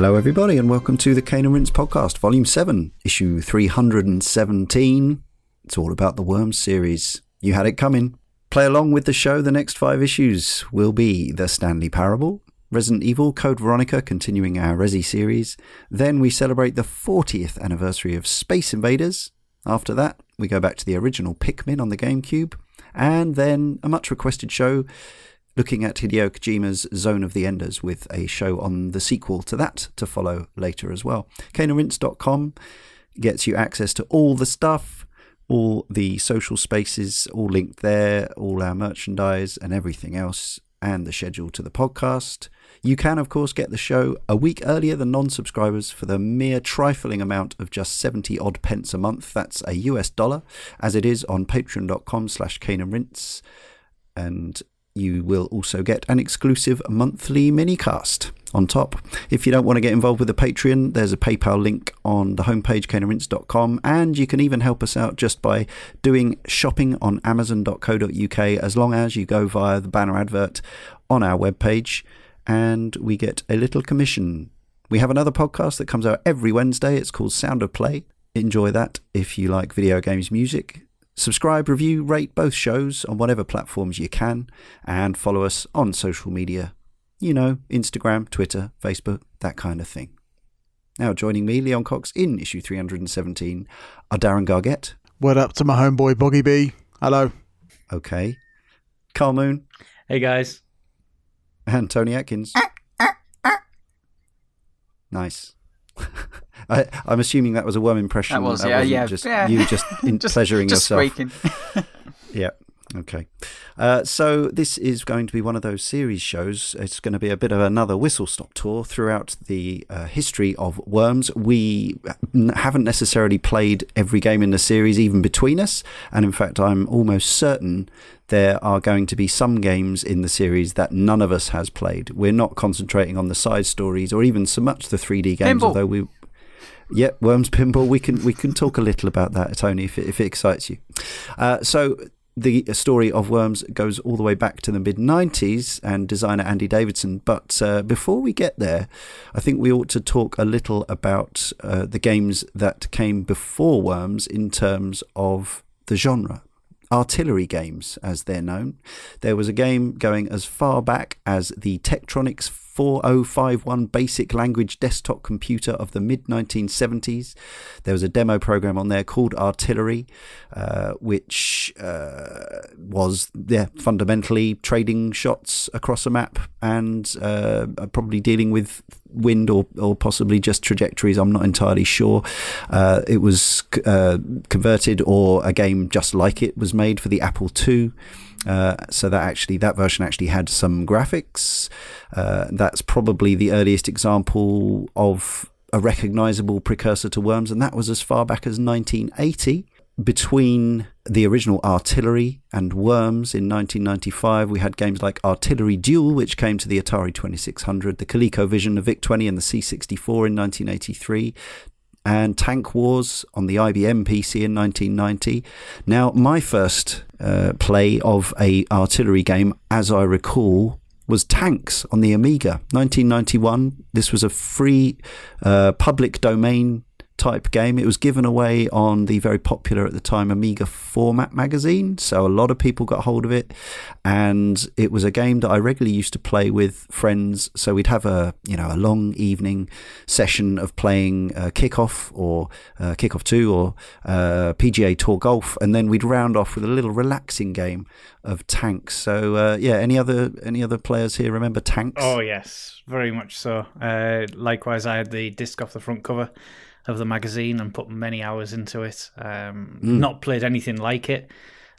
Hello, everybody, and welcome to the Cane and Rinse podcast, volume 7, issue 317. It's all about the Worms series. You had it coming. Play along with the show. The next five issues will be The Stanley Parable, Resident Evil, Code Veronica, continuing our Resi series. Then we celebrate the 40th anniversary of Space Invaders. After that, we go back to the original Pikmin on the GameCube. And then a much requested show looking at Hideo Kojima's Zone of the Enders with a show on the sequel to that to follow later as well. caneandrinse.com gets you access to all the stuff, all the social spaces, all linked there, all our merchandise and everything else, and the schedule to the podcast. You can, of course, get the show a week earlier than non subscribers for the mere trifling amount of just 70 odd pence a month. That's a US dollar, as it is on patreon.com slash caneandrinse. And you will also get an exclusive monthly minicast on top. If you don't want to get involved with the Patreon, there's a PayPal link on the homepage, caneandrinse.com, and you can even help us out just by doing shopping on amazon.co.uk as long as you go via the banner advert on our webpage, and we get a little commission. We have another podcast that comes out every Wednesday. It's called Sound of Play. Enjoy that if you like video games music. Subscribe, review, rate both shows on whatever platforms you can, and follow us on social media. You know, Instagram, Twitter, Facebook, that kind of thing. Now, joining me, Leon Cox, in issue 317 are Darren Gargett. What up to my homeboy Boggy B? Hello. Okay. Karl Moon. Hey, guys. And Tony Atkins. Ah, ah, ah. nice. I, am assuming that was a worm impression. That was, that yeah, yeah, just yeah. You just, in just pleasuring just yourself. Yeah. Okay. Uh, so this is going to be one of those series shows. It's going to be a bit of another whistle stop tour throughout the uh, history of Worms. We haven't necessarily played every game in the series, even between us. And in fact, I'm almost certain there are going to be some games in the series that none of us has played. We're not concentrating on the side stories or even so much the 3D games, Pinball. although we yeah, Worms Pinball. We can we can talk a little about that, Tony, if it, if it excites you. Uh, so the story of Worms goes all the way back to the mid 90s and designer Andy Davidson. But uh, before we get there, I think we ought to talk a little about uh, the games that came before Worms in terms of the genre. Artillery games, as they're known. There was a game going as far back as the Tektronix 4051 basic language desktop computer of the mid 1970s. There was a demo program on there called Artillery, uh, which uh, was yeah, fundamentally trading shots across a map and uh, probably dealing with wind or, or possibly just trajectories. I'm not entirely sure. Uh, it was uh, converted, or a game just like it was made for the Apple II. Uh, so that actually that version actually had some graphics. Uh, that's probably the earliest example of a recognizable precursor to Worms, and that was as far back as 1980. Between the original Artillery and Worms in 1995, we had games like Artillery Duel, which came to the Atari 2600, the ColecoVision, the VIC 20, and the C64 in 1983 and Tank Wars on the IBM PC in 1990. Now, my first uh, play of a artillery game, as I recall, was Tanks on the Amiga, 1991. This was a free uh, public domain type game. It was given away on the very popular at the time Amiga Format magazine, so a lot of people got hold of it, and it was a game that I regularly used to play with friends. So we'd have a you know a long evening session of playing uh, Kickoff or uh, Kickoff Two or uh, PGA Tour Golf, and then we'd round off with a little relaxing game of Tanks. So uh, yeah, any other any other players here remember Tanks? Oh yes, very much so. Uh, likewise, I had the disc off the front cover of the magazine and put many hours into it. Um, Mm. Not played anything like it,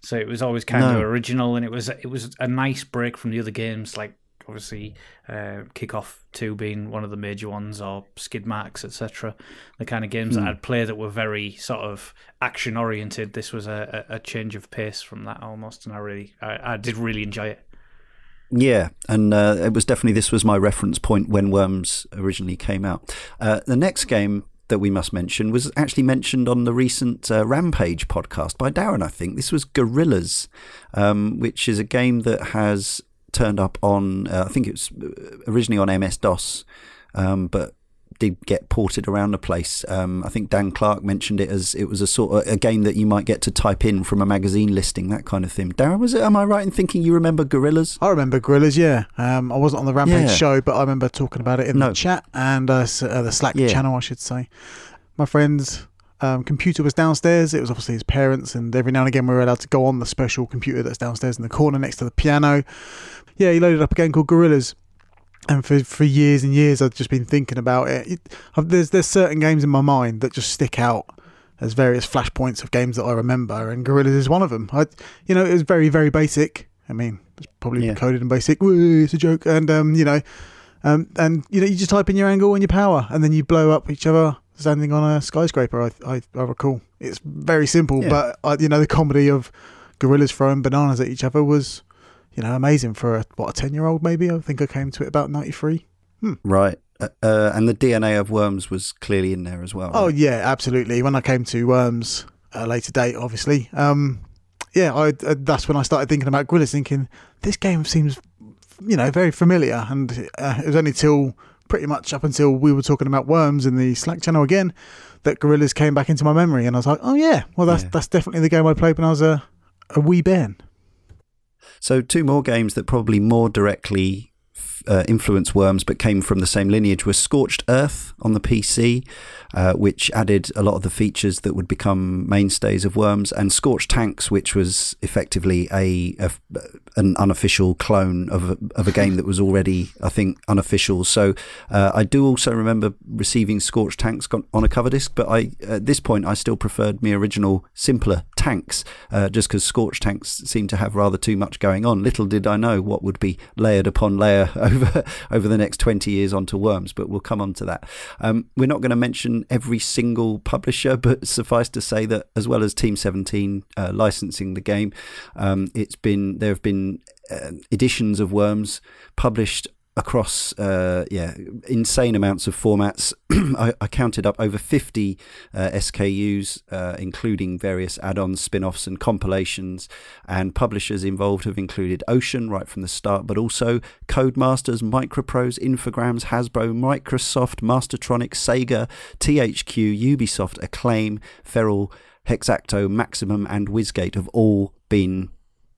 so it was always kind of original, and it was it was a nice break from the other games, like obviously uh, Kickoff Two being one of the major ones, or Skid Marks, etc. The kind of games Hmm. that I'd play that were very sort of action oriented. This was a, a a change of pace from that almost, and I really I, I did really enjoy it. Yeah, and uh, it was definitely this was my reference point when Worms originally came out. Uh, the next game that we must mention was actually mentioned on the recent uh, Rampage podcast by Darren, I think. This was Gorillas, um, which is a game that has turned up on, uh, I think it was originally on MS DOS, um, but did get ported around the place. Um, I think Dan Clark mentioned it as it was a sort of a game that you might get to type in from a magazine listing, that kind of thing. Darren, was it? Am I right in thinking you remember Gorillas? I remember Gorillas, yeah. Um, I wasn't on the Rampage Yeah. show, but I remember talking about it in No. the chat and uh, uh, the Slack Yeah. channel, I should say. My friend's um, computer was downstairs. It was obviously his parents, and every now and again we were allowed to go on the special computer that's downstairs in the corner next to the piano. Yeah, he loaded up a game called Gorillas. And for, for years and years, I've just been thinking about it. it I've, there's there's certain games in my mind that just stick out as various flashpoints of games that I remember, and Gorillas is one of them. I, you know, it was very very basic. I mean, it's probably Yeah. coded in basic. Woo, it's a joke, and um, you know, um, and you know, you just type in your angle and your power, and then you blow up each other standing on a skyscraper. I I, I recall it's very simple, Yeah. but uh, you know, the comedy of gorillas throwing bananas at each other was, you know, amazing for a what a ten year old maybe. I think I came to it about ninety three. Right. Uh, uh, and the DNA of Worms was clearly in there as well. Oh yeah, absolutely. When I came to Worms at a later date, obviously, um, yeah, I, uh, that's when I started thinking about Gorillas, thinking this game seems, you know, very familiar. And uh, it was only till pretty much up until we were talking about Worms in the Slack channel again that Gorillas came back into my memory, and I was like, oh yeah, well that's Yeah. that's definitely the game I played when I was a a wee bairn. So, two more games that probably more directly uh, influenced Worms but came from the same lineage were Scorched Earth on the PC, uh, which added a lot of the features that would become mainstays of Worms, and Scorched Tanks, which was effectively a, a an unofficial clone of a, of a game that was already, I think, unofficial. So, uh, I do also remember receiving Scorched Tanks on a cover disc, but I at this point I still preferred my original simpler tanks, uh, just because Scorched Tanks seemed to have rather too much going on. Little did I know what would be layered upon layer over over the next twenty years onto Worms, but we'll come on to that. Um, we're not going to mention every single publisher, but suffice to say that as well as Team Seventeen uh, licensing the game, um, it's been there have been uh, editions of Worms published across uh, yeah insane amounts of formats. I, I counted up over 50 uh, SKUs, uh, including various add-ons, spin-offs, and compilations. And publishers involved have included Ocean right from the start, but also Codemasters, Microprose, Infogrames, Hasbro, Microsoft, Mastertronic, Sega, THQ, Ubisoft, Acclaim, Feral, Hexacto, Maximum, and Wizgate have all been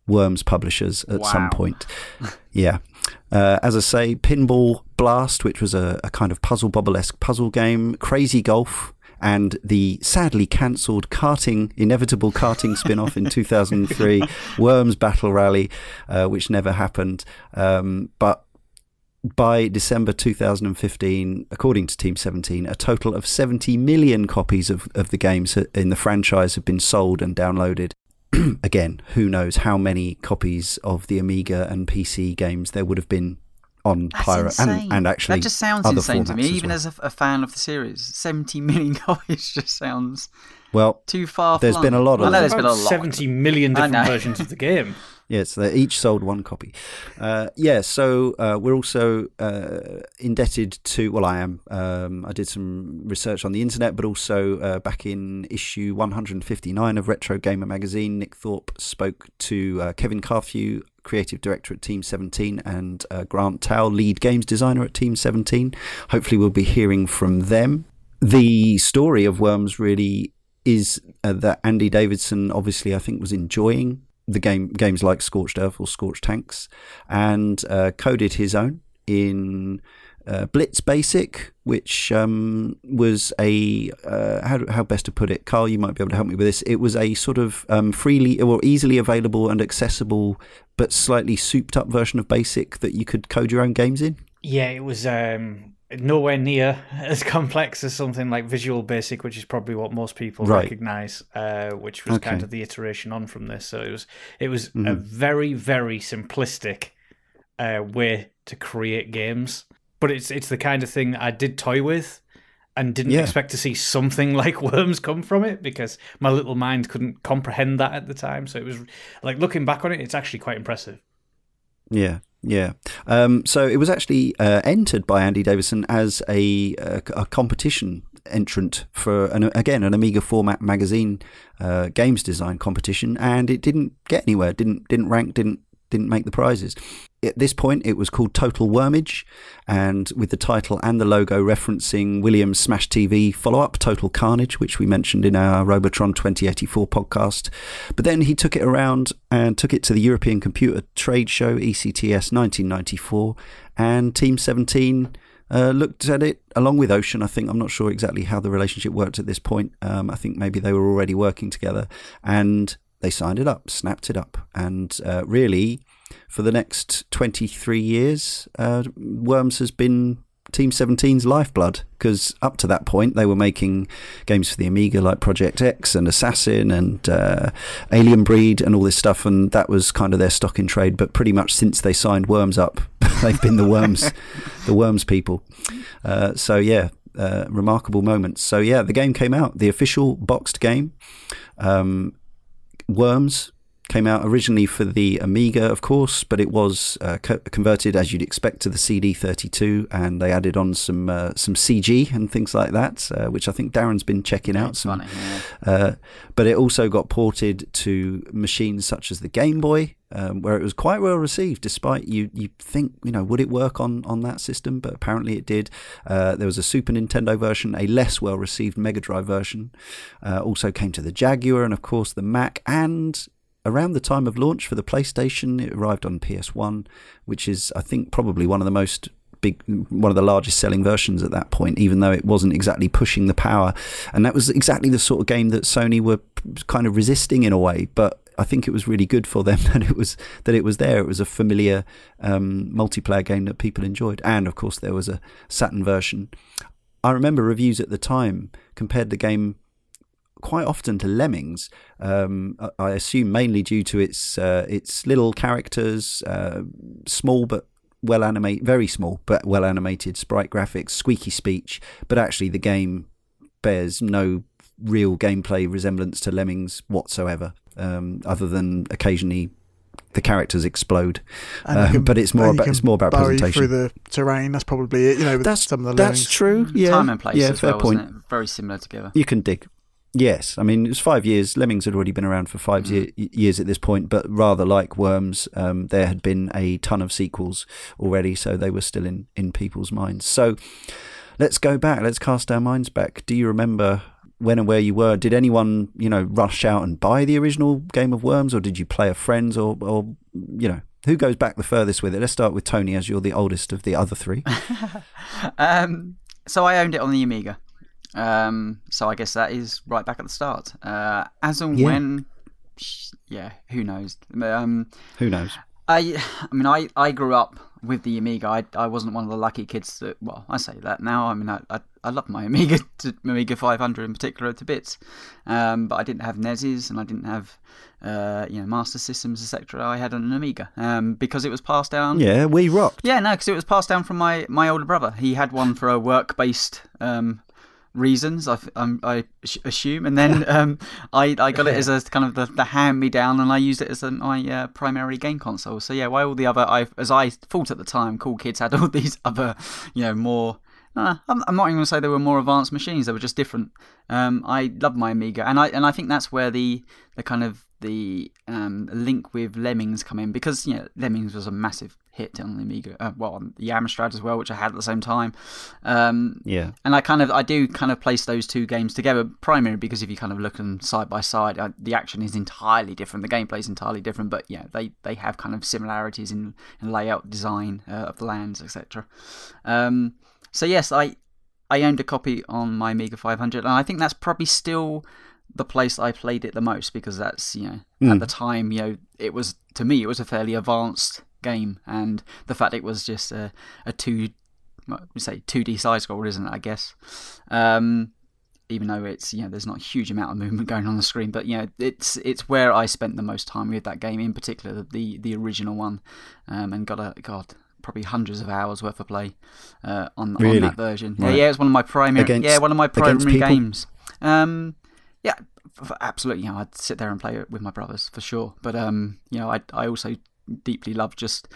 Worms publishers at some point. yeah. Uh, as I say, Pinball Blast, which was a, a kind of puzzle bobble esque puzzle game, Crazy Golf, and the sadly cancelled karting, inevitable karting spin off in 2003, Worms Battle Rally, uh, which never happened. Um, but by December 2015, according to Team 17, a total of 70 million copies of, of the games in the franchise have been sold and downloaded. Again, who knows how many copies of the Amiga and PC games there would have been on That's Pyro insane. and, and actually that just sounds other insane to me. as Even well. as a, a fan of the series, seventy million copies just sounds well, too far. There's flung. been a lot of I know there's been a About lot. 70 million different versions of the game. Yes, they each sold one copy. Uh, yeah, so uh, we're also uh, indebted to. Well, I am. Um, I did some research on the internet, but also uh, back in issue 159 of Retro Gamer magazine, Nick Thorpe spoke to uh, Kevin Carthew, creative director at Team 17, and uh, Grant Tao, lead games designer at Team 17. Hopefully, we'll be hearing from them. The story of Worms really is uh, that Andy Davidson, obviously, I think, was enjoying the game games like Scorched Earth or Scorched Tanks, and uh, coded his own in uh, Blitz Basic, which um, was a uh, how how best to put it. Karl, you might be able to help me with this. It was a sort of um, freely or easily available and accessible, but slightly souped up version of Basic that you could code your own games in. Yeah, it was um, nowhere near as complex as something like Visual Basic, which is probably what most people Right. recognize, uh, which was kind of the iteration on from this. So it was it was a Mhm. very very simplistic uh, way to create games, but it's it's the kind of thing I did toy with. And didn't Yeah. expect to see something like worms come from it because my little mind couldn't comprehend that at the time. So it was like looking back on it, it's actually quite impressive. Yeah, yeah. Um, so it was actually uh, entered by Andy Davidson as a, a, a competition entrant for an, again an Amiga format magazine uh, games design competition, and it didn't get anywhere. Didn't didn't rank. Didn't didn't make the prizes. At this point, it was called Total Wormage, and with the title and the logo referencing Williams' Smash TV follow up, Total Carnage, which we mentioned in our Robotron 2084 podcast. But then he took it around and took it to the European Computer Trade Show, ECTS 1994, and Team 17 uh, looked at it along with Ocean. I think I'm not sure exactly how the relationship worked at this point. Um, I think maybe they were already working together, and they signed it up, snapped it up, and uh, really, for the next 23 years, uh, Worms has been Team 17's lifeblood because up to that point they were making games for the Amiga like Project X and Assassin and uh, Alien Breed and all this stuff, and that was kind of their stock in trade. But pretty much since they signed Worms up, they've been the Worms, the Worms people. Uh, so yeah, uh, remarkable moments. So yeah, the game came out, the official boxed game. Um, Worms came out originally for the Amiga, of course, but it was uh, co- converted as you'd expect to the CD32, and they added on some uh, some CG and things like that, uh, which I think Darren's been checking out. Some, funny. Yeah. uh, but it also got ported to machines such as the Game Boy, um, where it was quite well received. Despite you, you think you know would it work on on that system, but apparently it did. Uh, there was a Super Nintendo version, a less well received Mega Drive version. Uh, also came to the Jaguar and of course the Mac and. Around the time of launch for the PlayStation, it arrived on PS1, which is, I think, probably one of the most big, one of the largest selling versions at that point, even though it wasn't exactly pushing the power. And that was exactly the sort of game that Sony were kind of resisting in a way, but I think it was really good for them that it was that it was there. It was a familiar um, multiplayer game that people enjoyed, and of course there was a Saturn version. I remember reviews at the time compared the game quite often to Lemmings. Um, I- assume mainly due to its uh, its little characters, uh, small but well animated, very small but well animated sprite graphics, squeaky speech. But actually, the game bears no real gameplay resemblance to Lemmings whatsoever, um, other than occasionally the characters explode. Um, can- but it's more about it's more about burrow presentation. through the terrain. That's probably it. You know, with That's some of the that's lemmings. true. Yeah, Time and place Yeah, as fair well, point. wasn't it? Very similar together. You can dig. Yes, I mean it was five years. Lemmings had already been around for five Mm. ye- years at this point, but rather like Worms, um, there had been a ton of sequels already, so they were still in in people's minds. So let's go back. Let's cast our minds back. Do you remember when and where you were? Did anyone you know rush out and buy the original game of Worms, or did you play a friend's, or or you know? Who goes back the furthest with it? Let's start with Tony, as you're the oldest of the other three. Um, so I owned it on the Amiga. Um, so I guess that is right back at the start. Uh, as and Yeah. when, yeah, who knows? Um, Who knows? I, I mean, I, I grew up with the Amiga. I, I wasn't one of the lucky kids that. Well, I say that now. I mean, I, I, I love my Amiga, to, Amiga 500 in particular, to bits. Um, but I didn't have NESs and I didn't have, uh, you know, Master Systems, etc. I had an Amiga um, because it was passed down. Yeah, we rocked. Yeah, no, because it was passed down from my, my older brother. He had one for a work based um, reasons, I, um, I sh- assume, and then um, I, I got it as a kind of the, the hand me down, and I used it as a, my uh, primary game console. So yeah, why all the other, I as I thought at the time, cool kids had all these other, you know, more. Uh, I'm, I'm not even going to say they were more advanced machines. They were just different. Um, I love my Amiga, and I and I think that's where the the kind of the um, link with Lemmings come in because you know Lemmings was a massive hit on the Amiga, uh, well on the Amstrad as well, which I had at the same time. Um, Yeah. and I kind of I do kind of place those two games together primarily because if you kind of look them side by side, uh, the action is entirely different, the gameplay is entirely different, but yeah, they they have kind of similarities in, in layout, design uh, of the lands, etc. Um, so yes, I I owned a copy on my Amiga 500, and I think that's probably still the place I played it the most because that's you know at the time you know it was to me it was a fairly advanced game, and the fact it was just a a two we say 2D side scroll, isn't it? I guess. Um, even though it's you know there's not a huge amount of movement going on the screen, but you know it's it's where I spent the most time with that game, in particular the the original one, um, and got a god probably hundreds of hours worth of play uh, on Really? on that version. Right. Yeah, yeah, it's one of my primary Against- yeah one of my primary games. Um, yeah, absolutely. You know, I'd sit there and play it with my brothers for sure. But um, you know, I I also deeply love just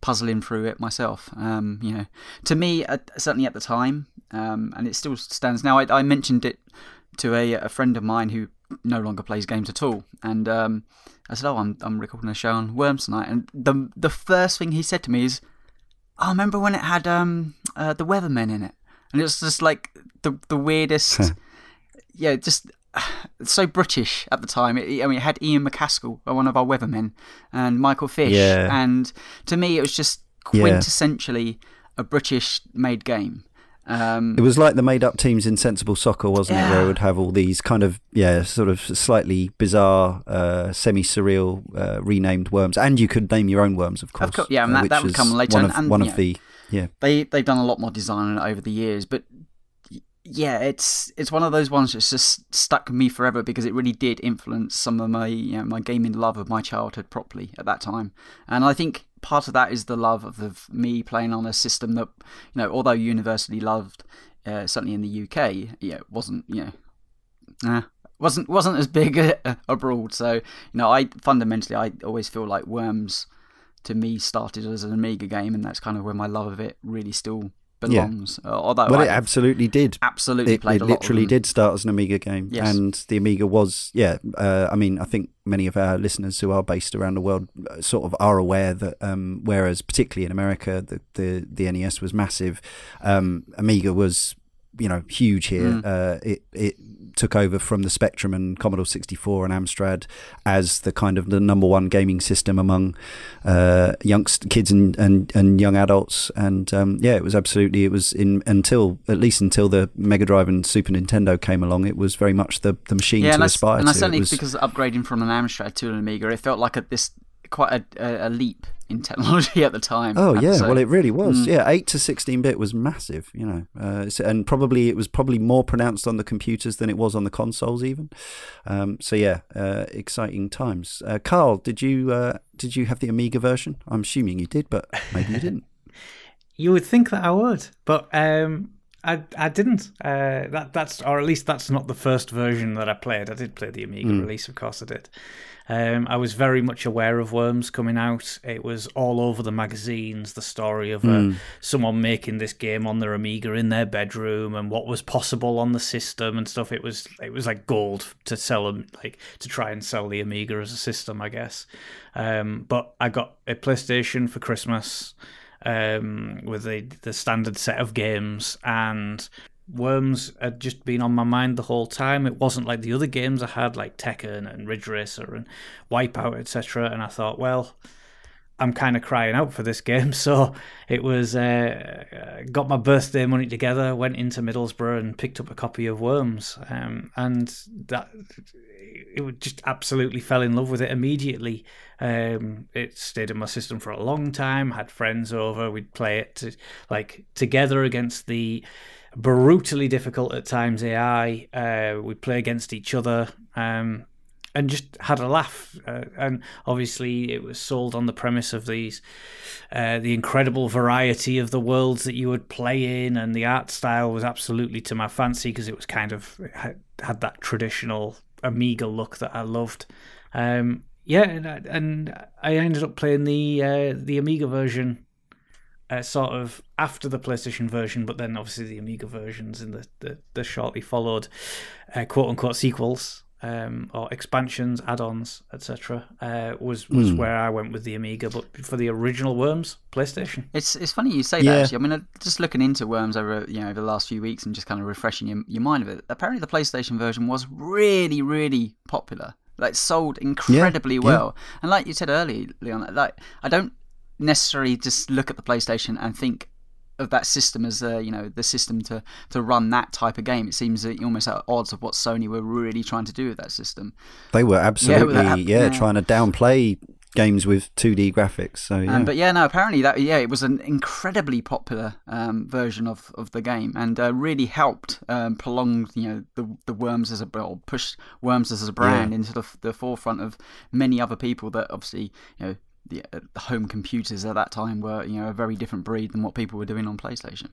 puzzling through it myself. Um, you know, to me, uh, certainly at the time, um, and it still stands now. I, I mentioned it to a, a friend of mine who no longer plays games at all, and um, I said, "Oh, I'm I'm recording a show on Worms tonight," and the the first thing he said to me is, "I remember when it had um uh, the Weathermen in it," and it was just like the the weirdest, yeah, just so British at the time. It, I mean, it had Ian McCaskill, one of our weathermen, and Michael Fish, Yeah. and to me, it was just Yeah. quintessentially a British-made game. Um, It was like the made up teams in Sensible Soccer, wasn't it? Where Yeah. it would have all these kind of, yeah, sort of slightly bizarre, uh, semi surreal uh, renamed worms. And you could name your own worms, of course. course, yeah, and uh, that- that would come later, One of, and, one yeah. of the, yeah. they they've done a lot more design over the years, but yeah, it's it's one of those ones that's just stuck me forever because it really did influence some of my you know, my gaming love of my childhood properly at that time, and I think part of that is the love of, of me playing on a system that you know although universally loved, uh, certainly in the UK, yeah, wasn't you know, wasn't wasn't as big abroad. So you know, I fundamentally I always feel like Worms to me started as an Amiga game, and that's kind of where my love of it really still belongs. Uh, although Well, I it absolutely did. absolutely It, played it a lot of literally did start as an Amiga game, Yes. and the Amiga was, yeah. Uh, I mean, I think many of our listeners who are based around the world uh, sort of are aware that, um, whereas particularly in America, the the, the NES was massive. Um, Amiga was, you know, huge here. Mm. Uh, it it took over from the Spectrum and Commodore 64 and Amstrad as the kind of the number one gaming system among uh, youngst kids and, and, and young adults. And um, yeah, it was absolutely it was in until at least until the Mega Drive and Super Nintendo came along, it was very much the, the machine yeah, to and, I, aspire and I to. It certainly was- because upgrading from an Amstrad to an Amiga, it felt like a, this quite a, a, a leap in technology at the time. Oh I have to yeah, well it really was. Mm. Yeah, eight to sixteen bit was massive, you know, uh, and probably it was probably more pronounced on the computers than it was on the consoles even. Um, so yeah, uh, exciting times. Uh, Karl, did you uh, did you have the Amiga version? I'm assuming you did, but maybe you didn't. You would think that I would, but um, I I didn't. Uh, that that's or at least that's not the first version that I played. I did play the Amiga Mm. release, of course I did. Um, I was very much aware of Worms coming out. It was all over the magazines. The story of uh, Mm. someone making this game on their Amiga in their bedroom and what was possible on the system and stuff. It was it was like gold to sell them, like to try and sell the Amiga as a system, I guess. Um, but I got a PlayStation for Christmas um, with the the standard set of games and. Worms had just been on my mind the whole time. It wasn't like the other games I had, like Tekken and Ridge Racer and Wipeout, etc. And I thought, well, I'm kind of crying out for this game. So it was, uh, got my birthday money together, went into Middlesbrough and picked up a copy of Worms. Um, and that, it just absolutely fell in love with it immediately. Um, it stayed in my system for a long time, had friends over, we'd play it to, like together against the brutally difficult at times AI. Uh, we'd play against each other. Um, and just had a laugh. Uh, and obviously, it was sold on the premise of these, uh, the incredible variety of the worlds that you would play in, and the art style was absolutely to my fancy because it was kind of had, had that traditional Amiga look that I loved. Um, yeah, and, I- and I ended up playing the uh, the Amiga version. Uh, sort of after the PlayStation version, but then obviously the Amiga versions and the, the, the shortly followed uh, quote unquote sequels um, or expansions, add-ons, etc. Uh, was was Hmm. where I went with the Amiga, but for the original Worms, PlayStation. It's it's funny you say Yeah. that. Actually, I mean, uh, just looking into Worms over you know over the last few weeks and just kind of refreshing your, your mind of it. Apparently, the PlayStation version was really really popular. Like sold incredibly yeah. well. And like you said earlier, Leon, like I don't necessarily just look at the PlayStation and think of that system as uh, you know the system to to run that type of game. It seems that you're almost at odds of what Sony were really trying to do with that system. They were absolutely yeah, that- yeah. trying to downplay games with 2D graphics. So yeah. Um, but yeah, no, apparently that yeah, it was an incredibly popular um, version of, of the game, and uh, really helped um, prolong you know the the Worms as a or push Worms as a brand into the the forefront of many other people that obviously you know the, uh, home computers at that time were you know a very different breed than what people were doing on PlayStation.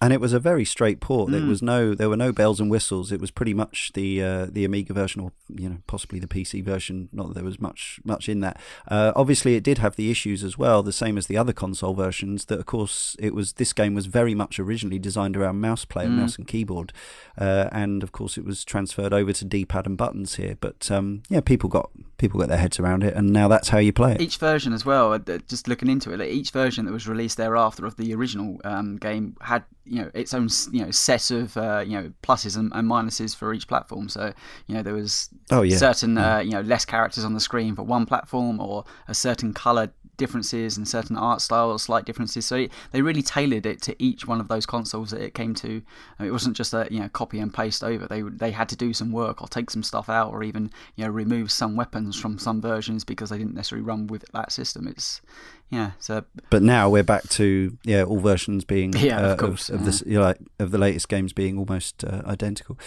And it was a very straight port. There Mm. was no, there were no bells and whistles. It was pretty much the uh, the Amiga version, or you know, possibly the PC version. Not that there was much much in that. Uh, obviously, it did have the issues as well, the same as the other console versions. That of course, it was this game was very much originally designed around mouse play, and Mm. mouse and keyboard, uh, and of course, it was transferred over to D-pad and buttons here. But um, yeah, people got people got their heads around it, and now that's how you play it. Each version as well, uh, just looking into it, like, each version that was released thereafter of the original um, game had you know its own you know set of uh, you know pluses and, and minuses for each platform. So you know there was Oh yeah, certain uh, you know less characters on the screen for one platform, or a certain color differences and certain art styles, slight differences. So it, they really tailored it to each one of those consoles that it came to. I mean, it wasn't just a you know copy and paste over. They they had to do some work or take some stuff out, or even you know remove some weapons from some versions because they didn't necessarily run with that system. It's yeah, so but now we're back to yeah all versions being Yeah, of uh, course, of, the you know, like, of the latest games being almost uh, identical.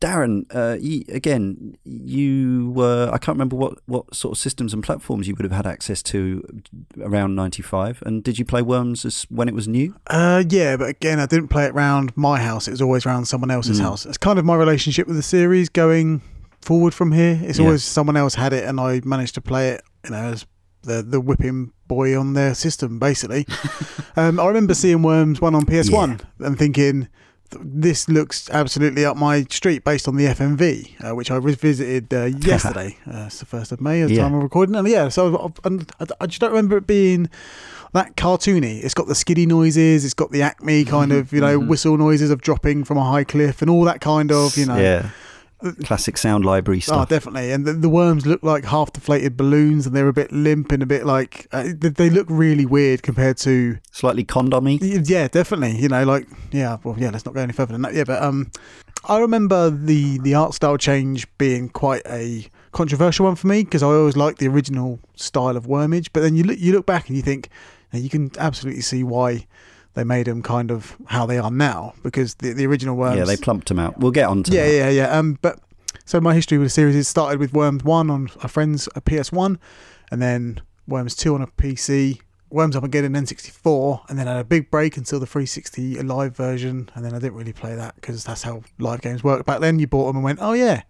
Darren, uh, you, again, you were I can't remember what, what sort of systems and platforms you would have had access to around '95, and did you play Worms as, when it was new? Uh, yeah, but again, I didn't play it around my house. It was always around someone else's Mm. house. It's kind of my relationship with the series going forward from here. It's Yeah. always someone else had it, and I managed to play it. You know, as the the whipping boy on their system, basically. um, I remember seeing Worms one on PS One and thinking. "Th- This looks absolutely up my street based on the FMV, uh, which I revisited uh, yesterday. uh, it's the first of May, at the Yeah. time of recording. And yeah, so I, I, I just don't remember it being that cartoony. It's got the skiddy noises. It's got the Acme kind of you know Mhm. whistle noises of dropping from a high cliff and all that kind of you know. yeah, classic sound library stuff. Oh, definitely. And the, the worms look like half deflated balloons, and they're a bit limp and a bit like uh, they, look really weird compared to. Slightly condomy. Yeah, definitely. You know, like yeah. Well, yeah. Let's not go any further than that. Yeah, but um, I remember the the art style change being quite a controversial one for me because I always liked the original style of Wormage. But then you look you look back and you think you can absolutely see why they made them kind of how they are now because the the original Worms. Yeah, they plumped them out. We'll get on to Yeah, that. yeah, yeah. Um, but so my history with the series is started with Worms One on a friend's a PS One, and then Worms Two on a PC. Worms Up Again in N64, and then I had a big break until the 360 live version, and then I didn't really play that because that's how live games work. Back then, you bought them and went, "Oh yeah,"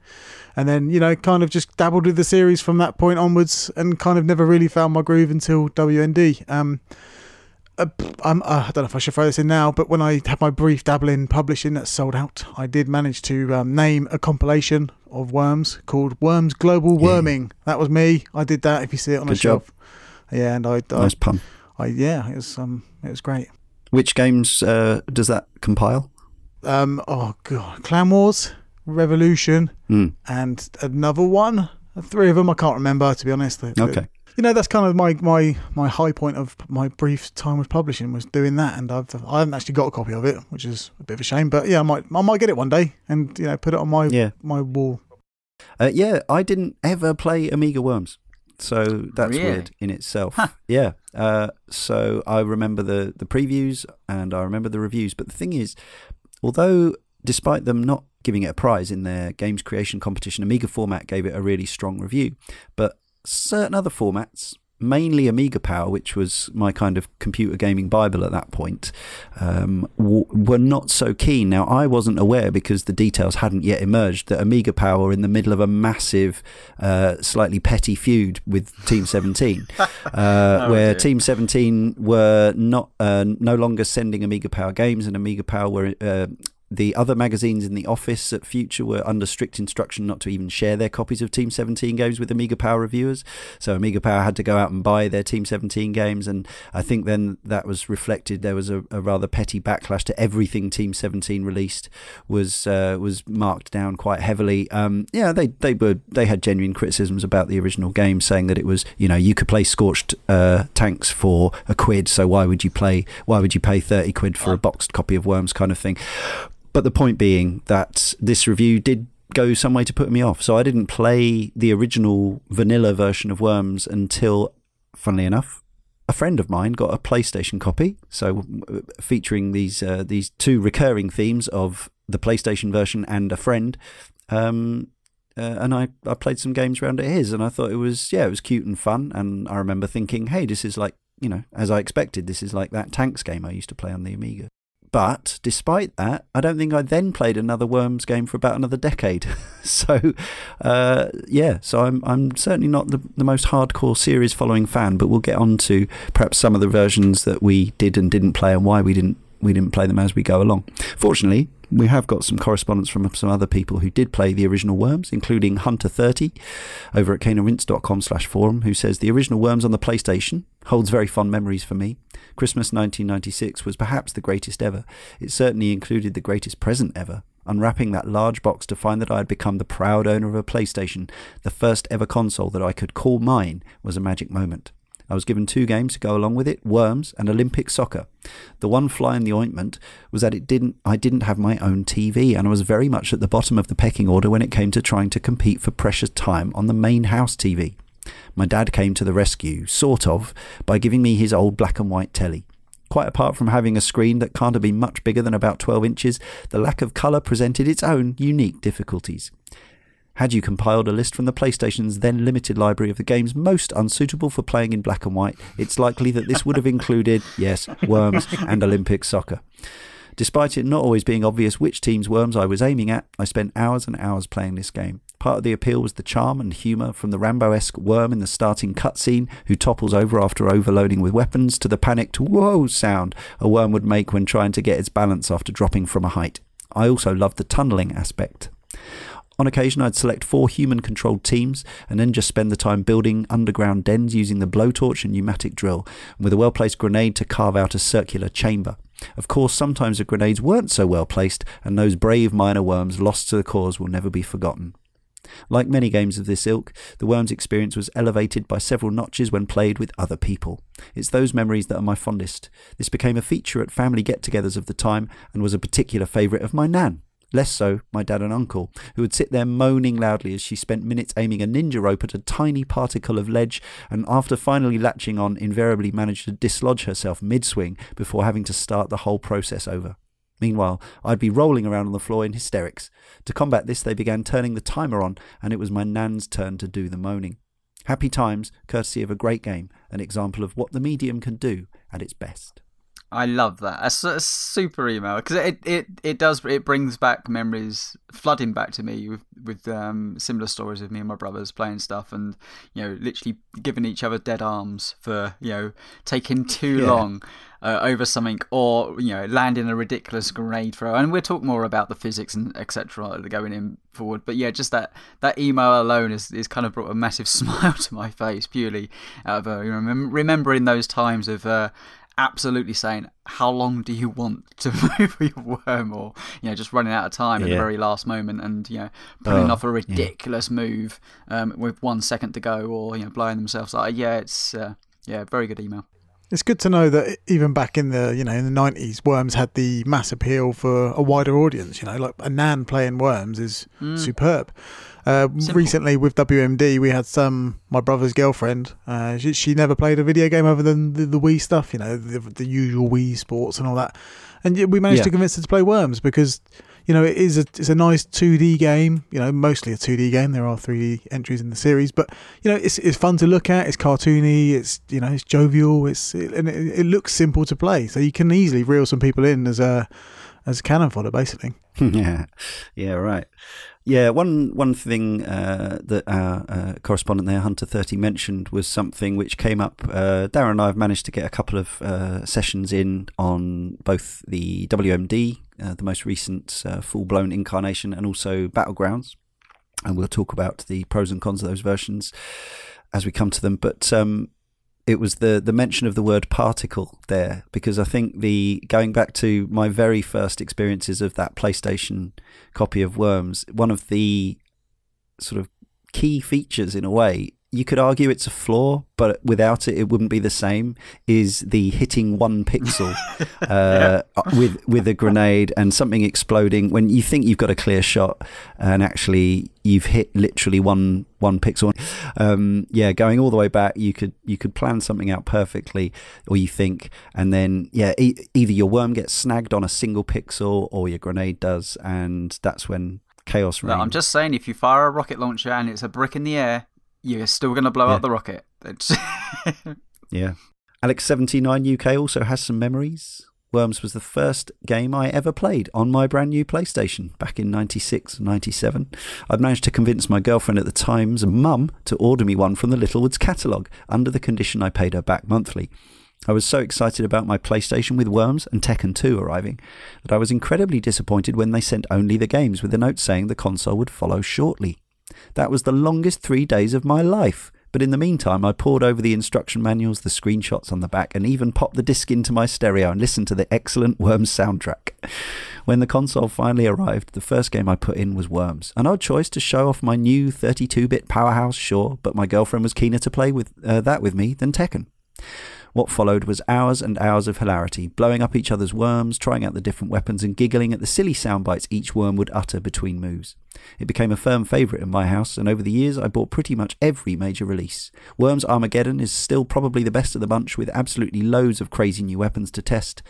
and then you know, kind of just dabbled with the series from that point onwards, and kind of never really found my groove until WMD. Um, I'm, uh, I don't know if I should throw this in now, but when I had my brief dabble in publishing that sold out, I did manage to um, name a compilation of worms called Worms Global Yeah. That was me. I did that. If you see it on a Good job. shelf, yeah, and I, I, Nice pun. I, yeah, it was um, it was great. Which games uh, does that compile? Um, oh god, Clan Wars, Revolution, Mm, and another one. Three of them. I can't remember to be honest. The- the- okay. You know that's kind of my my my high point of my brief time with publishing was doing that and I've I haven't actually got a copy of it which is a bit of a shame but yeah I might I might get it one day and you know put it on my Yeah. my wall Uh, yeah, I didn't ever play Amiga Worms, so that's Really? weird in itself. Huh. Yeah. Uh, so I remember the the previews and I remember the reviews, but the thing is, although despite them not giving it a prize in their games creation competition, Amiga format gave it a really strong review. But certain other formats, mainly Amiga Power, which was my kind of computer gaming bible at that point, um, w- were not so keen. Now, I wasn't aware because the details hadn't yet emerged that Amiga Power were in the middle of a massive, uh, slightly petty feud with Team 17, uh, Oh, where dear. Team 17 were not uh, no longer sending Amiga Power games, and Amiga Power were. The other magazines in the office at Future were under strict instruction not to even share their copies of Team 17 games with Amiga Power reviewers. So Amiga Power had to go out and buy their Team 17 games, and I think then that was reflected. There was a, a rather petty backlash to everything Team 17 released was uh, was marked down quite heavily. Um, yeah, they they were they had genuine criticisms about the original game, saying that it was you know you could play scorched uh, tanks for a quid, so why would you play why would you pay 30 quid for a boxed copy of Worms kind of thing. But the point being that this review did go some way to put me off. So I didn't play the original vanilla version of Worms until, funnily enough, a friend of mine got a PlayStation copy. So uh, featuring these uh, these two recurring themes of the PlayStation version and a friend. Um, uh, and I, I played some games around at his, and I thought it was yeah, it was cute and fun. And I remember thinking, hey, this is like you know, as I expected, this is like that tanks game I used to play on the Amiga. But despite that, I don't think I then played another Worms game for about another decade. so, uh, yeah, so I'm I'm certainly not the, the most hardcore series following fan, but we'll get on to perhaps some of the versions that we did and didn't play and why we didn't we didn't play them as we go along. Fortunately, we have got some correspondence from some other people who did play the original Worms, including Hunter30 over at caneandrinse.com slash forum, who says the original Worms on the PlayStation holds very fond memories for me. Christmas 1996 was perhaps the greatest ever. It certainly included the greatest present ever. Unwrapping that large box to find that I had become the proud owner of a PlayStation, the first ever console that I could call mine, was a magic moment. I was given two games to go along with it, Worms and Olympic Soccer. The one fly in the ointment was that it didn't I didn't have my own TV and I was very much at the bottom of the pecking order when it came to trying to compete for precious time on the main house TV. My dad came to the rescue, sort of, by giving me his old black and white telly. Quite apart from having a screen that can't have been much bigger than about 12 inches, the lack of colour presented its own unique difficulties. Had you compiled a list from the PlayStation's then limited library of the games most unsuitable for playing in black and white, it's likely that this would have included, yes, Worms and Olympic Soccer. Despite it not always being obvious which team's Worms I was aiming at, I spent hours and hours playing this game. Part of the appeal was the charm and humour from the Rambo esque worm in the starting cutscene who topples over after overloading with weapons to the panicked whoa sound a worm would make when trying to get its balance after dropping from a height. I also loved the tunnelling aspect. On occasion, I'd select four human controlled teams and then just spend the time building underground dens using the blowtorch and pneumatic drill, with a well placed grenade to carve out a circular chamber. Of course, sometimes the grenades weren't so well placed, and those brave miner worms lost to the cause will never be forgotten. Like many games of this ilk, the Worms experience was elevated by several notches when played with other people. It's those memories that are my fondest. This became a feature at family get togethers of the time and was a particular favourite of my Nan. Less so, my dad and uncle, who would sit there moaning loudly as she spent minutes aiming a ninja rope at a tiny particle of ledge, and after finally latching on, invariably managed to dislodge herself mid swing before having to start the whole process over. Meanwhile, I'd be rolling around on the floor in hysterics. To combat this, they began turning the timer on, and it was my nan's turn to do the moaning. Happy times, courtesy of a great game, an example of what the medium can do at its best. I love that. A, a super email because it, it it does it brings back memories flooding back to me with with um, similar stories of me and my brothers playing stuff and you know literally giving each other dead arms for you know taking too yeah. long uh, over something or you know landing a ridiculous grenade throw and we'll talk more about the physics and etc going in forward but yeah just that that email alone is, is kind of brought a massive smile to my face purely out of uh, remembering those times of uh, absolutely saying, "How long do you want to move your worm?" or you know, just running out of time yeah. at the very last moment, and you know, pulling oh, off a ridiculous yeah. move um, with one second to go, or you know, blowing themselves up. Yeah, it's uh, yeah, very good email. It's good to know that even back in the you know in the nineties, Worms had the mass appeal for a wider audience. You know, like a Nan playing Worms is mm. superb. Uh, recently with WMD, we had some my brother's girlfriend. Uh, she, she, never played a video game other than the, the Wii stuff, you know, the, the, usual Wii sports and all that. And we managed yeah. to convince her to play Worms because you know it is a it's a nice 2D game. You know, mostly a 2D game. There are 3D entries in the series, but you know it's it's fun to look at. It's cartoony. It's you know it's jovial. It's it, and it, it looks simple to play, so you can easily reel some people in as a as a cannon fodder, basically. yeah, yeah, right. Yeah, one one thing uh, that our uh, correspondent there, Hunter Thirty, mentioned was something which came up. Uh, Darren and I have managed to get a couple of uh, sessions in on both the WMD, uh, the most recent uh, full blown incarnation, and also Battlegrounds, and we'll talk about the pros and cons of those versions as we come to them. But um, it was the the mention of the word particle there because I think the going back to my very first experiences of that PlayStation copy of Worms, one of the sort of key features in a way you could argue it's a flaw, but without it, it wouldn't be the same. Is the hitting one pixel uh, with with a grenade and something exploding when you think you've got a clear shot, and actually you've hit literally one one pixel. Um, yeah, going all the way back, you could you could plan something out perfectly, or you think, and then yeah, e- either your worm gets snagged on a single pixel, or your grenade does, and that's when chaos reigns. No, I'm just saying, if you fire a rocket launcher and it's a brick in the air, you're still going to blow yeah. up the rocket. yeah. Alex79 UK also has some memories. Worms was the first game I ever played on my brand new PlayStation back in 96 97. I'd managed to convince my girlfriend at the time's mum to order me one from the Littlewoods catalogue under the condition I paid her back monthly. I was so excited about my PlayStation with Worms and Tekken 2 arriving that I was incredibly disappointed when they sent only the games with a note saying the console would follow shortly. That was the longest three days of my life. But in the meantime, I pored over the instruction manuals, the screenshots on the back, and even popped the disc into my stereo and listened to the excellent Worms soundtrack. When the console finally arrived, the first game I put in was Worms. An odd choice to show off my new 32 bit powerhouse, sure, but my girlfriend was keener to play with uh, that with me than Tekken. What followed was hours and hours of hilarity, blowing up each other's worms, trying out the different weapons, and giggling at the silly sound bites each worm would utter between moves. It became a firm favourite in my house, and over the years I bought pretty much every major release. Worms Armageddon is still probably the best of the bunch, with absolutely loads of crazy new weapons to test.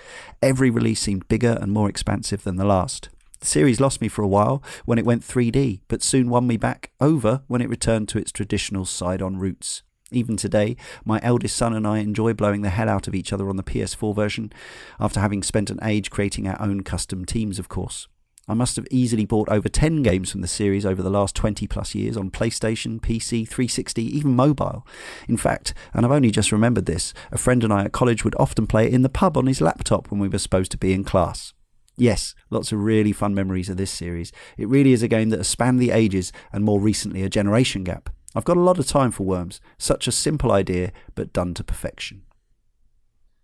Every release seemed bigger and more expansive than the last. The series lost me for a while when it went 3D, but soon won me back over when it returned to its traditional side on roots. Even today, my eldest son and I enjoy blowing the hell out of each other on the PS4 version, after having spent an age creating our own custom teams, of course. I must have easily bought over 10 games from the series over the last 20 plus years on PlayStation, PC, 360, even mobile. In fact, and I've only just remembered this, a friend and I at college would often play it in the pub on his laptop when we were supposed to be in class. Yes, lots of really fun memories of this series. It really is a game that has spanned the ages and more recently a generation gap. I've got a lot of time for Worms. Such a simple idea, but done to perfection.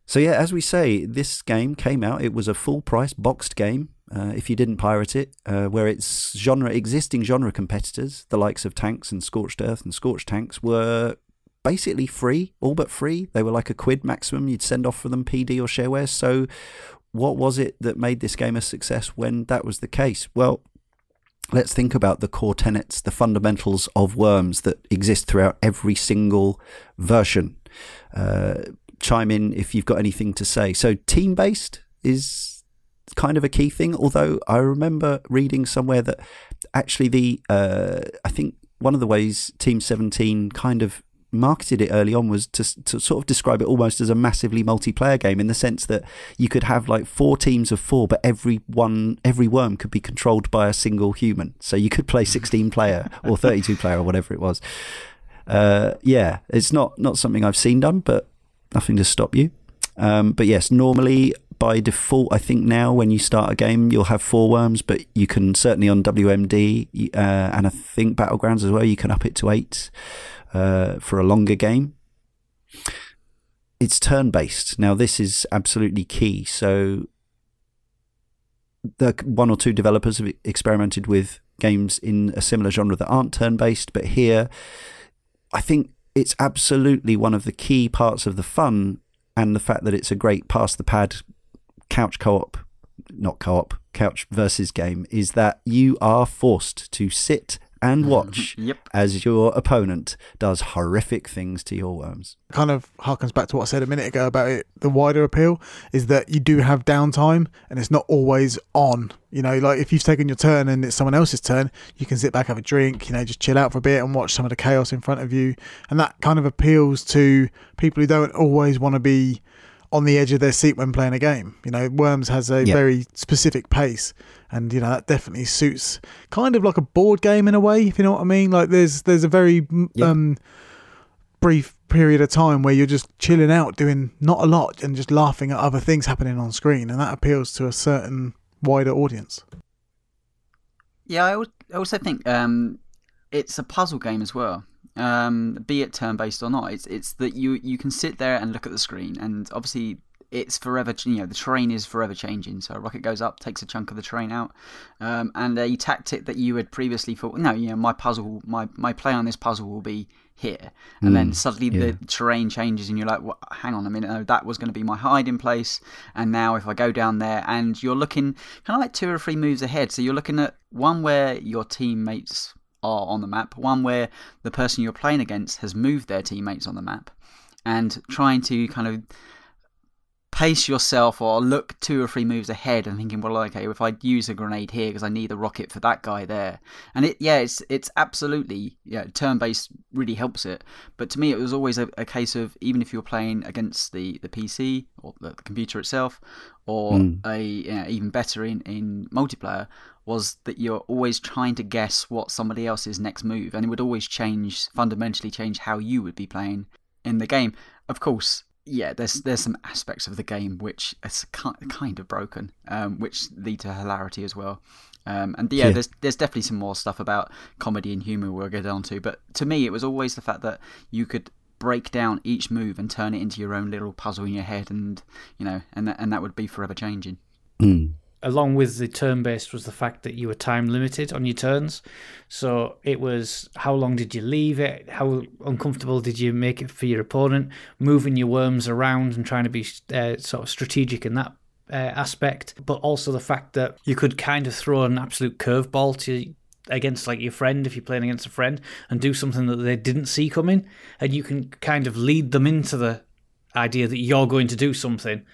So, yeah, as we say, this game came out. It was a full price boxed game. Uh, if you didn't pirate it, uh, where its genre existing genre competitors, the likes of Tanks and Scorched Earth and Scorched Tanks, were basically free, all but free. They were like a quid maximum you'd send off for them, PD or shareware. So, what was it that made this game a success when that was the case? Well, let's think about the core tenets, the fundamentals of Worms that exist throughout every single version. Uh, chime in if you've got anything to say. So, team based is kind of a key thing, although I remember reading somewhere that actually the, uh, I think one of the ways Team 17 kind of marketed it early on was to, to sort of describe it almost as a massively multiplayer game in the sense that you could have like four teams of four, but every one, every worm could be controlled by a single human. So you could play 16 player or 32 player or whatever it was. Uh, yeah, it's not, not something I've seen done, but nothing to stop you. Um, but yes, normally by default, I think now when you start a game, you'll have four worms, but you can certainly on WMD uh, and I think Battlegrounds as well, you can up it to eight uh, for a longer game. It's turn based. Now, this is absolutely key. So, the one or two developers have experimented with games in a similar genre that aren't turn based, but here, I think it's absolutely one of the key parts of the fun and the fact that it's a great pass the pad couch co op, not co op, couch versus game is that you are forced to sit and mm-hmm. watch Yep. as your opponent does horrific things to your worms. kind of harkens back to what I said a minute ago about it. The wider appeal is that you do have downtime and it's not always on. You know, like if you've taken your turn and it's someone else's turn, you can sit back, have a drink, you know, just chill out for a bit and watch some of the chaos in front of you. And that kind of appeals to people who don't always want to be on the edge of their seat when playing a game. You know, Worms has a Yeah. very specific pace, and you know that definitely suits kind of like a board game in a way, if you know what I mean. Like there's there's a very Yeah. um, brief period of time where you're just chilling out, doing not a lot, and just laughing at other things happening on screen, and that appeals to a certain wider audience. Yeah, I I also think um, it's a puzzle game as well. Um, be it turn based or not, it's it's that you you can sit there and look at the screen, and obviously it's forever. You know, the terrain is forever changing. So a rocket goes up, takes a chunk of the terrain out, um, and a tactic that you had previously thought, no, you know, my puzzle, my my play on this puzzle will be here, and then suddenly yeah. the terrain changes, and you're like, well, hang on a minute, no, that was going to be my hiding place, and now if I go down there, and you're looking kind of like two or three moves ahead, so you're looking at one where your teammates are on the map, one where the person you're playing against has moved their teammates on the map, and trying to kind of pace yourself or look two or three moves ahead and thinking, well, okay, if I use a grenade here because I need a rocket for that guy there, and it, yeah, it's it's absolutely yeah, turn based really helps it. But to me, it was always a, a case of even if you're playing against the the PC or the, the computer itself, or mm. a you know, even better in in multiplayer, was that you're always trying to guess what somebody else's next move, and it would always change fundamentally change how you would be playing in the game. Of course, yeah, there's there's some aspects of the game which is kind of broken, um, which lead to hilarity as well. Um, and yeah, yeah, there's there's definitely some more stuff about comedy and humor we'll get onto. But to me, it was always the fact that you could break down each move and turn it into your own little puzzle in your head, and you know, and that and that would be forever changing. Mm along with the turn based was the fact that you were time limited on your turns. So it was how long did you leave it? How uncomfortable did you make it for your opponent? Moving your worms around and trying to be uh, sort of strategic in that uh, aspect, but also the fact that you could kind of throw an absolute curveball to against like your friend if you're playing against a friend and do something that they didn't see coming and you can kind of lead them into the idea that you're going to do something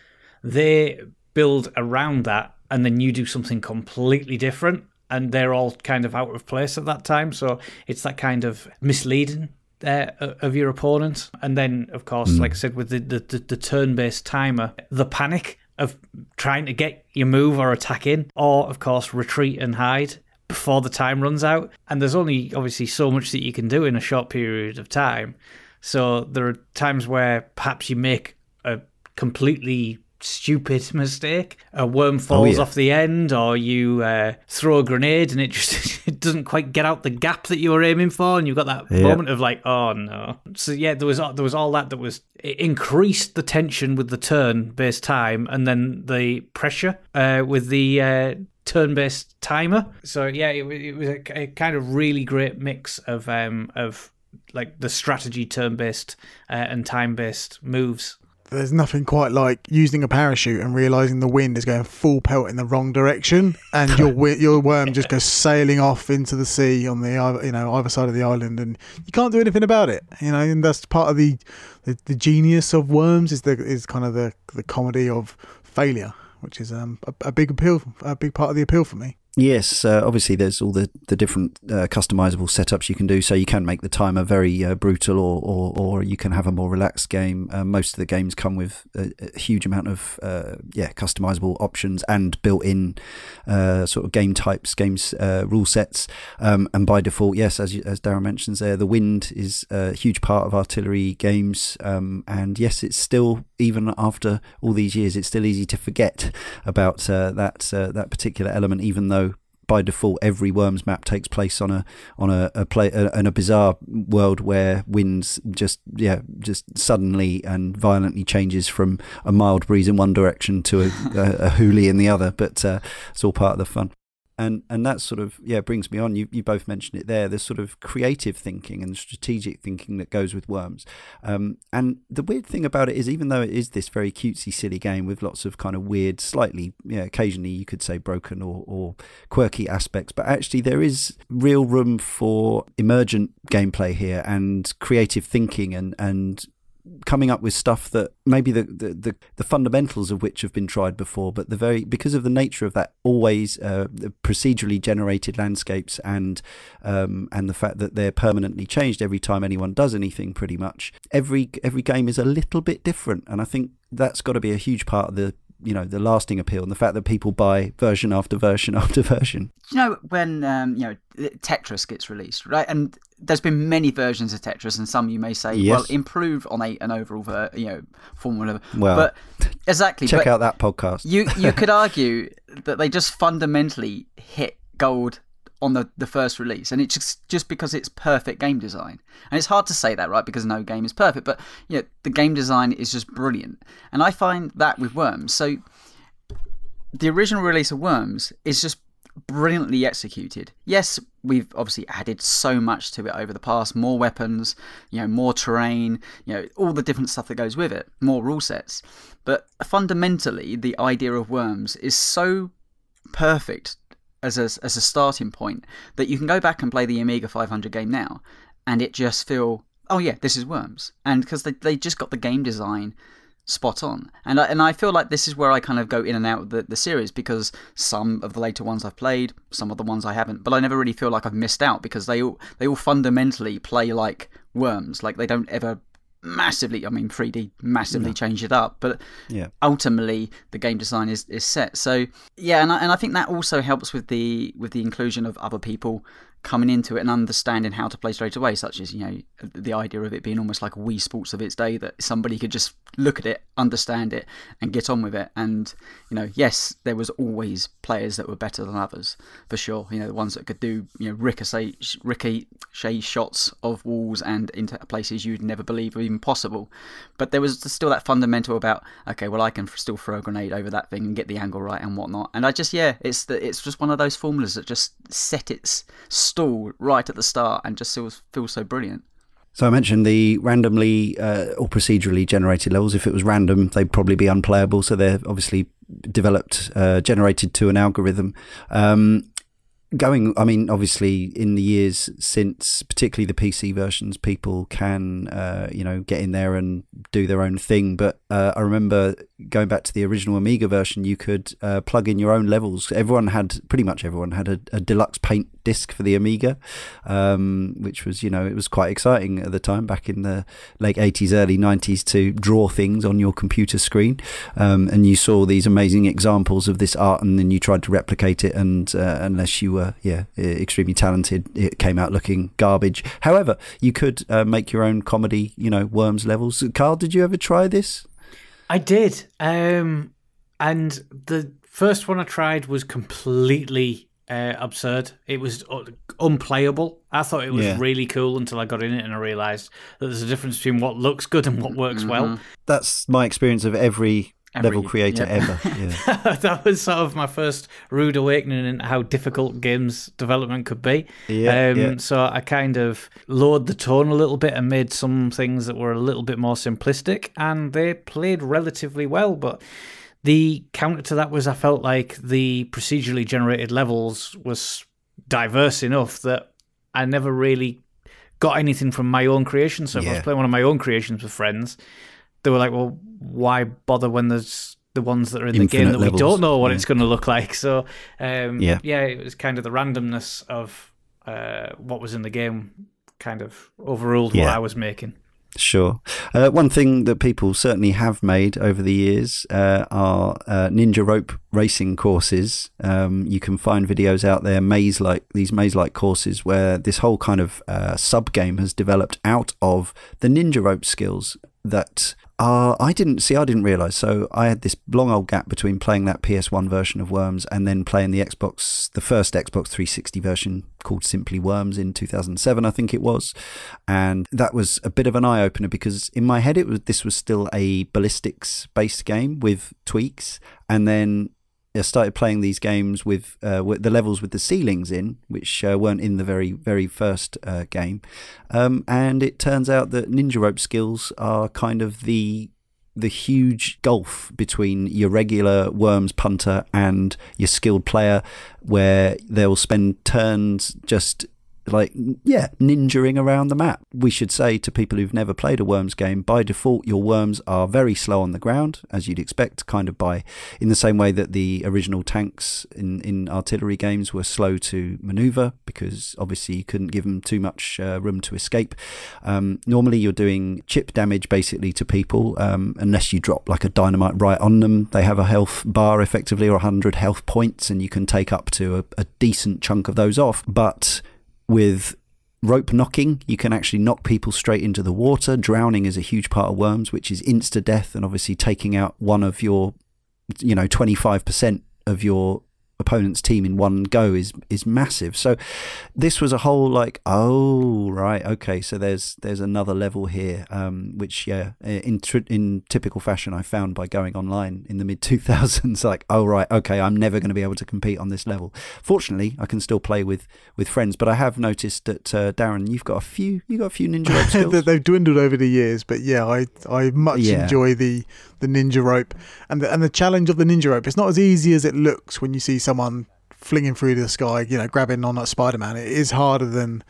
they build around that and then you do something completely different and they're all kind of out of place at that time. So it's that kind of misleading uh, of your opponent. And then, of course, mm. like I said, with the, the, the turn based timer, the panic of trying to get your move or attack in, or, of course, retreat and hide before the time runs out. And there's only obviously so much that you can do in a short period of time. So there are times where perhaps you make a completely stupid mistake. A worm oh, falls oh, yeah. off the end, or you uh, throw a grenade and it just it doesn't quite get out the gap that you were aiming for, and you've got that yeah. moment of like, oh no. So yeah, there was there was all that that was it increased the tension with the turn-based time, and then the pressure uh, with the uh, turn-based timer. So yeah, it, it was a, a, kind of really great mix of um, of like the strategy turn-based uh, and time-based moves there's nothing quite like using a parachute and realizing the wind is going full pelt in the wrong direction, and your your worm just goes sailing off into the sea on the you know either side of the island, and you can't do anything about it. You know, and that's part of the the, the genius of worms is the is kind of the the comedy of failure, which is um a, a big appeal, a big part of the appeal for me. Yes, uh, obviously there's all the, the different uh, customizable setups you can do. So you can make the timer very uh, brutal, or, or, or you can have a more relaxed game. Uh, most of the games come with a, a huge amount of uh, yeah customizable options and built-in uh, sort of game types, games rule sets. Um, and by default, yes, as as Darren mentions there, the wind is a huge part of artillery games. Um, and yes, it's still even after all these years, it's still easy to forget about that that particular element, even though by default every worms map takes place on a on a, a play a, in a bizarre world where winds just yeah just suddenly and violently changes from a mild breeze in one direction to a, a, a hoolie in the other. But uh, it's all part of the fun and and that sort of yeah brings me on. You you both mentioned it there. The sort of creative thinking and strategic thinking that goes with Worms. Um, and the weird thing about it is, even though it is this very cutesy, silly game with lots of kind of weird, slightly yeah, occasionally you could say broken or or quirky aspects, but actually there is real room for emergent gameplay here and creative thinking and and coming up with stuff that maybe the, the, the, the, fundamentals of which have been tried before, but the very because of the nature of that always uh, procedurally generated landscapes and um, and the fact that they're permanently changed every time anyone does anything, pretty much every every game is a little bit different, and I think that's got to be a huge part of the you know the lasting appeal and the fact that people buy version after version after version. You know when um, you know Tetris gets released, right? And there's been many versions of Tetris, and some you may say, yes. well, improve on a, an overall, ver- you know, formula. Well, but exactly. Check out that podcast. you you could argue that they just fundamentally hit gold on the, the first release, and it's just just because it's perfect game design. And it's hard to say that, right? Because no game is perfect, but you know, the game design is just brilliant. And I find that with Worms. So the original release of Worms is just brilliantly executed. Yes, we've obviously added so much to it over the past, more weapons, you know, more terrain, you know, all the different stuff that goes with it, more rule sets. But fundamentally, the idea of Worms is so perfect as a, as a starting point that you can go back and play the Amiga 500 game now, and it just feel, oh yeah, this is Worms, and because they they just got the game design spot on. And I, and I feel like this is where I kind of go in and out of the, the series because some of the later ones I've played, some of the ones I haven't, but I never really feel like I've missed out because they all they all fundamentally play like worms. Like they don't ever massively, I mean, 3D massively no. changed it up, but yeah. ultimately the game design is, is set. So yeah, and I, and I think that also helps with the with the inclusion of other people coming into it and understanding how to play straight away, such as, you know, the idea of it being almost like Wii Sports of its day, that somebody could just look at it, understand it, and get on with it. And, you know, yes, there was always players that were better than others, for sure. You know, the ones that could do, you know, ricochet, ricochet shots of walls and into places you'd never believe were even possible. But there was still that fundamental about, okay, well, I can still throw a grenade over that thing and get the angle right and whatnot. And I just, yeah, it's the, it's just one of those formulas that just set its stall right at the start and just feels, feels so brilliant. So I mentioned the randomly uh, or procedurally generated levels. If it was random, they'd probably be unplayable. So they're obviously developed, uh, generated to an algorithm. Um, going, I mean, obviously, in the years since, particularly the PC versions, people can, uh, you know, get in there and do their own thing. But uh, I remember going back to the original Amiga version, you could uh, plug in your own levels. Everyone had, pretty much everyone had a, a deluxe paint disc for the Amiga, um, which was, you know, it was quite exciting at the time, back in the late 80s, early 90s, to draw things on your computer screen. Um, and you saw these amazing examples of this art, and then you tried to replicate it. And uh, unless you were, yeah, extremely talented, it came out looking garbage. However, you could uh, make your own comedy, you know, Worms levels. Karl, did you ever try this? I did. Um, and the first one I tried was completely uh, absurd. It was unplayable. I thought it was yeah. really cool until I got in it and I realised that there's a difference between what looks good and what works mm-hmm. well. That's my experience of every Every, level creator yeah. ever. Yeah. that was sort of my first rude awakening in how difficult games development could be. Yeah, um, yeah. So I kind of lowered the tone a little bit and made some things that were a little bit more simplistic, and they played relatively well. But the counter to that was I felt like the procedurally generated levels was diverse enough that I never really got anything from my own creation. So if I was playing one of my own creations with friends, they were like, well, why bother when there's the ones that are in Infinite the game that levels. we don't know what yeah. it's going to look like? So, um, yeah. yeah, it was kind of the randomness of uh, what was in the game kind of overruled yeah. what I was making. Sure. Uh, one thing that people certainly have made over the years uh, are uh, ninja rope racing courses. Um, you can find videos out there, maze like these maze like courses, where this whole kind of uh, sub game has developed out of the ninja rope skills that uh, I didn't see. I didn't realize. So I had this long old gap between playing that PS1 version of Worms and then playing the Xbox, the first Xbox 360 version called simply Worms in 2007, I think it was, and that was a bit of an eye opener because in my head it was this was still a ballistics based game with tweaks, and then I started playing these games with, uh, with the levels with the ceilings in, which uh, weren't in the very very first uh, game, um, and it turns out that ninja rope skills are kind of the the huge gulf between your regular worms punter and your skilled player, where they'll spend turns just like yeah ninjaing around the map. We should say to people who've never played a worms game by default your worms are very slow on the ground as you'd expect kind of by in the same way that the original tanks in in artillery games were slow to maneuver because obviously you couldn't give them too much uh, room to escape. Um, normally you're doing chip damage basically to people um, unless you drop like a dynamite right on them. They have a health bar effectively or 100 health points and you can take up to a, a decent chunk of those off. But with rope knocking, you can actually knock people straight into the water. Drowning is a huge part of worms, which is insta death, and obviously taking out one of your, you know, 25% of your opponent's team in one go is is massive. So this was a whole like, oh right, okay, so there's there's another level here, um, which yeah, in in typical fashion, I found by going online in the mid two thousands, like oh right, okay, I'm never going to be able to compete on this level. Fortunately, I can still play with with friends, but I have noticed that uh, Darren, you've got a few, you got a few ninja skills. They've dwindled over the years, but yeah, I I much yeah. enjoy the the ninja rope and the, and the challenge of the ninja rope. It's not as easy as it looks when you see someone flinging through the sky, you know, grabbing on that Spider Man. It is harder than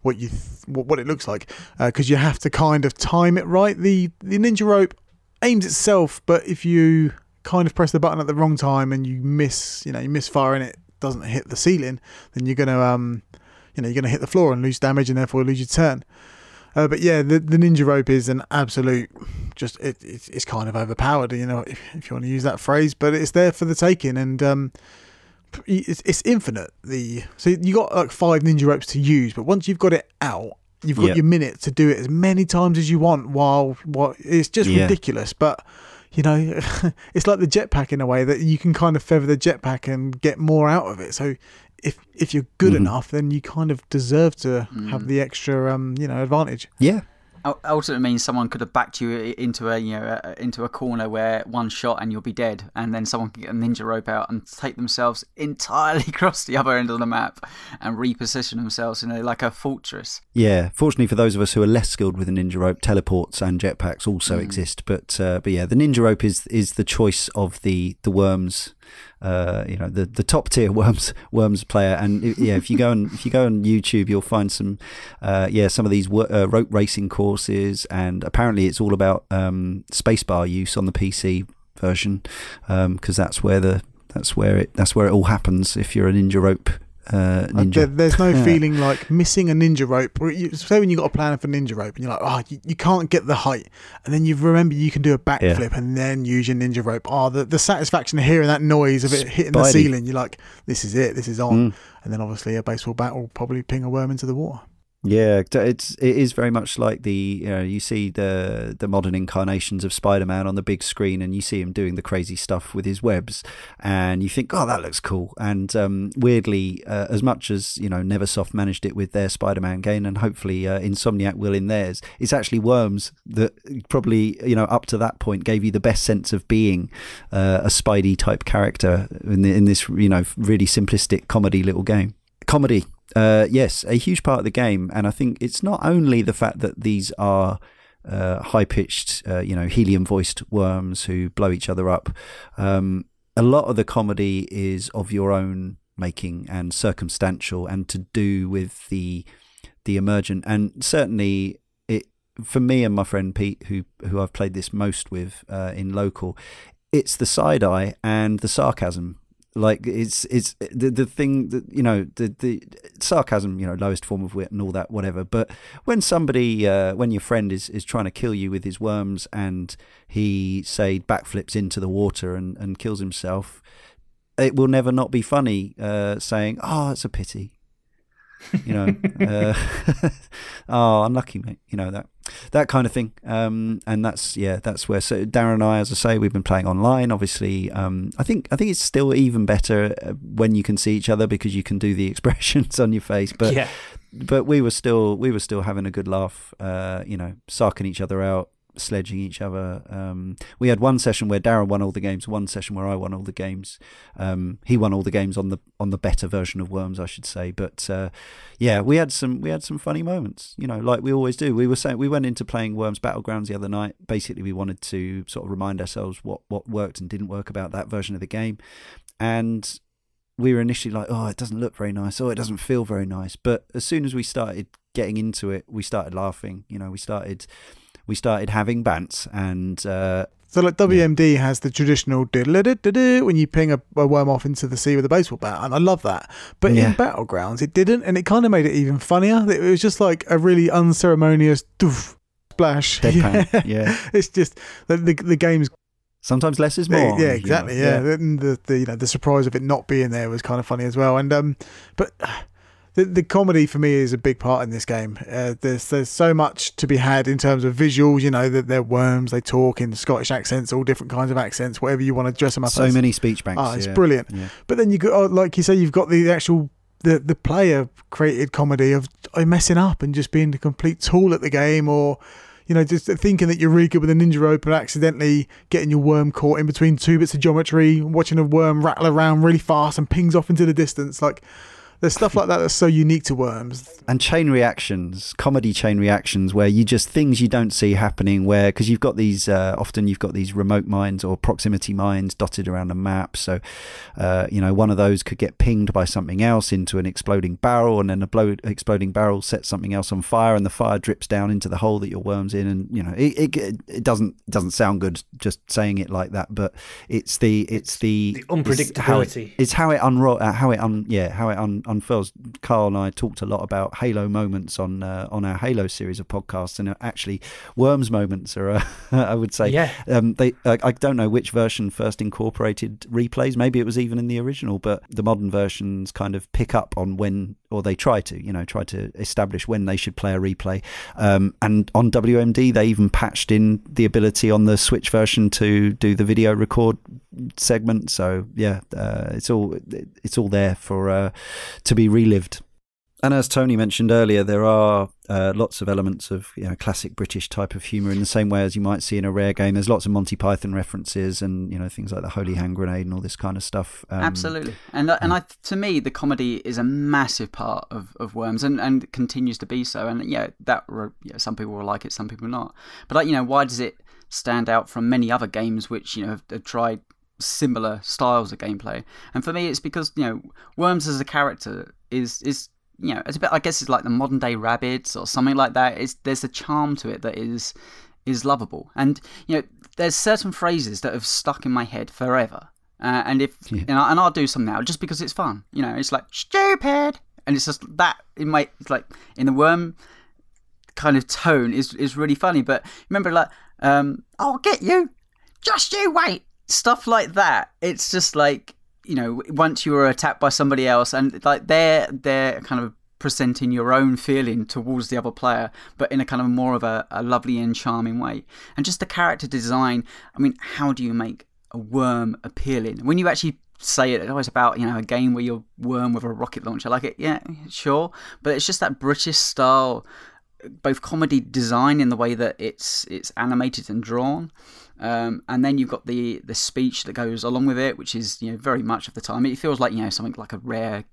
what you th- what it looks like because uh, you have to kind of time it right. The the ninja rope aims itself, but if you kind of press the button at the wrong time and you miss, you know, you misfire and it doesn't hit the ceiling, then you're gonna um, you know, you're gonna hit the floor and lose damage and therefore lose your turn. Uh, but yeah, the, the ninja rope is an absolute, just it, it's it's kind of overpowered, you know, if, if you want to use that phrase. But it's there for the taking, and um, it's, it's infinite. The so you got like five ninja ropes to use, but once you've got it out, you've got Yeah. your minute to do it as many times as you want. While what it's just Yeah. ridiculous, but. You know, it's like the jetpack in a way that you can kind of feather the jetpack and get more out of it. So, if if you're good Mhm. enough, then you kind of deserve to Mm. have the extra, um, you know, advantage. Yeah, Ul- Ultimately means someone could have backed you into a you know a- into a corner where one shot and you'll be dead, and then someone can get a ninja rope out and take themselves entirely across the other end of the map and reposition themselves in a, like a fortress. Yeah, fortunately for those of us who are less skilled with the ninja rope, teleports and jetpacks also Mm. exist. But uh, but yeah, the ninja rope is is the choice of the the worms. Uh, you know the, the top tier worms worms player, and yeah, if you go on if you go on YouTube, you'll find some uh, yeah some of these uh, rope racing courses, and apparently it's all about um, spacebar use on the PC version because that's where the that's where it that's where it all happens. If you're a ninja rope uh, Like, ninja, there, there's no Yeah. feeling like missing a ninja rope. Say when you got a plan for ninja rope and you're like, oh, you, you can't get the height, and then you remember you can do a backflip and then use your ninja rope. Oh, the, the satisfaction of hearing that noise of it hitting the ceiling, you're like, this is it, this is on. Mm. And then obviously a baseball bat will probably ping a worm into the water. Yeah, it's it is very much like the you know you see the the modern incarnations of Spider-Man on the big screen, and you see him doing the crazy stuff with his webs, and you think, oh, that looks cool. And um, weirdly, uh, as much as you know, NeverSoft managed it with their Spider-Man game, and hopefully uh, Insomniac will in theirs, it's actually Worms that probably you know up to that point gave you the best sense of being uh, a Spidey type character in the, in this you know really simplistic comedy little game. Comedy, uh, yes, a huge part of the game, and I think it's not only the fact that these are uh, high pitched, uh, you know, helium voiced worms who blow each other up. Um, a lot of the comedy is of your own making and circumstantial, and to do with the the emergent, and certainly it for me and my friend Pete, who who I've played this most with uh, in local, it's the side eye and the sarcasm like it's it's the the thing that you know the the sarcasm you know lowest form of wit and all that whatever. But when somebody uh, when your friend is is trying to kill you with his worms and he say backflips into the water and and kills himself it will never not be funny uh, saying oh it's a pity you know uh, oh unlucky mate. You know that that kind of thing. Um and that's yeah that's where so darren and i as i say we've been playing online obviously um i think i think it's still even better uh, when you can see each other because you can do the expressions on your face. But yeah, but we were still we were still having a good laugh uh you know sarking each other out sledging each other um we had one session where darren won all the games one session where i won all the games um he won all the games on the on the better version of worms i should say but uh yeah we had some we had some funny moments you know like we always do we were saying we went into playing worms battlegrounds the other night basically we wanted to sort of remind ourselves what what worked and didn't work about that version of the game and we were initially like, oh, it doesn't look very nice. Oh, it doesn't feel very nice. But as soon as we started getting into it, we started laughing. You know, we started we started having bants, and uh, So like WMD has the traditional when you ping a, a worm off into the sea with a baseball bat, and I love that. But Yeah. in Battlegrounds, it didn't, and it kind of made it even funnier. It was just like a really unceremonious doof splash. deadpan. yeah. it's just the, the the game's Sometimes less is more. yeah, you know. exactly. Yeah, And the, the you know the surprise of it not being there was kind of funny as well. And um, but the the comedy for me is a big part in this game. Uh, there's there's so much to be had in terms of visuals. You know that they're worms. They talk in Scottish accents, all different kinds of accents, whatever you want to dress them up So as. many speech banks. Oh, it's yeah. brilliant. Yeah. But then you got, oh, like you say, you've got the actual the the player created comedy of messing up and just being the complete tool at the game, or you know, just thinking that you're really good with a ninja rope, but accidentally getting your worm caught in between two bits of geometry, watching a worm rattle around really fast and pings off into the distance. Like There's stuff like that that's so unique to Worms. and chain reactions, comedy chain reactions, where you just things you don't see happening. Where because you've got these uh, often you've got these remote mines or proximity mines dotted around a map. So uh, you know one of those could get pinged by something else into an exploding barrel, and then a blow, exploding barrel sets something else on fire, and the fire drips down into the hole that your worms in. And you know it it, it doesn't it doesn't sound good just saying it like that, but it's the it's the The it's how it- unpredictability. it's how it unro- uh, how it un- yeah how it un- unfurls. Karl and I talked a lot about Halo moments on uh, on our Halo series of podcasts, and actually Worms moments are uh, I would say Yeah. um, they uh, I don't know which version first incorporated replays. Maybe it was even in the original, but the modern versions kind of pick up on when or they try to you know try to establish when they should play a replay. Um, and on WMD they even patched in the ability on the Switch version to do the video record segment. So yeah, uh, it's all it's all there for uh, to be relived. And as Tony mentioned earlier, there are uh, lots of elements of you know, classic British type of humour in the same way as you might see in a rare game. There's lots of Monty Python references and you know things like the holy hand grenade and all this kind of stuff. Um, Absolutely, and uh, and I to me the comedy is a massive part of, of Worms and, and continues to be so. And yeah, that yeah, some people will like it, some people not. But like you know, why does it stand out from many other games which you know have, have tried similar styles of gameplay? And for me, it's because you know Worms as a character is is you know it's a bit I guess it's like the modern day rabbits or something like that. It's there's a charm to it that is is lovable, and you know there's certain phrases that have stuck in my head forever. Uh, and if Yeah. and, I'll do some now just because it's fun. You know, it's like stupid, and it's just that in my it's like in the worm kind of tone is is really funny. But remember, like, um, I'll get you, just you wait, stuff like that. It's just like you know, once you were attacked by somebody else, and like they're they're kind of presenting your own feeling towards the other player, but in a kind of more of a, a lovely and charming way. And just the character design. I mean, how do you make a worm appealing when you actually say it? Oh, it's always about you know a game where you're worm with a rocket launcher. Like it, yeah, sure, but it's just that British style both comedy design in the way that it's it's animated and drawn, um, and then you've got the the speech that goes along with it, which is you know very much of the time it feels like you know something like a rare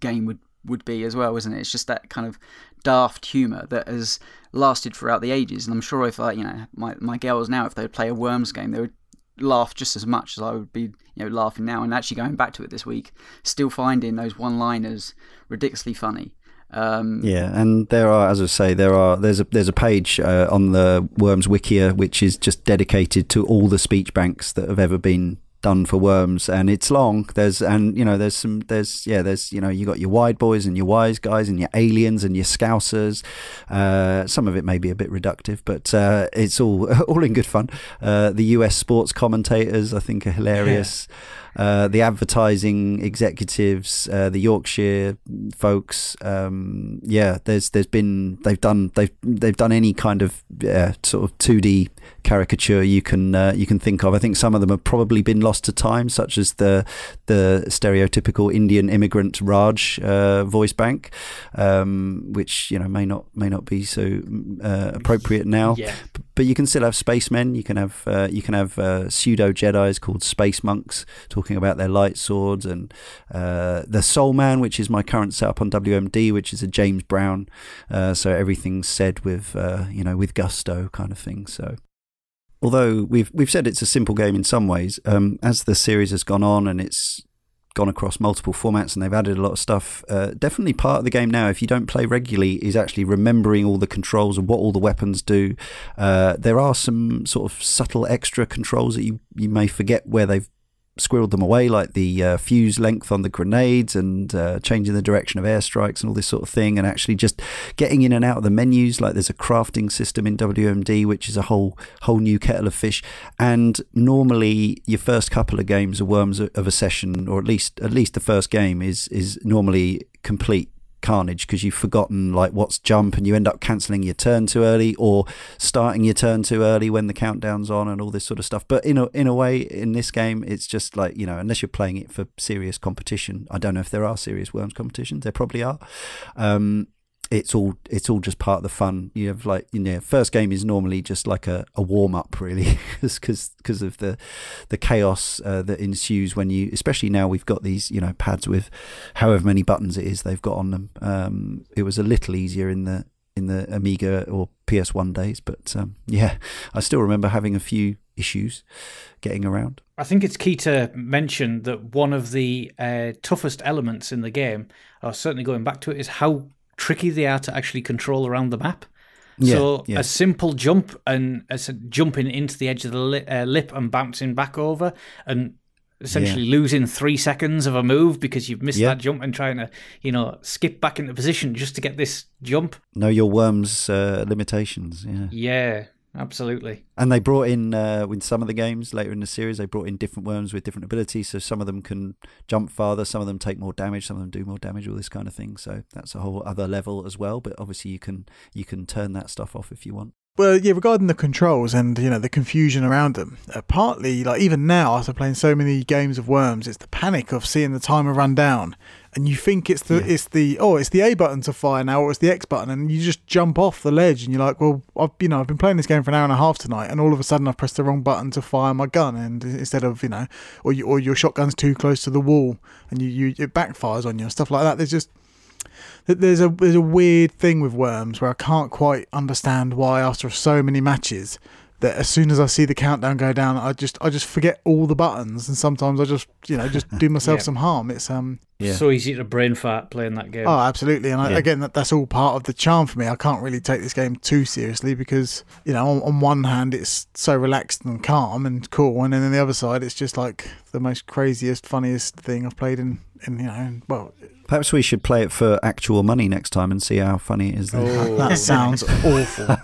game would would be as well, isn't it? It's just that kind of daft humour that has lasted throughout the ages, and I'm sure if I you know my my girls now if they would play a Worms game they would laugh just as much as I would be you know laughing now, and actually going back to it this week, still finding those one liners ridiculously funny. Um, Yeah, and there are, as I say, there are there's a there's a page uh, on the Worms Wikia which is just dedicated to all the speech banks that have ever been done for Worms, and it's long. There's and you know there's some there's yeah there's you know you got your wide boys and your wise guys and your aliens and your scousers. Uh, some of it may be a bit reductive, but uh, it's all all in good fun. Uh, the US sports commentators I think are hilarious. Uh, the advertising executives, uh, the Yorkshire folks, um, yeah, there's there's been they've done they've they've done any kind of sort of two D caricature you can uh, you can think of. I think some of them have probably been lost to time, such as the the stereotypical Indian immigrant Raj uh, voice bank, um, which you know may not may not be so uh, appropriate now Yeah. but you can still have spacemen. You can have uh, you can have uh, pseudo Jedi's called space monks talking about their light swords, and uh, the Soul Man, which is my current setup on WMD, which is a James Brown. Uh, so everything's said with uh, you know with gusto kind of thing. So. Although we've we've said it's a simple game in some ways, um, as the series has gone on and it's gone across multiple formats and they've added a lot of stuff. Uh, definitely part of the game now, if you don't play regularly, is actually remembering all the controls and what all the weapons do. Uh, there are some sort of subtle extra controls that you, you may forget where they've squirreled them away, like the uh, fuse length on the grenades and uh, changing the direction of airstrikes and all this sort of thing, and actually just getting in and out of the menus. Like there's a crafting system in WMD, which is a whole whole new kettle of fish. And normally, your first couple of games of Worms of a session, or at least at least the first game, is is normally complete carnage because you've forgotten like what's jump and you end up cancelling your turn too early or starting your turn too early when the countdown's on and all this sort of stuff. But in a, in a way in this game it's just like you know unless you're playing it for serious competition i don't know if there are serious worms competitions there probably are um, it's all it's all just part of the fun. You have like you know, first game is normally just like a, a warm up, really, because because of the the chaos uh, that ensues when you, especially now we've got these you know pads with however many buttons it is they've got on them. Um, it was a little easier in the in the Amiga or PS1 days, but um, yeah, I still remember having a few issues getting around. I think it's key to mention that one of the uh, toughest elements in the game, or certainly going back to it, is how tricky they are to actually control around the map. Yeah, so yeah. a simple jump and jumping into the edge of the li- uh, lip and bouncing back over and essentially losing three seconds of a move because you've missed Yeah. that jump and trying to you know skip back into position just to get this jump. Know your worms uh, limitations, yeah. Yeah, absolutely. And they brought in uh, with some of the games later in the series, they brought in different worms with different abilities. So some of them can jump farther, some of them take more damage, some of them do more damage, all this kind of thing. So that's a whole other level as well. But obviously, you can you can turn that stuff off if you want. Well, yeah, regarding the controls and you know the confusion around them, uh, partly like even now after playing so many games of Worms, it's the panic of seeing the timer run down, and you think it's the Yeah. it's the oh it's the A button to fire now or it's the X button, and you just jump off the ledge, and you're like, well, I've you know I've been playing this game for an hour and a half tonight, and all of a sudden I've pressed the wrong button to fire my gun, and instead of you know, or you, or your shotgun's too close to the wall, and you, you it backfires on you and stuff like that. There's just there's a there's a weird thing with worms where I can't quite understand why after so many matches that as soon as I see the countdown go down, I just I just forget all the buttons and sometimes I just you know just do myself Yeah. some harm. It's um Yeah. So easy to brain fart playing that game. oh absolutely and I, Yeah. again that, that's all part of the charm for me. I can't really take this game too seriously because you know on, on one hand it's so relaxed and calm and cool, and then on the other side it's just like the most craziest funniest thing I've played in in you know in, well Perhaps we should play it for actual money next time and see how funny it is. Then. Oh. that sounds awful.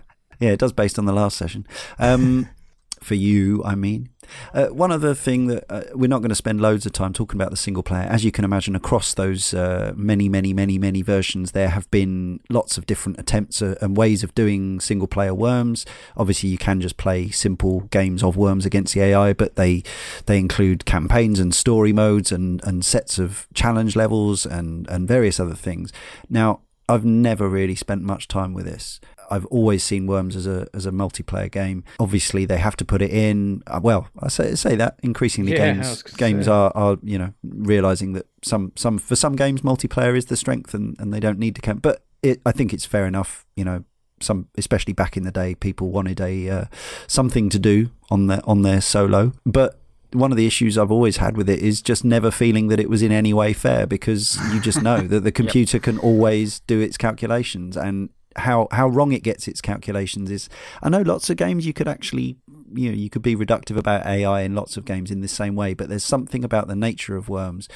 yeah, it does based on the last session. Um, for you, I mean. Uh, one other thing that uh, we're not going to spend loads of time talking about the single player. As you can imagine, across those uh, many, many, many, many versions, there have been lots of different attempts uh, and ways of doing single player worms. Obviously, you can just play simple games of worms against the AI, but they they include campaigns and story modes and, and sets of challenge levels and, and various other things. Now, I've never really spent much time with this. I've always seen Worms as a as a multiplayer game. Obviously, they have to put it in. Uh, well, I say say that increasingly Yeah, games games are, are you know realizing that some some for some games multiplayer is the strength and, and they don't need to camp. But it, I think it's fair enough. You know, some especially back in the day, people wanted a uh, something to do on their on their solo, but one of the issues I've always had with it is just never feeling that it was in any way fair because you just know that the computer can always do its calculations and how how wrong it gets its calculations is I know lots of games you could actually you know you could be reductive about AI in lots of games in the same way but there's something about the nature of worms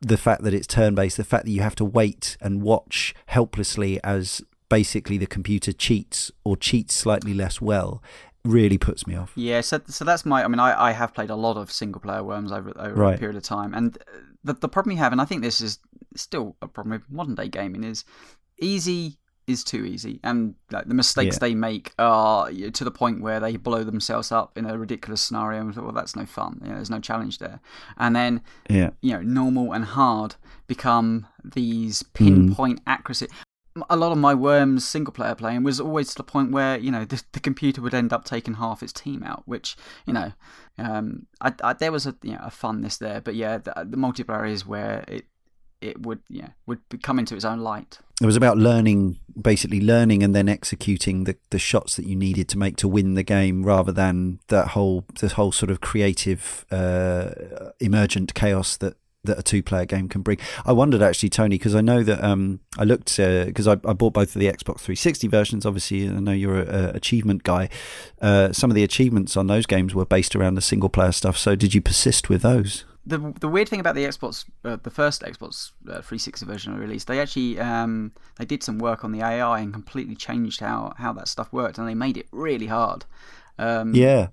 the fact that it's turn based the fact that you have to wait and watch helplessly as basically the computer cheats or cheats slightly less well really puts me off Yeah, so so that's my. I mean, I, I have played a lot of single player worms over over Right. a period of time, and the the problem you have, and I think this is still a problem with modern day gaming, is easy is too easy, and like, the mistakes Yeah. they make are to the point where they blow themselves up in a ridiculous scenario. And well, that's no fun. You know, there's no challenge there, and then yeah you know, normal and hard become these pinpoint accuracy. A lot of my Worms single player playing was always to the point where you know the, the computer would end up taking half its team out, which you know, um, I, I, there was a you know a funness there, but yeah, the, the multiplayer is where it it would yeah would come into its own light. It was about learning basically learning and then executing the, the shots that you needed to make to win the game rather than that whole this whole sort of creative uh, emergent chaos that that a two player game can bring. I wondered actually, Tony, because I know that um, I looked because I, I bought both of the Xbox 360 versions. Obviously, I know you're a, a achievement guy. Uh, some of the achievements on those games were based around the single player stuff. So, did you persist with those? The the weird thing about the Xbox, uh, the first Xbox uh, 360 version I released, they actually um, they did some work on the AI and completely changed how, how that stuff worked, and they made it really hard. Um, Yeah,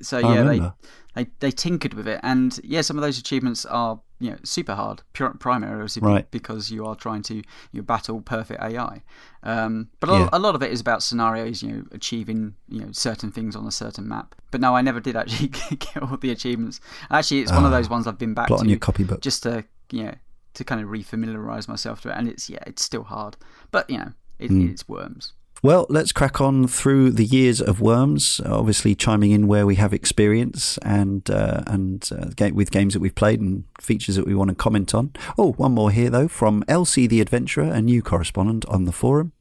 So I yeah, they, remember. they they tinkered with it, and yeah, some of those achievements are you know super hard, pure, primary Right. because you are trying to you battle perfect AI. Um, but a, Yeah. lot, a lot of it is about scenarios, you know, achieving you know certain things on a certain map. But no, I never did actually get all the achievements. Actually, it's one of Ah, those ones I've been back plot on your copybook. just to you know to kind of refamiliarize myself to it, and it's yeah, it's still hard, but you know, it, Mm. it's worms. Well, let's crack on through the years of Worms. Obviously, chiming in where we have experience and uh, and uh, with games that we've played and features that we want to comment on. Oh, one more here though from Elsie the Adventurer, a new correspondent on the forum,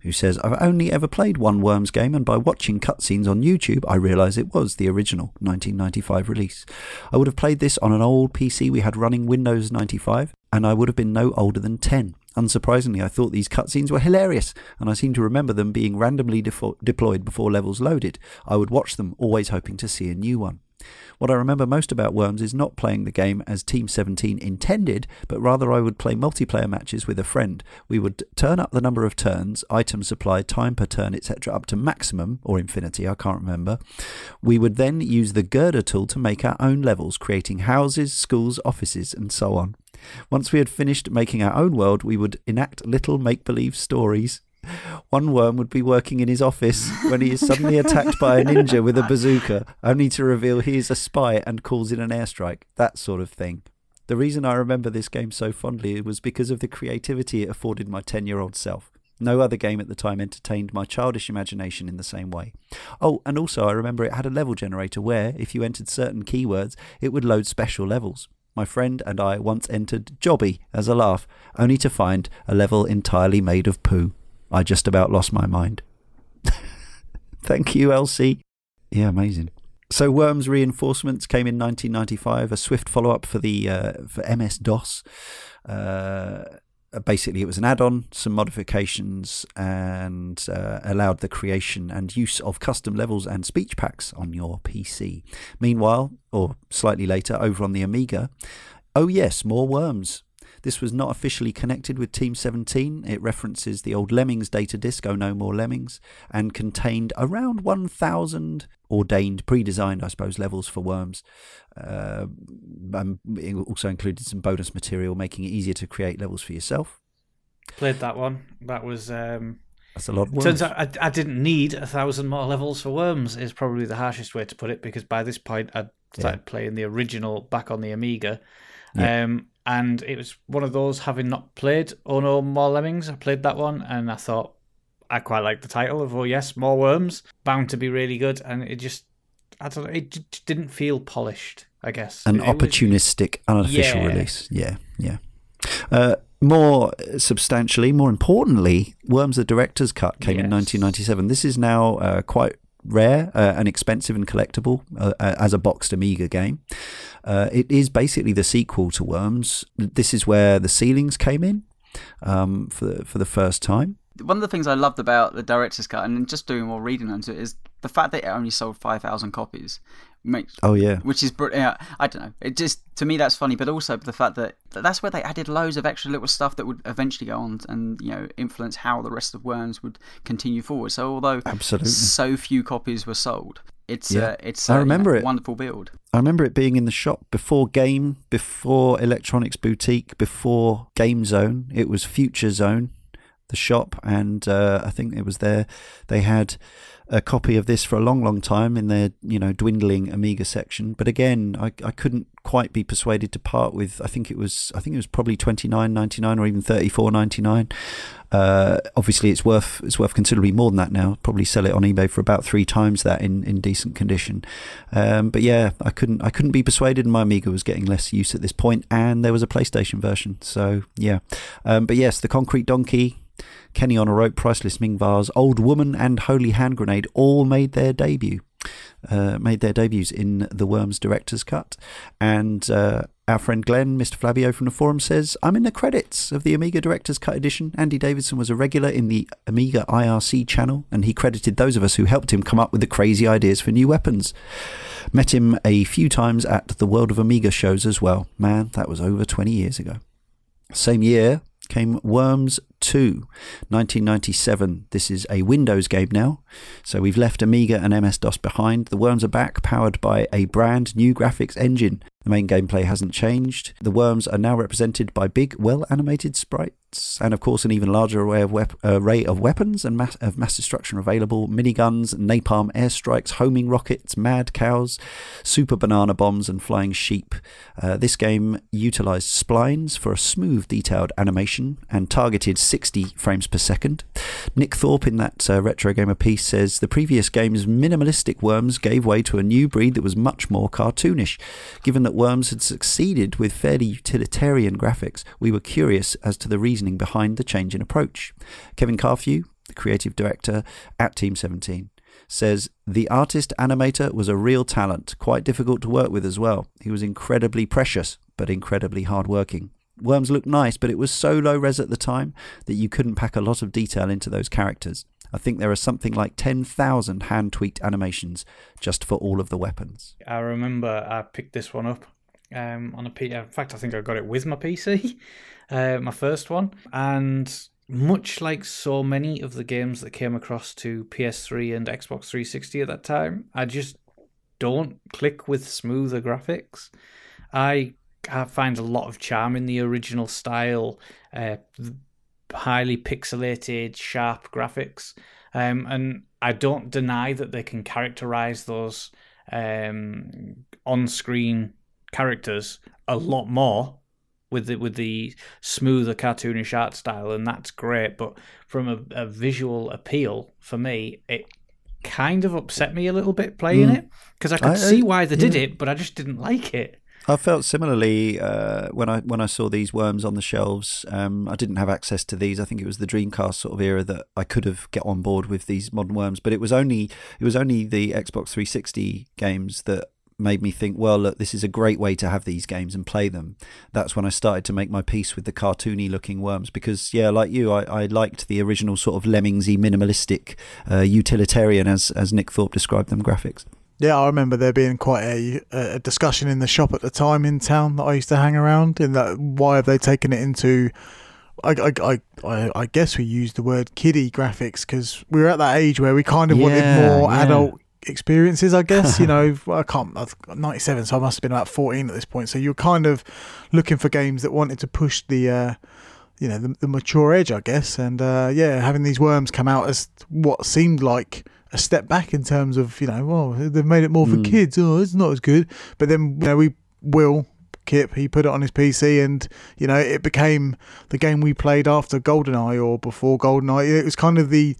who says, "I've only ever played one Worms game, and by watching cutscenes on YouTube, I realise it was the original 1995 release. I would have played this on an old PC we had running Windows 95, and I would have been no older than 10." Unsurprisingly, I thought these cutscenes were hilarious, and I seem to remember them being randomly defo- deployed before levels loaded. I would watch them, always hoping to see a new one. What I remember most about Worms is not playing the game as Team 17 intended, but rather I would play multiplayer matches with a friend. We would turn up the number of turns, item supply, time per turn, etc., up to maximum or infinity, I can't remember. We would then use the girder tool to make our own levels, creating houses, schools, offices, and so on. Once we had finished making our own world, we would enact little make believe stories. One worm would be working in his office when he is suddenly attacked by a ninja with a bazooka, only to reveal he is a spy and calls in an airstrike. That sort of thing. The reason I remember this game so fondly was because of the creativity it afforded my 10 year old self. No other game at the time entertained my childish imagination in the same way. Oh, and also I remember it had a level generator where, if you entered certain keywords, it would load special levels. My friend and I once entered Jobby as a laugh, only to find a level entirely made of poo. I just about lost my mind. Thank you, Elsie. Yeah, amazing. So Worms reinforcements came in 1995, a swift follow-up for the uh, for MS DOS. Uh, basically, it was an add-on, some modifications, and uh, allowed the creation and use of custom levels and speech packs on your PC. Meanwhile, or slightly later, over on the Amiga, oh yes, more Worms. This was not officially connected with Team 17. It references the old Lemmings data disc, Oh No More Lemmings, and contained around 1,000 ordained, pre designed, I suppose, levels for Worms. Uh, um, it also included some bonus material, making it easier to create levels for yourself. Played that one. That was. Um, That's a lot of worms. turns out I, I didn't need a thousand more levels for Worms. Is probably the harshest way to put it because by this point I'd started playing the original back on the Amiga. Yeah. Um, and it was one of those having not played Oh No More Lemmings. I played that one and I thought I quite like the title of Oh Yes More Worms. Bound to be really good, and it just I don't know. It just didn't feel polished. I guess An It was- opportunistic, unofficial Yeah. release. Yeah, yeah. Uh, more substantially, more importantly, Worms the Director's Cut came in 1997. This is now uh, quite rare uh, and expensive and collectible uh, uh, as a boxed Amiga game. Uh, it is basically the sequel to Worms. This is where the ceilings came in um, for for the first time. One of the things I loved about the director's cut, and just doing more reading into it, is the fact that it only sold five thousand copies. Makes Oh yeah, which is yeah, I don't know. It just to me that's funny, but also the fact that that that's where they added loads of extra little stuff that would eventually go on and you know influence how the rest of Worms would continue forward. So although absolutely. so few copies were sold, it's Yeah. uh, it's I uh, you remember know, it. wonderful build. I remember it being in the shop before Game, before Electronics Boutique, before Game Zone. It was Future Zone, the shop, and uh, I think it was there. They had a copy of this for a long, long time in their you know dwindling Amiga section. But again, I, I couldn't quite be persuaded to part with. I think it was I think it was probably twenty nine ninety nine or even thirty four ninety nine. Uh, obviously, it's worth it's worth considerably more than that now. Probably sell it on eBay for about three times that in, in decent condition. Um, but yeah, I couldn't I couldn't be persuaded. My Amiga was getting less use at this point, and there was a PlayStation version. So yeah, um, but yes, the Concrete Donkey, Kenny on a Rope, Priceless Ming Vase, Old Woman, and Holy Hand Grenade all made their debut. Uh, made their debuts in the Worms director's cut, and uh, our friend Glenn, Mr. Flavio from the forum, says, I'm in the credits of the Amiga Director's Cut edition. Andy Davidson was a regular in the Amiga IRC channel, and he credited those of us who helped him come up with the crazy ideas for new weapons. Met him a few times at the World of Amiga shows as well. Man, that was over 20 years ago. Same year came Worms 2. 1997. This is a Windows game now. So we've left Amiga and MS DOS behind. The Worms are back, powered by a brand new graphics engine. The main gameplay hasn't changed. The worms are now represented by big, well animated sprites, and of course, an even larger array of, wep- array of weapons and mass- of mass destruction available miniguns, napalm airstrikes, homing rockets, mad cows, super banana bombs, and flying sheep. Uh, this game utilized splines for a smooth, detailed animation and targeted 60 frames per second. Nick Thorpe in that uh, Retro Gamer piece says the previous game's minimalistic worms gave way to a new breed that was much more cartoonish. Given that Worms had succeeded with fairly utilitarian graphics, we were curious as to the reasoning behind the change in approach. Kevin Carthew, the creative director at Team 17, says the artist animator was a real talent, quite difficult to work with as well. He was incredibly precious, but incredibly hardworking. Worms looked nice, but it was so low res at the time that you couldn't pack a lot of detail into those characters. I think there are something like 10,000 hand tweaked animations just for all of the weapons. I remember I picked this one up um, on a P. In fact, I think I got it with my PC, uh, my first one. And much like so many of the games that came across to PS3 and Xbox 360 at that time, I just don't click with smoother graphics. I, I find a lot of charm in the original style. Uh, highly pixelated, sharp graphics. Um, and I don't deny that they can characterize those um, on-screen characters a lot more with the with the smoother cartoonish art style, and that's great. But from a, a visual appeal, for me, it kind of upset me a little bit playing mm. it because I could I, see why they yeah. did it, but I just didn't like it. I felt similarly uh, when I when I saw these worms on the shelves. Um, I didn't have access to these. I think it was the Dreamcast sort of era that I could have get on board with these modern worms. But it was only it was only the Xbox 360 games that made me think, well, look, this is a great way to have these games and play them. That's when I started to make my peace with the cartoony looking worms because, yeah, like you, I, I liked the original sort of lemmingsy, minimalistic, uh, utilitarian, as as Nick Thorpe described them, graphics. Yeah, I remember there being quite a, a discussion in the shop at the time in town that I used to hang around. In that, why have they taken it into? I, I, I, I guess we used the word kiddie graphics because we were at that age where we kind of yeah, wanted more yeah. adult experiences. I guess you know I can't. I was ninety seven, so I must have been about fourteen at this point. So you're kind of looking for games that wanted to push the. Uh, you know the, the mature edge, I guess, and uh, yeah, having these worms come out as what seemed like a step back in terms of you know, well, they've made it more for mm. kids. Oh, it's not as good. But then you know, we will Kip he put it on his PC, and you know, it became the game we played after GoldenEye or before GoldenEye. It was kind of the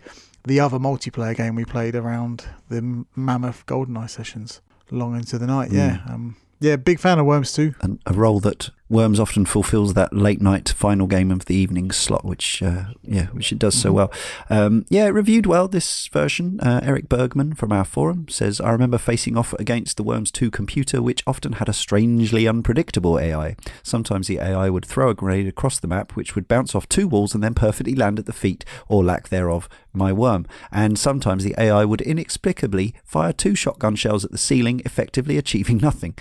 the other multiplayer game we played around the Mammoth GoldenEye sessions, long into the night. Mm. Yeah. Um, yeah, big fan of Worms too. And a role that Worms often fulfills that late night final game of the evening slot, which uh, yeah, which it does so mm-hmm. well. Um, yeah, it reviewed well this version. Uh, Eric Bergman from our forum says, "I remember facing off against the Worms 2 computer, which often had a strangely unpredictable AI. Sometimes the AI would throw a grenade across the map, which would bounce off two walls and then perfectly land at the feet or lack thereof my worm. And sometimes the AI would inexplicably fire two shotgun shells at the ceiling, effectively achieving nothing."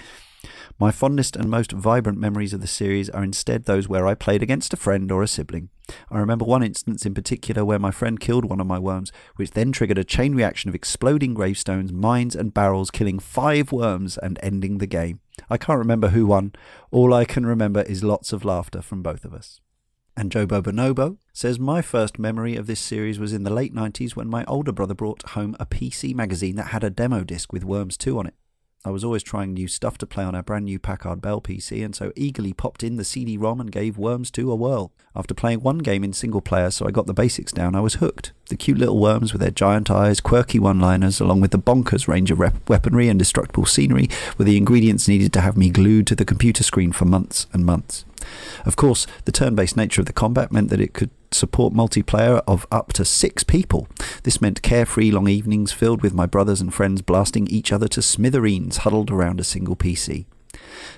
My fondest and most vibrant memories of the series are instead those where I played against a friend or a sibling. I remember one instance in particular where my friend killed one of my worms, which then triggered a chain reaction of exploding gravestones, mines, and barrels, killing five worms and ending the game. I can't remember who won. All I can remember is lots of laughter from both of us. And Jobo Bonobo says, My first memory of this series was in the late 90s when my older brother brought home a PC magazine that had a demo disc with Worms 2 on it. I was always trying new stuff to play on our brand new Packard Bell PC, and so eagerly popped in the CD ROM and gave Worms 2 a whirl. After playing one game in single player, so I got the basics down, I was hooked. The cute little worms with their giant eyes, quirky one liners, along with the bonkers range of rep- weaponry and destructible scenery, were the ingredients needed to have me glued to the computer screen for months and months. Of course, the turn based nature of the combat meant that it could support multiplayer of up to six people. This meant carefree long evenings filled with my brothers and friends blasting each other to smithereens huddled around a single PC.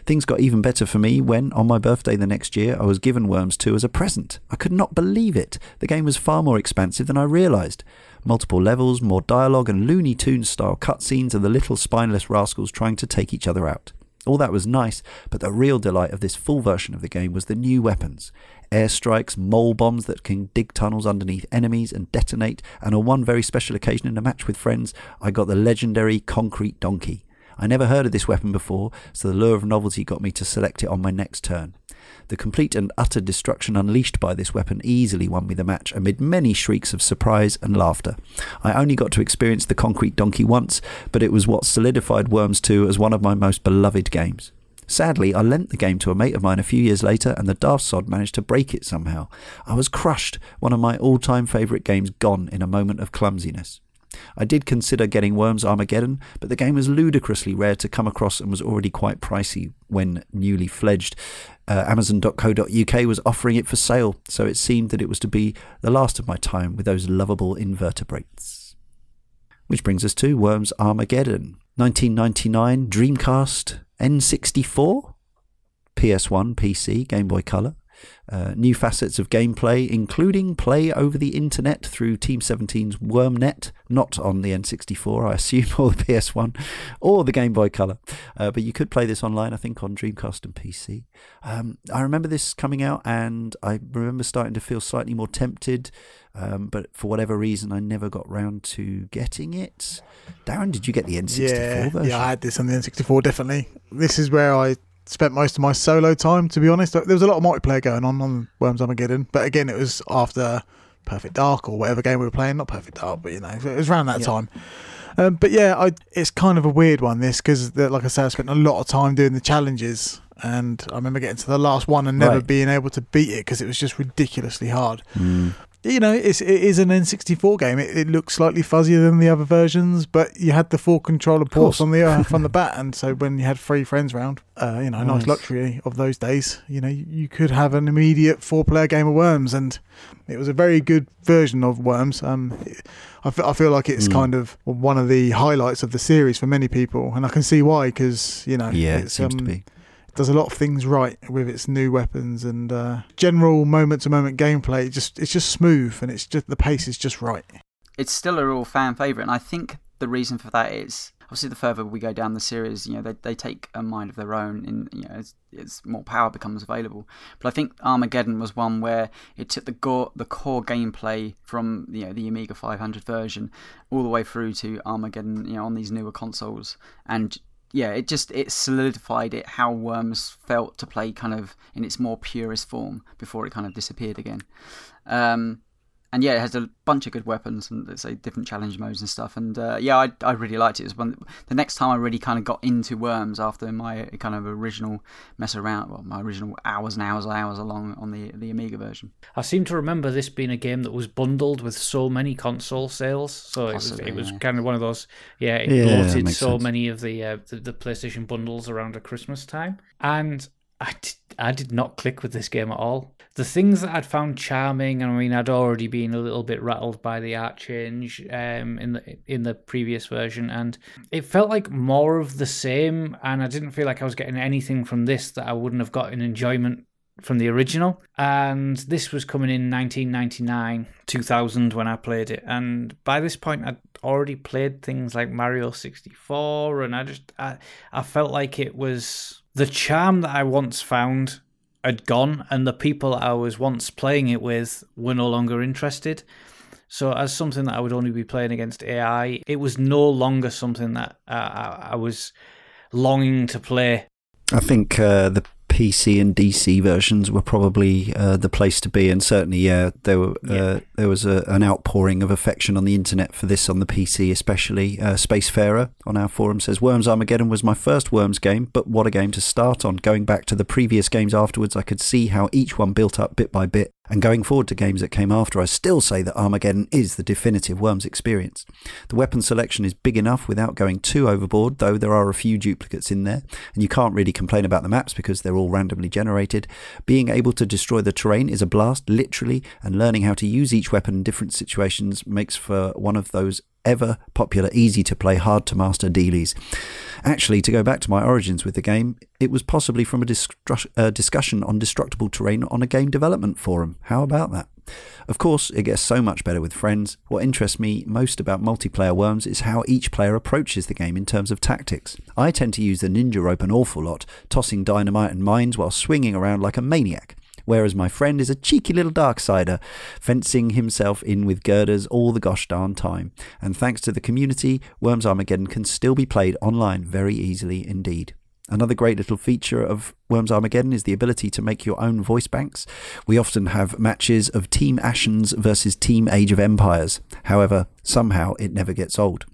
Things got even better for me when, on my birthday the next year, I was given Worms 2 as a present. I could not believe it. The game was far more expansive than I realised. Multiple levels, more dialogue, and Looney Tunes style cutscenes, and the little spineless rascals trying to take each other out. All that was nice, but the real delight of this full version of the game was the new weapons. Airstrikes, mole bombs that can dig tunnels underneath enemies and detonate, and on one very special occasion in a match with friends, I got the legendary Concrete Donkey. I never heard of this weapon before, so the lure of novelty got me to select it on my next turn. The complete and utter destruction unleashed by this weapon easily won me the match amid many shrieks of surprise and laughter. I only got to experience the concrete donkey once, but it was what solidified Worms 2 as one of my most beloved games. Sadly, I lent the game to a mate of mine a few years later, and the daft sod managed to break it somehow. I was crushed, one of my all time favourite games gone in a moment of clumsiness. I did consider getting Worms Armageddon, but the game was ludicrously rare to come across and was already quite pricey when newly fledged. Uh, Amazon.co.uk was offering it for sale, so it seemed that it was to be the last of my time with those lovable invertebrates. Which brings us to Worms Armageddon. 1999 Dreamcast N64, PS1, PC, Game Boy Color. Uh, new facets of gameplay, including play over the internet through Team 17's WormNet, not on the N64, I assume, or the PS1, or the Game Boy Color. Uh, but you could play this online, I think, on Dreamcast and PC. Um, I remember this coming out, and I remember starting to feel slightly more tempted, um, but for whatever reason, I never got round to getting it. Darren, did you get the N64 yeah, version? Yeah, I had this on the N64, definitely. This is where I spent most of my solo time, to be honest. There was a lot of multiplayer going on on Worms Armageddon, but again, it was after Perfect Dark or whatever game we were playing. Not Perfect Dark, but you know, it was around that yeah. time. Um, but yeah, I, it's kind of a weird one, this, because like I said, I spent a lot of time doing the challenges. And I remember getting to the last one and never right. being able to beat it because it was just ridiculously hard. Mm you know, it's, it is an N64 game. It, it, looks slightly fuzzier than the other versions, but you had the four controller ports on the uh, from the bat, and so when you had three friends around, uh, you know, nice. nice luxury of those days. You know, you could have an immediate four-player game of Worms, and it was a very good version of Worms. Um, I feel, feel like it's mm. kind of one of the highlights of the series for many people, and I can see why, because you know, yeah, it seems um, to be does a lot of things right with its new weapons and uh, general moment to moment gameplay. just it's just smooth and it's just the pace is just right. It's still a real fan favorite, and I think the reason for that is obviously the further we go down the series, you know, they, they take a mind of their own, and you know, as, more power becomes available. But I think Armageddon was one where it took the the core gameplay from you know the Amiga 500 version all the way through to Armageddon, you know, on these newer consoles, and yeah, it just it solidified it how Worms felt to play kind of in its more purest form before it kind of disappeared again. Um, and yeah, it has a bunch of good weapons and let's say different challenge modes and stuff. And uh, yeah, I, I really liked it. It was one the next time I really kind of got into Worms after my kind of original mess around, well, my original hours and hours and hours along on the the Amiga version. I seem to remember this being a game that was bundled with so many console sales, so Possibly, it was it was yeah. kind of one of those yeah it yeah, bloated so sense. many of the, uh, the the PlayStation bundles around at Christmas time, and I did, I did not click with this game at all the things that I'd found charming, and I mean, I'd already been a little bit rattled by the art change um, in the in the previous version, and it felt like more of the same. And I didn't feel like I was getting anything from this that I wouldn't have gotten enjoyment from the original. And this was coming in 1999, 2000 when I played it. And by this point, I'd already played things like Mario 64, and I just I, I felt like it was the charm that I once found had gone, and the people I was once playing it with were no longer interested. So, as something that I would only be playing against AI, it was no longer something that uh, I, was longing to play. I think uh, the PC and DC versions were probably uh, the place to be, and certainly, yeah, there were uh, yeah. there was a, an outpouring of affection on the internet for this on the PC, especially. Uh, Spacefarer on our forum says Worms Armageddon was my first Worms game, but what a game to start on. Going back to the previous games afterwards, I could see how each one built up bit by bit and going forward to games that came after, I still say that Armageddon is the definitive Worms experience. The weapon selection is big enough without going too overboard, though there are a few duplicates in there, and you can't really complain about the maps because they're all randomly generated. Being able to destroy the terrain is a blast, literally, and learning how to use each weapon in different situations makes for one of those ever popular, easy to play, hard to master dealies. Actually, to go back to my origins with the game, it was possibly from a uh, discussion on destructible terrain on a game development forum. How about that? Of course, it gets so much better with friends. What interests me most about multiplayer Worms is how each player approaches the game in terms of tactics. I tend to use the ninja rope an awful lot, tossing dynamite and mines while swinging around like a maniac. Whereas my friend is a cheeky little darksider, fencing himself in with girders all the gosh darn time. And thanks to the community, Worms Armageddon can still be played online very easily indeed. Another great little feature of Worms Armageddon is the ability to make your own voice banks. We often have matches of Team Ashens versus Team Age of Empires. However, somehow it never gets old.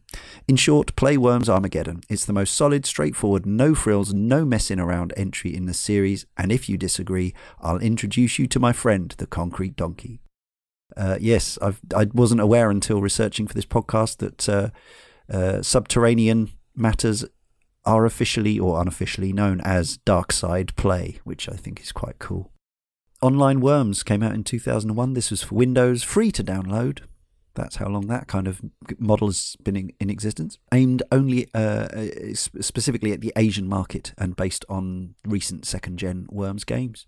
In short, play Worms Armageddon. It's the most solid, straightforward, no frills, no messing around entry in the series, and if you disagree, I'll introduce you to my friend, the Concrete Donkey. Uh, yes, I've, I wasn't aware until researching for this podcast that uh, uh, subterranean matters are officially or unofficially known as Dark Side Play, which I think is quite cool. Online Worms came out in 2001. This was for Windows, free to download. That's how long that kind of model has been in, in existence. Aimed only uh, uh specifically at the Asian market and based on recent second gen Worms games.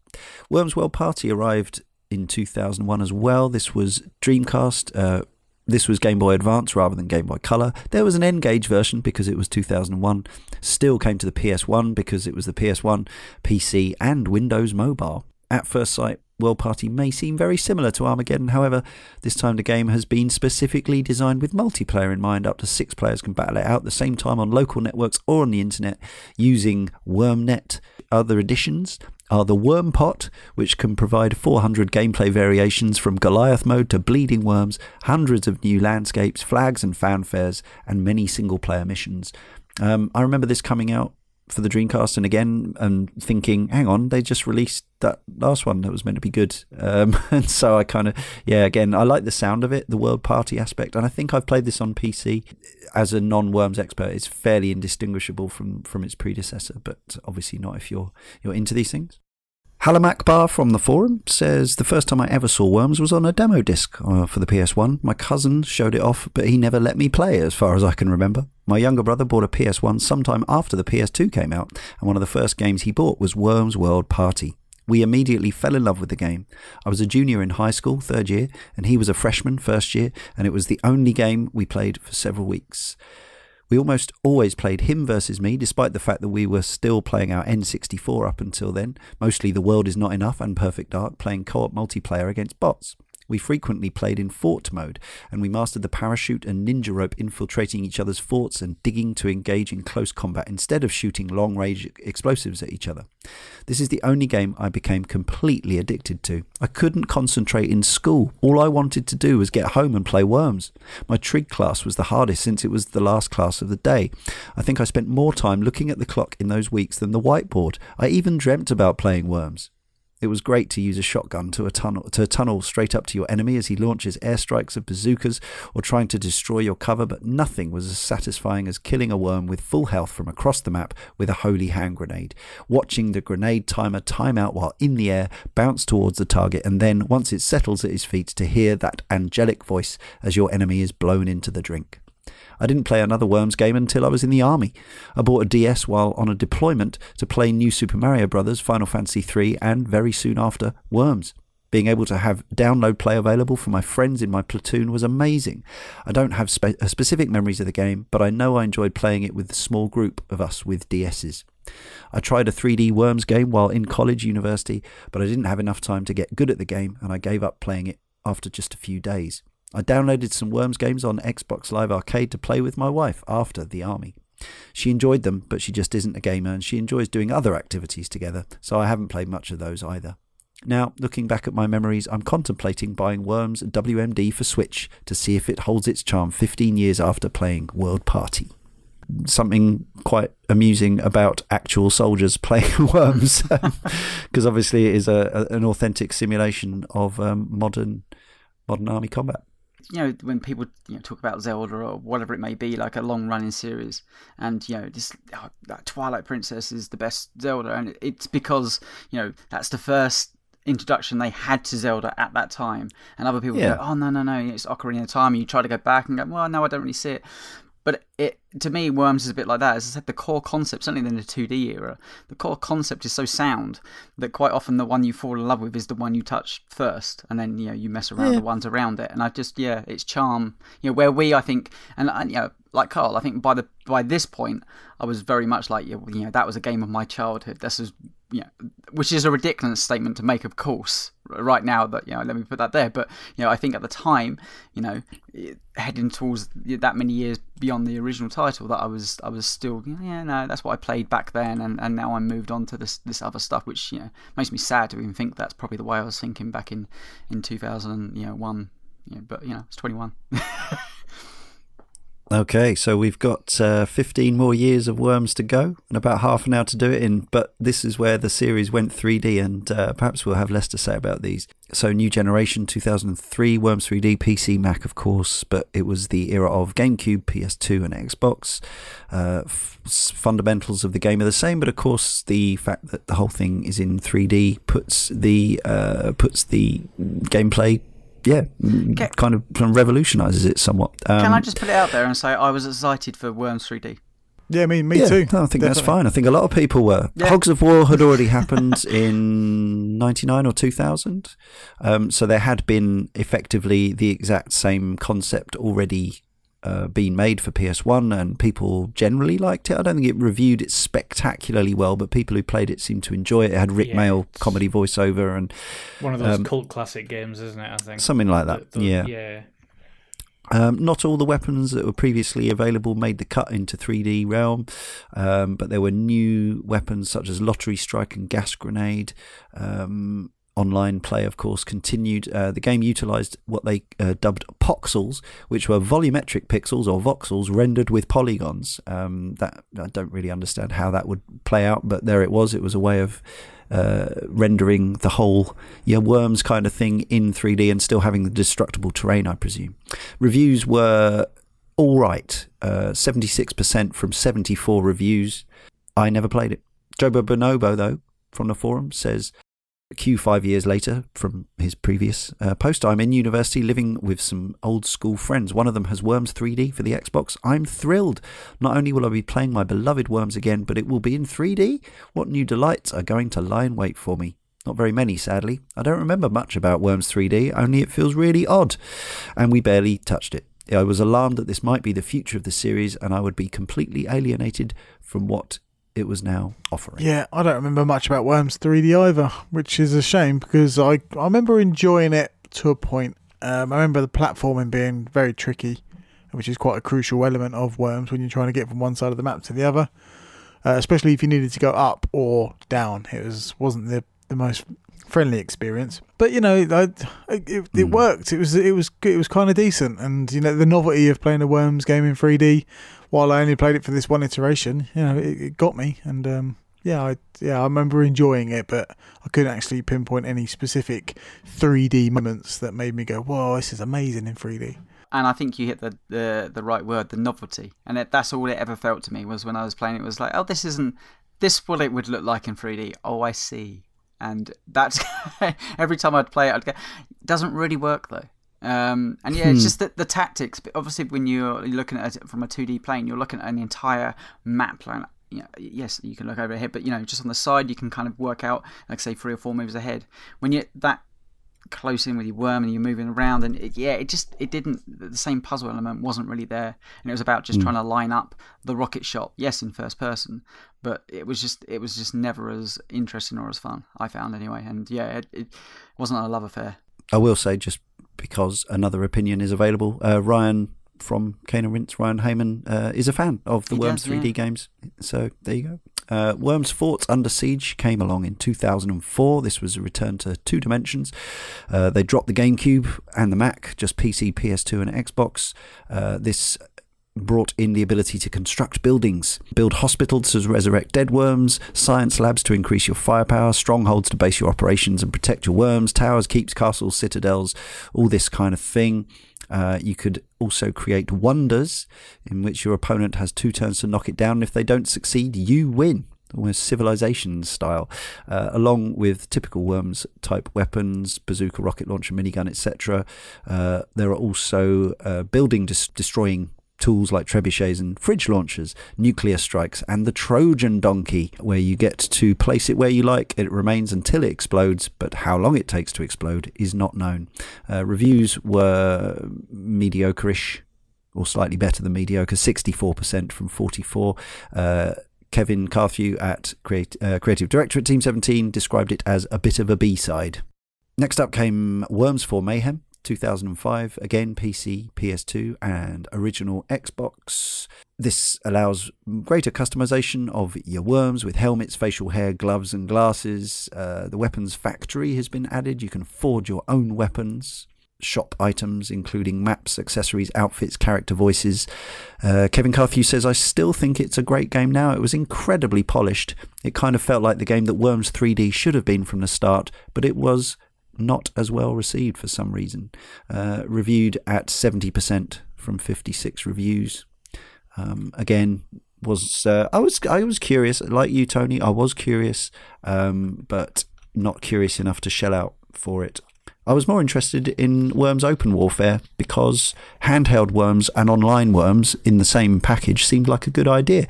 Worms World Party arrived in 2001 as well. This was Dreamcast. Uh, this was Game Boy Advance rather than Game Boy Color. There was an N-Gage version because it was 2001. Still came to the PS1 because it was the PS1, PC, and Windows Mobile. At first sight, World Party may seem very similar to Armageddon, however, this time the game has been specifically designed with multiplayer in mind. Up to six players can battle it out at the same time on local networks or on the internet using WormNet. Other additions are the Worm Pot, which can provide 400 gameplay variations from Goliath mode to Bleeding Worms, hundreds of new landscapes, flags and fanfares, and many single player missions. Um, I remember this coming out for the Dreamcast and again and thinking, hang on, they just released that last one that was meant to be good. Um, and so I kind of, yeah, again, I like the sound of it, the World Party aspect. And I think I've played this on PC as a non Worms expert. It's fairly indistinguishable from, from its predecessor, but obviously not if you're, you're into these things. Halamakbar from the forum says the first time I ever saw Worms was on a demo disc uh, for the PS1. My cousin showed it off, but he never let me play, as far as I can remember. My younger brother bought a PS1 sometime after the PS2 came out, and one of the first games he bought was Worms World Party. We immediately fell in love with the game. I was a junior in high school, third year, and he was a freshman, first year, and it was the only game we played for several weeks. We almost always played him versus me, despite the fact that we were still playing our N64 up until then, mostly The World Is Not Enough and Perfect Dark, playing co op multiplayer against bots. We frequently played in fort mode, and we mastered the parachute and ninja rope infiltrating each other's forts and digging to engage in close combat instead of shooting long range explosives at each other. This is the only game I became completely addicted to. I couldn't concentrate in school. All I wanted to do was get home and play Worms. My trig class was the hardest since it was the last class of the day. I think I spent more time looking at the clock in those weeks than the whiteboard. I even dreamt about playing Worms. It was great to use a shotgun to a tunnel to tunnel straight up to your enemy as he launches airstrikes of bazookas or trying to destroy your cover, but nothing was as satisfying as killing a worm with full health from across the map with a holy hand grenade. Watching the grenade timer time out while in the air, bounce towards the target, and then, once it settles at his feet, to hear that angelic voice as your enemy is blown into the drink. I didn't play another Worms game until I was in the army. I bought a DS while on a deployment to play New Super Mario Bros., Final Fantasy III, and very soon after, Worms. Being able to have download play available for my friends in my platoon was amazing. I don't have spe- uh, specific memories of the game, but I know I enjoyed playing it with the small group of us with DSs. I tried a 3D Worms game while in college university, but I didn't have enough time to get good at the game and I gave up playing it after just a few days. I downloaded some Worms games on Xbox Live Arcade to play with my wife after the army. She enjoyed them, but she just isn't a gamer and she enjoys doing other activities together, so I haven't played much of those either. Now, looking back at my memories, I'm contemplating buying Worms WMD for Switch to see if it holds its charm 15 years after playing World Party. Something quite amusing about actual soldiers playing Worms, because obviously it is a, a, an authentic simulation of um, modern modern army combat you know when people you know, talk about Zelda or whatever it may be, like a long running series, and you know this oh, Twilight Princess is the best Zelda, and it's because you know that's the first introduction they had to Zelda at that time, and other people yeah. go, oh no no no, it's Ocarina of Time, and you try to go back and go, well no, I don't really see it. But it to me, Worms is a bit like that. As I said, the core concept, certainly in the 2D era, the core concept is so sound that quite often the one you fall in love with is the one you touch first, and then you know you mess around Yeah. the ones around it. And I just yeah, its charm, you know, where we I think, and uh, you know, like Karl, I think by the by this point, I was very much like you know, that was a game of my childhood. This is you know, which is a ridiculous statement to make, of course, right now. But you know, let me put that there. But you know, I think at the time, you know, heading towards that many years beyond the original title, that I was, I was still, yeah, no, that's what I played back then, and, and now I'm moved on to this this other stuff, which you know makes me sad to even think that's probably the way I was thinking back in in 2000, you know, one. But you know, it's 21. Okay, so we've got uh, 15 more years of Worms to go and about half an hour to do it in. But this is where the series went 3D, and uh, perhaps we'll have less to say about these. So, new generation 2003, Worms 3D, PC, Mac, of course, but it was the era of GameCube, PS2, and Xbox. Uh, f- fundamentals of the game are the same, but of course, the fact that the whole thing is in 3D puts the uh, puts the gameplay. Yeah, Okay. kind of kind of revolutionizes it somewhat. Um, Can I just put it out there and say I was excited for Worms 3D? Yeah, me, me yeah, too. no, I think that's fine. I think a lot of people were. Yeah. Hogs of War had already happened in 99 or 2000. Um, so there had been effectively the exact same concept already uh, being made for PS1, and people generally liked it. I don't think it reviewed it spectacularly well, but people who played it seemed to enjoy it. It had Rik Yeah, Mayall comedy voiceover and One of those Um, cult classic games, isn't it? I think something like that. The- the- yeah. yeah. Um, not all the weapons that were previously available made the cut into 3D realm, um, but there were new weapons such as Lottery Strike and Gas Grenade. Um, online play, of course, continued. Uh, the game utilized what they uh, dubbed poxels, which were volumetric pixels or voxels rendered with polygons. Um, that I don't really understand how that would play out, but there it was. It was a way of uh, rendering the whole yeah worms kind of thing in 3D and still having the destructible terrain, I presume. Reviews were all right, uh, 76% from 74 reviews. I never played it. Jobo Bonobo, though, from the forum says. Q five years later from his previous uh, post, I'm in university living with some old school friends. One of them has Worms 3D for the Xbox. I'm thrilled. Not only will I be playing my beloved Worms again, but it will be in 3D. What new delights are going to lie in wait for me? Not very many, sadly. I don't remember much about Worms 3D, only it feels really odd. And we barely touched it. I was alarmed that this might be the future of the series, and I would be completely alienated from what it was now offering. Yeah, I don't remember much about Worms 3D either, which is a shame because I I remember enjoying it to a point. Um, I remember the platforming being very tricky, which is quite a crucial element of Worms when you're trying to get from one side of the map to the other, uh, especially if you needed to go up or down. It was wasn't the the most friendly experience, but you know, I, it, it, Mm. worked. It was it was it was kind of decent, and you know, the novelty of playing a Worms game in 3D while I only played it for this one iteration, you know, it, it got me, and um, yeah, I yeah I remember enjoying it, but I couldn't actually pinpoint any specific 3D moments that made me go, "Whoa, this is amazing in 3D." and I think you hit the the, the right word, the novelty, and it, that's all it ever felt to me was when I was playing. It was like, oh, this isn't this what it would look like in 3D. Oh, I see, and that's every time I'd play it, I'd go, doesn't really work though. Um, and yeah, it's Hmm. just that the tactics. But obviously, when you're looking at it from a 2D plane, you're looking at an entire map plan. You know, yes, you can look over ahead, but you know, just on the side, you can kind of work out, like say, three or four moves ahead. When you're that close in with your worm and you're moving around and it, yeah it just it didn't the same puzzle element wasn't really there and it was about just Mm. trying to line up the rocket shot yes in first person but it was just it was just never as interesting or as fun i found anyway and yeah it, it wasn't a love affair I will say, just because another opinion is available, uh, Ryan from Cane and Rinse, Ryan Heyman, uh, is a fan of the He Worms does, 3D yeah. games. So there you go. Uh, Worms Forts Under Siege came along in 2004. This was a return to two dimensions. Uh, they dropped the GameCube and the Mac, just PC, PS2, and Xbox. Uh, this brought in the ability to construct buildings, build hospitals to resurrect dead worms, science labs to increase your firepower, strongholds to base your operations and protect your worms, towers, keeps, castles, citadels, all this kind of thing. Uh, you could also create wonders in which your opponent has two turns to knock it down. And If they don't succeed, you win. Almost civilization style, uh, along with typical worms type weapons, bazooka, rocket launcher, minigun, etc. Uh, there are also uh, building dis- destroying tools like trebuchets and fridge launchers, nuclear strikes, and the Trojan donkey, where you get to place it where you like. It remains until it explodes, but how long it takes to explode is not known. Uh, reviews were mediocre-ish, or slightly better than mediocre, 64% from 44. Uh, Kevin Carthew at uh, Creative Director at Team 17 described it as a bit of a B-side. Next up came Worms 4 Mayhem, 2005, again PC, PS2, and original Xbox. This allows greater customization of your worms with helmets, facial hair, gloves, and glasses. Uh, the weapons factory has been added. You can forge your own weapons. Shop items, including maps, accessories, outfits, character voices. Uh, Kevin Carthew says, I still think it's a great game now. It was incredibly polished. It kind of felt like the game that Worms 3D should have been from the start, but it was not as well received for some reason. Uh, reviewed at 70% from 56 reviews. Um, again, was uh, I was I was curious, like you, Tony. I was curious, um, but not curious enough to shell out for it. I was more interested in Worms Open Warfare because handheld Worms and online Worms in the same package seemed like a good idea.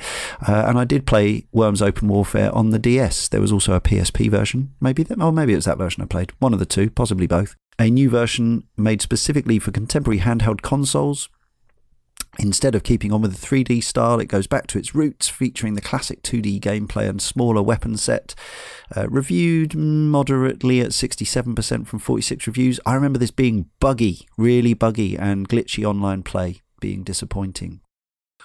Uh, and I did play Worms Open Warfare on the DS. There was also a PSP version, maybe that, oh, maybe it was that version I played. One of the two, possibly both. A new version made specifically for contemporary handheld consoles Instead of keeping on with the 3D style, it goes back to its roots, featuring the classic 2D gameplay and smaller weapon set. Uh, reviewed moderately at 67% from 46 reviews. I remember this being buggy, really buggy, and glitchy online play being disappointing.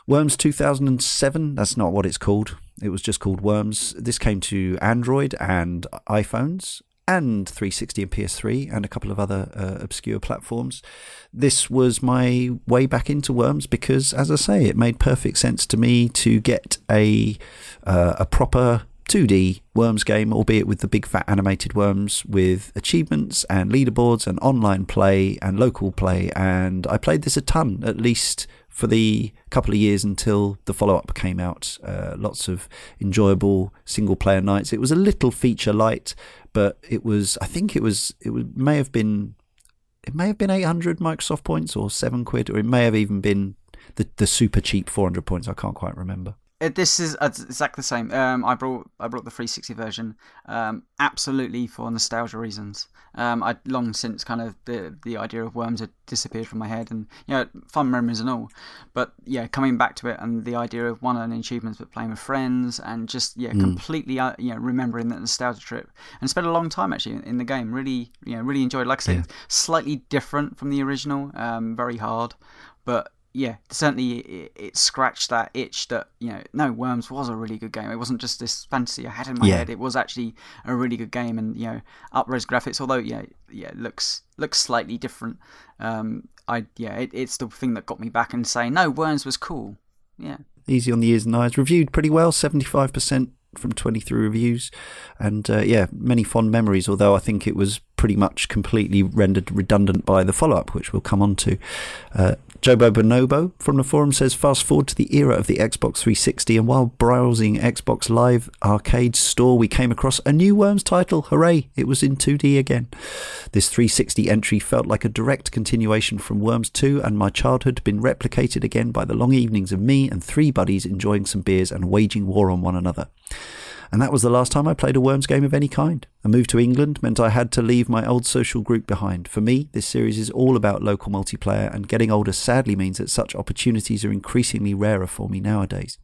Worms 2007, that's not what it's called. It was just called Worms. This came to Android and iPhones and 360 and PS3 and a couple of other uh, obscure platforms. This was my way back into Worms because, as I say, it made perfect sense to me to get a uh, a proper 2D Worms game, albeit with the big fat animated worms with achievements and leaderboards and online play and local play. And I played this a ton, at least for the couple of years until the follow up came out. Uh, lots of enjoyable single player nights. It was a little feature light, but it was I think it was it was may have been it may have been 800 Microsoft points or 7 quid or it may have even been the the super cheap 400 points I can't quite remember uh, this is exactly the same. Um, I brought I brought the 360 version, um, absolutely for nostalgia reasons. Um, I'd long since kind of the the idea of worms had disappeared from my head, and you know, fun memories and all. But yeah, coming back to it and the idea of one earning achievements, but playing with friends, and just yeah, mm. completely uh, you know remembering that nostalgia trip, and spent a long time actually in the game. Really, you know, really enjoyed. Like I said, yeah. slightly different from the original, um, very hard, but yeah, certainly it, it, scratched that itch that you know, no, Worms was a really good game. It wasn't just this fantasy I had in my yeah. head. It was actually a really good game, and you know, upres graphics. Although yeah, yeah, looks looks slightly different. Um, I yeah, it, it's the thing that got me back and saying no, Worms was cool. Yeah, easy on the ears and eyes. Reviewed pretty well, seventy five percent from 23 reviews. And uh, yeah, many fond memories, although I think it was pretty much completely rendered redundant by the follow up, which we'll come on to. Uh, Jobo Bonobo from the forum says fast forward to the era of the Xbox 360, and while browsing Xbox Live Arcade store, we came across a new Worms title. Hooray! It was in 2D again. This 360 entry felt like a direct continuation from Worms 2, and my childhood had been replicated again by the long evenings of me and three buddies enjoying some beers and waging war on one another and that was the last time I played a Worms game of any kind. A move to England meant I had to leave my old social group behind. For me, this series is all about local multiplayer, and getting older sadly means that such opportunities are increasingly rarer for me nowadays.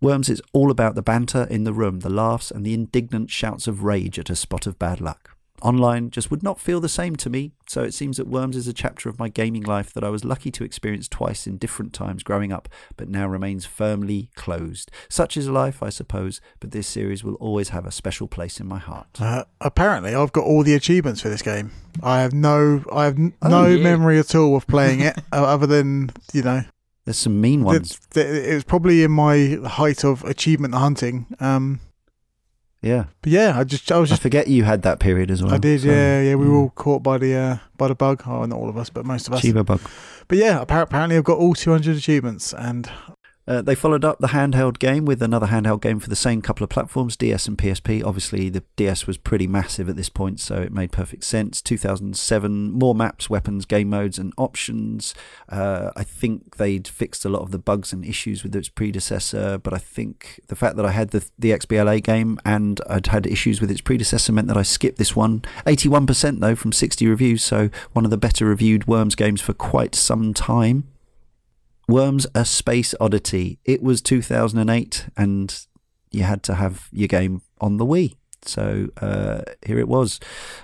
Worms is all about the banter in the room, the laughs, and the indignant shouts of rage at a spot of bad luck online just would not feel the same to me. So it seems that Worms is a chapter of my gaming life that I was lucky to experience twice in different times growing up, but now remains firmly closed. Such is life, I suppose, but this series will always have a special place in my heart. Uh, apparently, I've got all the achievements for this game. I have no, I have n- oh, no yeah. memory at all of playing it, other than you know. There's some mean ones. It was probably in my height of achievement hunting. Um, yeah. But yeah, I just I was just I forget you had that period as well. I did, so, yeah, yeah. We were all caught by the uh, by the bug. Oh, not all of us, but most of us. Chiba bug. But yeah, apparently I've got all 200 achievements, and Uh, they followed up the handheld game with another handheld game for the same couple of platforms, DS and PSP. Obviously, the DS was pretty massive at this point, so it made perfect sense. 2007, more maps, weapons, game modes, and options. Uh, I think they'd fixed a lot of the bugs and issues with its predecessor, but I think the fact that I had the, the XBLA game and I'd had issues with its predecessor meant that I skipped this one. 81% though from 60 reviews, so one of the better reviewed Worms games for quite some time. Worms a Space Oddity. It was 2008 and you had to have your game on the Wii. So uh, here it was.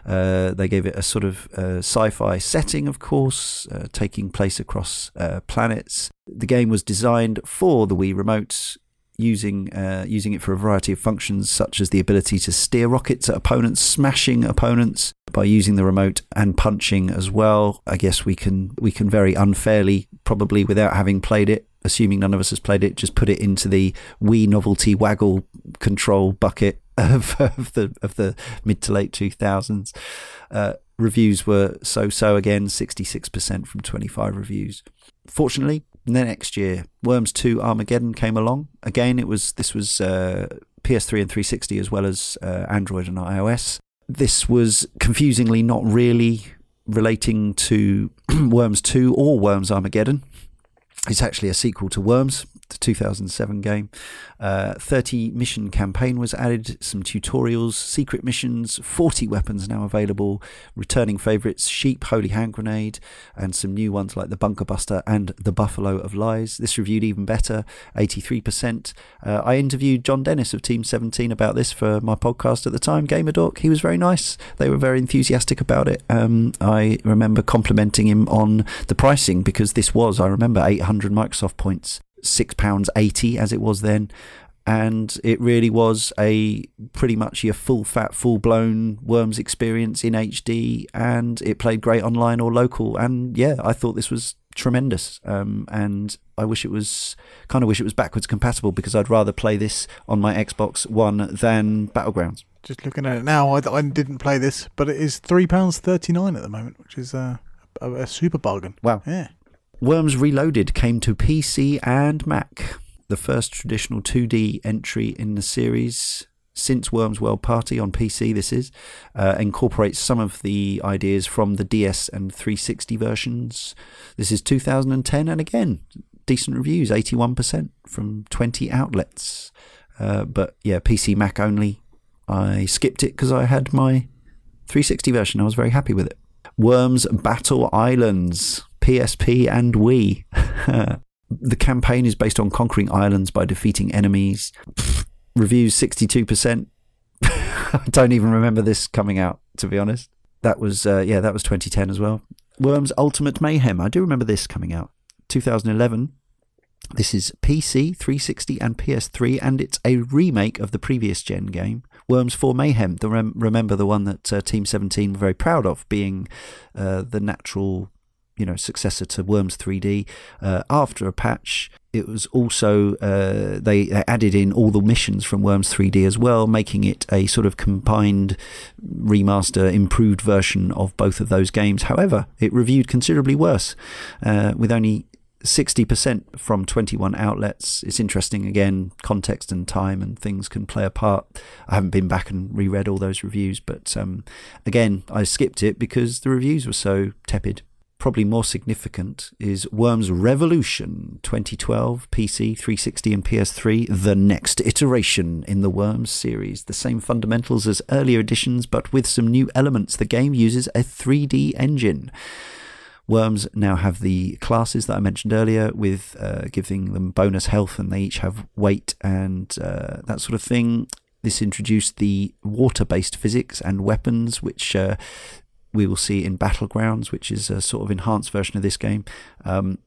Uh, they gave it a sort of uh, sci fi setting, of course, uh, taking place across uh, planets. The game was designed for the Wii Remote. Using uh, using it for a variety of functions, such as the ability to steer rockets at opponents, smashing opponents by using the remote, and punching as well. I guess we can we can very unfairly, probably without having played it, assuming none of us has played it, just put it into the Wii novelty waggle control bucket of, of the of the mid to late two thousands. Uh, reviews were so so again, sixty six percent from twenty five reviews. Fortunately, the next year, Worms Two Armageddon came along. Again, it was this was uh, PS3 and 360 as well as uh, Android and iOS. This was confusingly not really relating to Worms 2 or Worms Armageddon. It's actually a sequel to Worms, the 2007 game. Uh, 30 mission campaign was added, some tutorials, secret missions, 40 weapons now available, returning favourites, Sheep, Holy Hand Grenade, and some new ones like the Bunker Buster and the Buffalo of Lies. This reviewed even better, 83%. Uh, I interviewed John Dennis of Team 17 about this for my podcast at the time, Gamer Dork. He was very nice. They were very enthusiastic about it. Um, I remember complimenting him on the pricing because this was, I remember, 800 Microsoft points six pounds eighty as it was then, and it really was a pretty much your full fat, full blown Worms experience in HD, and it played great online or local. And yeah, I thought this was tremendous, um, and I wish it was kind of wish it was backwards compatible because I'd rather play this on my Xbox One than Battlegrounds. Just looking at it now, I, I didn't play this, but it is three pounds thirty nine at the moment, which is uh, a, a super bargain. Wow. Yeah. Worms Reloaded came to PC and Mac, the first traditional 2D entry in the series since Worms World Party on PC. This is uh, incorporates some of the ideas from the DS and 360 versions. This is 2010, and again, decent reviews, 81% from 20 outlets. Uh, but yeah, PC Mac only. I skipped it because I had my 360 version. I was very happy with it. Worms Battle Islands. PSP and Wii. the campaign is based on conquering islands by defeating enemies. Reviews 62%. I don't even remember this coming out, to be honest. That was, uh, yeah, that was 2010 as well. Worms Ultimate Mayhem. I do remember this coming out. 2011. This is PC, 360, and PS3, and it's a remake of the previous gen game, Worms 4 Mayhem. The rem- remember the one that uh, Team 17 were very proud of, being uh, the natural you know successor to Worms 3D. Uh, after a patch, it was also uh, they, added in all the missions from Worms 3D as well, making it a sort of combined remaster, improved version of both of those games. However, it reviewed considerably worse, uh, with only 60% from 21 outlets. It's interesting, again, context and time and things can play a part. I haven't been back and reread all those reviews, but um, again, I skipped it because the reviews were so tepid probably more significant is Worms Revolution 2012, PC, 360, and PS3, the next iteration in the Worms series. The same fundamentals as earlier editions, but with some new elements. The game uses a 3D engine. Worms now have the classes that I mentioned earlier, with uh, giving them bonus health, and they each have weight and uh, that sort of thing. This introduced the water based physics and weapons, which uh, we will see in Battlegrounds, which is a sort of enhanced version of this game. Um,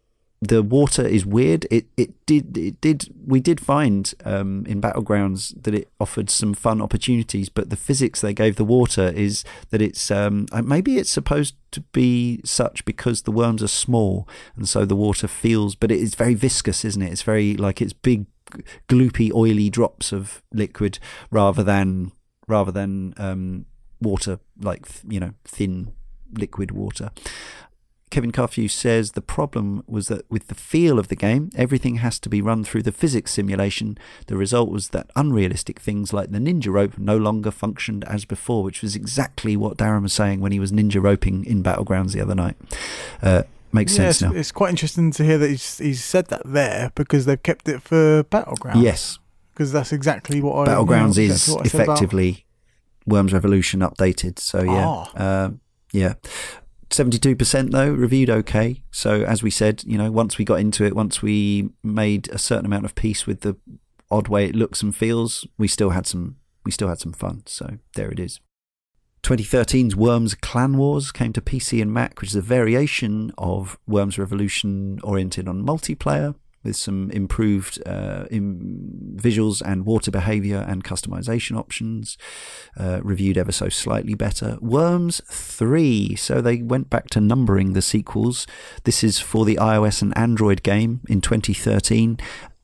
the water is weird. It it did it did we did find um, in Battlegrounds that it offered some fun opportunities, but the physics they gave the water is that it's um, uh, maybe it's supposed to be such because the worms are small and so the water feels, but it is very viscous, isn't it? It's very like it's big, gloopy, oily drops of liquid rather than rather than um, water, like you know, thin liquid water. Kevin Carthew says the problem was that with the feel of the game, everything has to be run through the physics simulation. The result was that unrealistic things like the ninja rope no longer functioned as before, which was exactly what Darren was saying when he was ninja roping in Battlegrounds the other night. Uh, makes Yeah, sense it's, now. it's quite interesting to hear that he's, he's said that there because they've kept it for Battlegrounds. Yes, Because that's exactly what I. Battlegrounds yeah, is exactly what I said about- effectively Worms Revolution updated. So yeah, Ah. Um, yeah. Seventy-two percent though reviewed okay. So as we said, you know, once we got into it, once we made a certain amount of peace with the odd way it looks and feels, we still had some we still had some fun. So there it is. 2013's Worms Clan Wars came to PC and Mac, which is a variation of Worms Revolution oriented on multiplayer with some improved uh, visuals and water behavior and customization options. Uh, reviewed ever so slightly better. Worms 3, so they went back to numbering the sequels. This is for the iOS and Android game in 2013.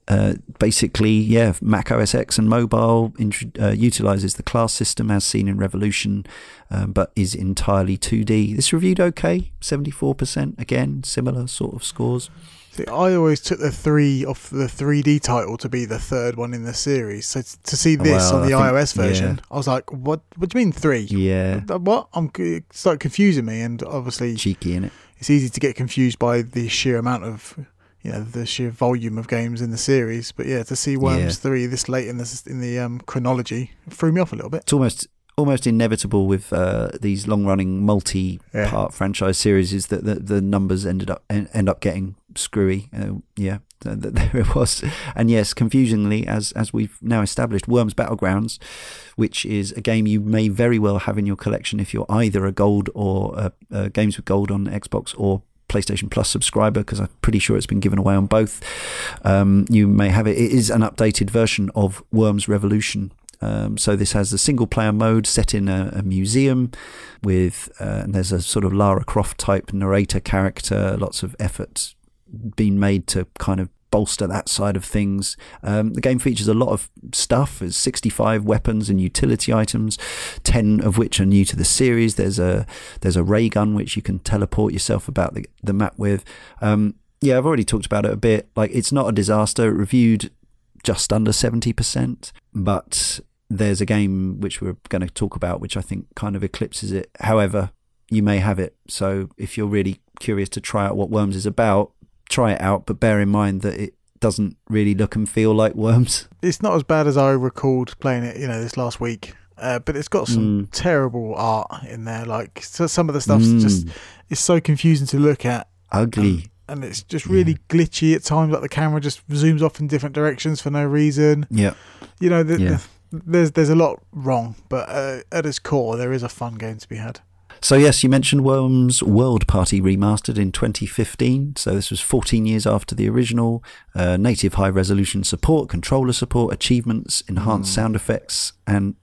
Uh, basically, yeah, Mac OS X and mobile intro- uh, utilizes the class system as seen in Revolution, um, but is entirely 2D. This reviewed okay, 74%. Again, similar sort of scores. See, I always took the three of the 3D title to be the third one in the series. So t- to see this Well, on the I think- iOS version, yeah. I was like, "What? What do you mean three? Yeah, Uh, What? I'm it started confusing me, and obviously cheeky in it. it's easy to get confused by the sheer amount of, you know, the sheer volume of games in the series. But yeah, to see Worms Yeah. three this late in the in the um, chronology threw me off a little bit. It's almost almost inevitable with uh, these long running multi part franchise series is that the, the numbers ended up en- end up getting screwy. Uh, yeah, th- th- there it was. And yes, confusingly, as as we've now established, Worms Battlegrounds, which is a game you may very well have in your collection if you're either a gold or uh, uh, games with gold on Xbox or PlayStation Plus subscriber because I'm pretty sure it's been given away on both. Um, you may have it. It is an updated version of Worms Revolution. Um, so this has a single player mode set in a, a museum with, uh, and there's a sort of Lara Croft type narrator character. Lots of effort been made to kind of bolster that side of things. Um, the game features a lot of stuff. There's 65 weapons and utility items, 10 of which are new to the series. There's a there's a ray gun which you can teleport yourself about the, the map with. Um, yeah, I've already talked about it a bit. Like it's not a disaster. It reviewed just under 70%, but there's a game which we're going to talk about which I think kind of eclipses it. However, you may have it. So if you're really curious to try out what Worms is about, try it out, but bear in mind that it doesn't really look and feel like Worms. It's not as bad as I recalled playing it, you know, this last week. Uh, but it's got some Mm. terrible art in there. Like so some of the stuff's Mm, just it's so confusing to look at. ugly. and it's just really glitchy at times. Like the camera just zooms off in different directions for no reason. Yeah. You know, the, Yeah. the, there's there's a lot wrong, but uh, at its core, there is a fun game to be had. So yes, you mentioned Worms World Party remastered in 2015. So this was 14 years after the original. Uh, native high resolution support, controller support, achievements, enhanced sound effects, and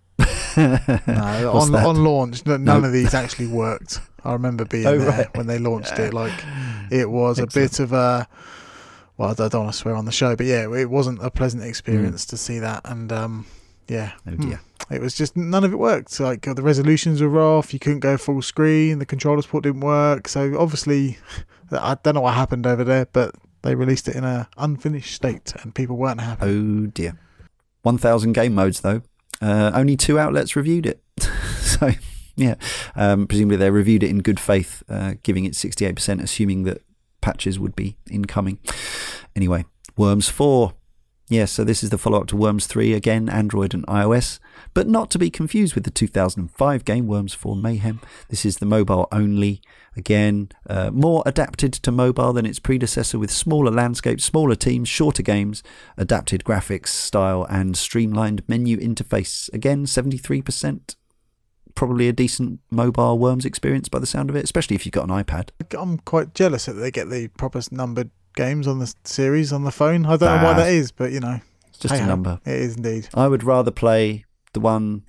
No, on on launch, none No. of these actually worked. I remember being Oh, there right. when they launched it. Like it was a bit of a. Well, I don't want to swear on the show, but yeah, it wasn't a pleasant experience to see that, and um, yeah, Oh hmm. dear. It was just none of it worked. Like the resolutions were off. You couldn't go full screen. The controller support didn't work. So obviously, I don't know what happened over there, but they released it in a unfinished state, and people weren't happy. Oh dear. 1,000 game modes though. Uh, only two outlets reviewed it. so yeah, um, presumably they reviewed it in good faith, uh, giving it 68%, assuming that patches would be incoming. Anyway, Worms 4. Yes, so this is the follow up to Worms 3, again, Android and iOS, but not to be confused with the 2005 game Worms 4 Mayhem. This is the mobile only, again, uh, more adapted to mobile than its predecessor with smaller landscapes, smaller teams, shorter games, adapted graphics, style, and streamlined menu interface. Again, 73%. Probably a decent mobile Worms experience by the sound of it, especially if you've got an iPad. I'm quite jealous that they get the proper numbered games on the series on the phone. I don't know why that is, but you know, It's just a number. It is indeed. I would rather play the one,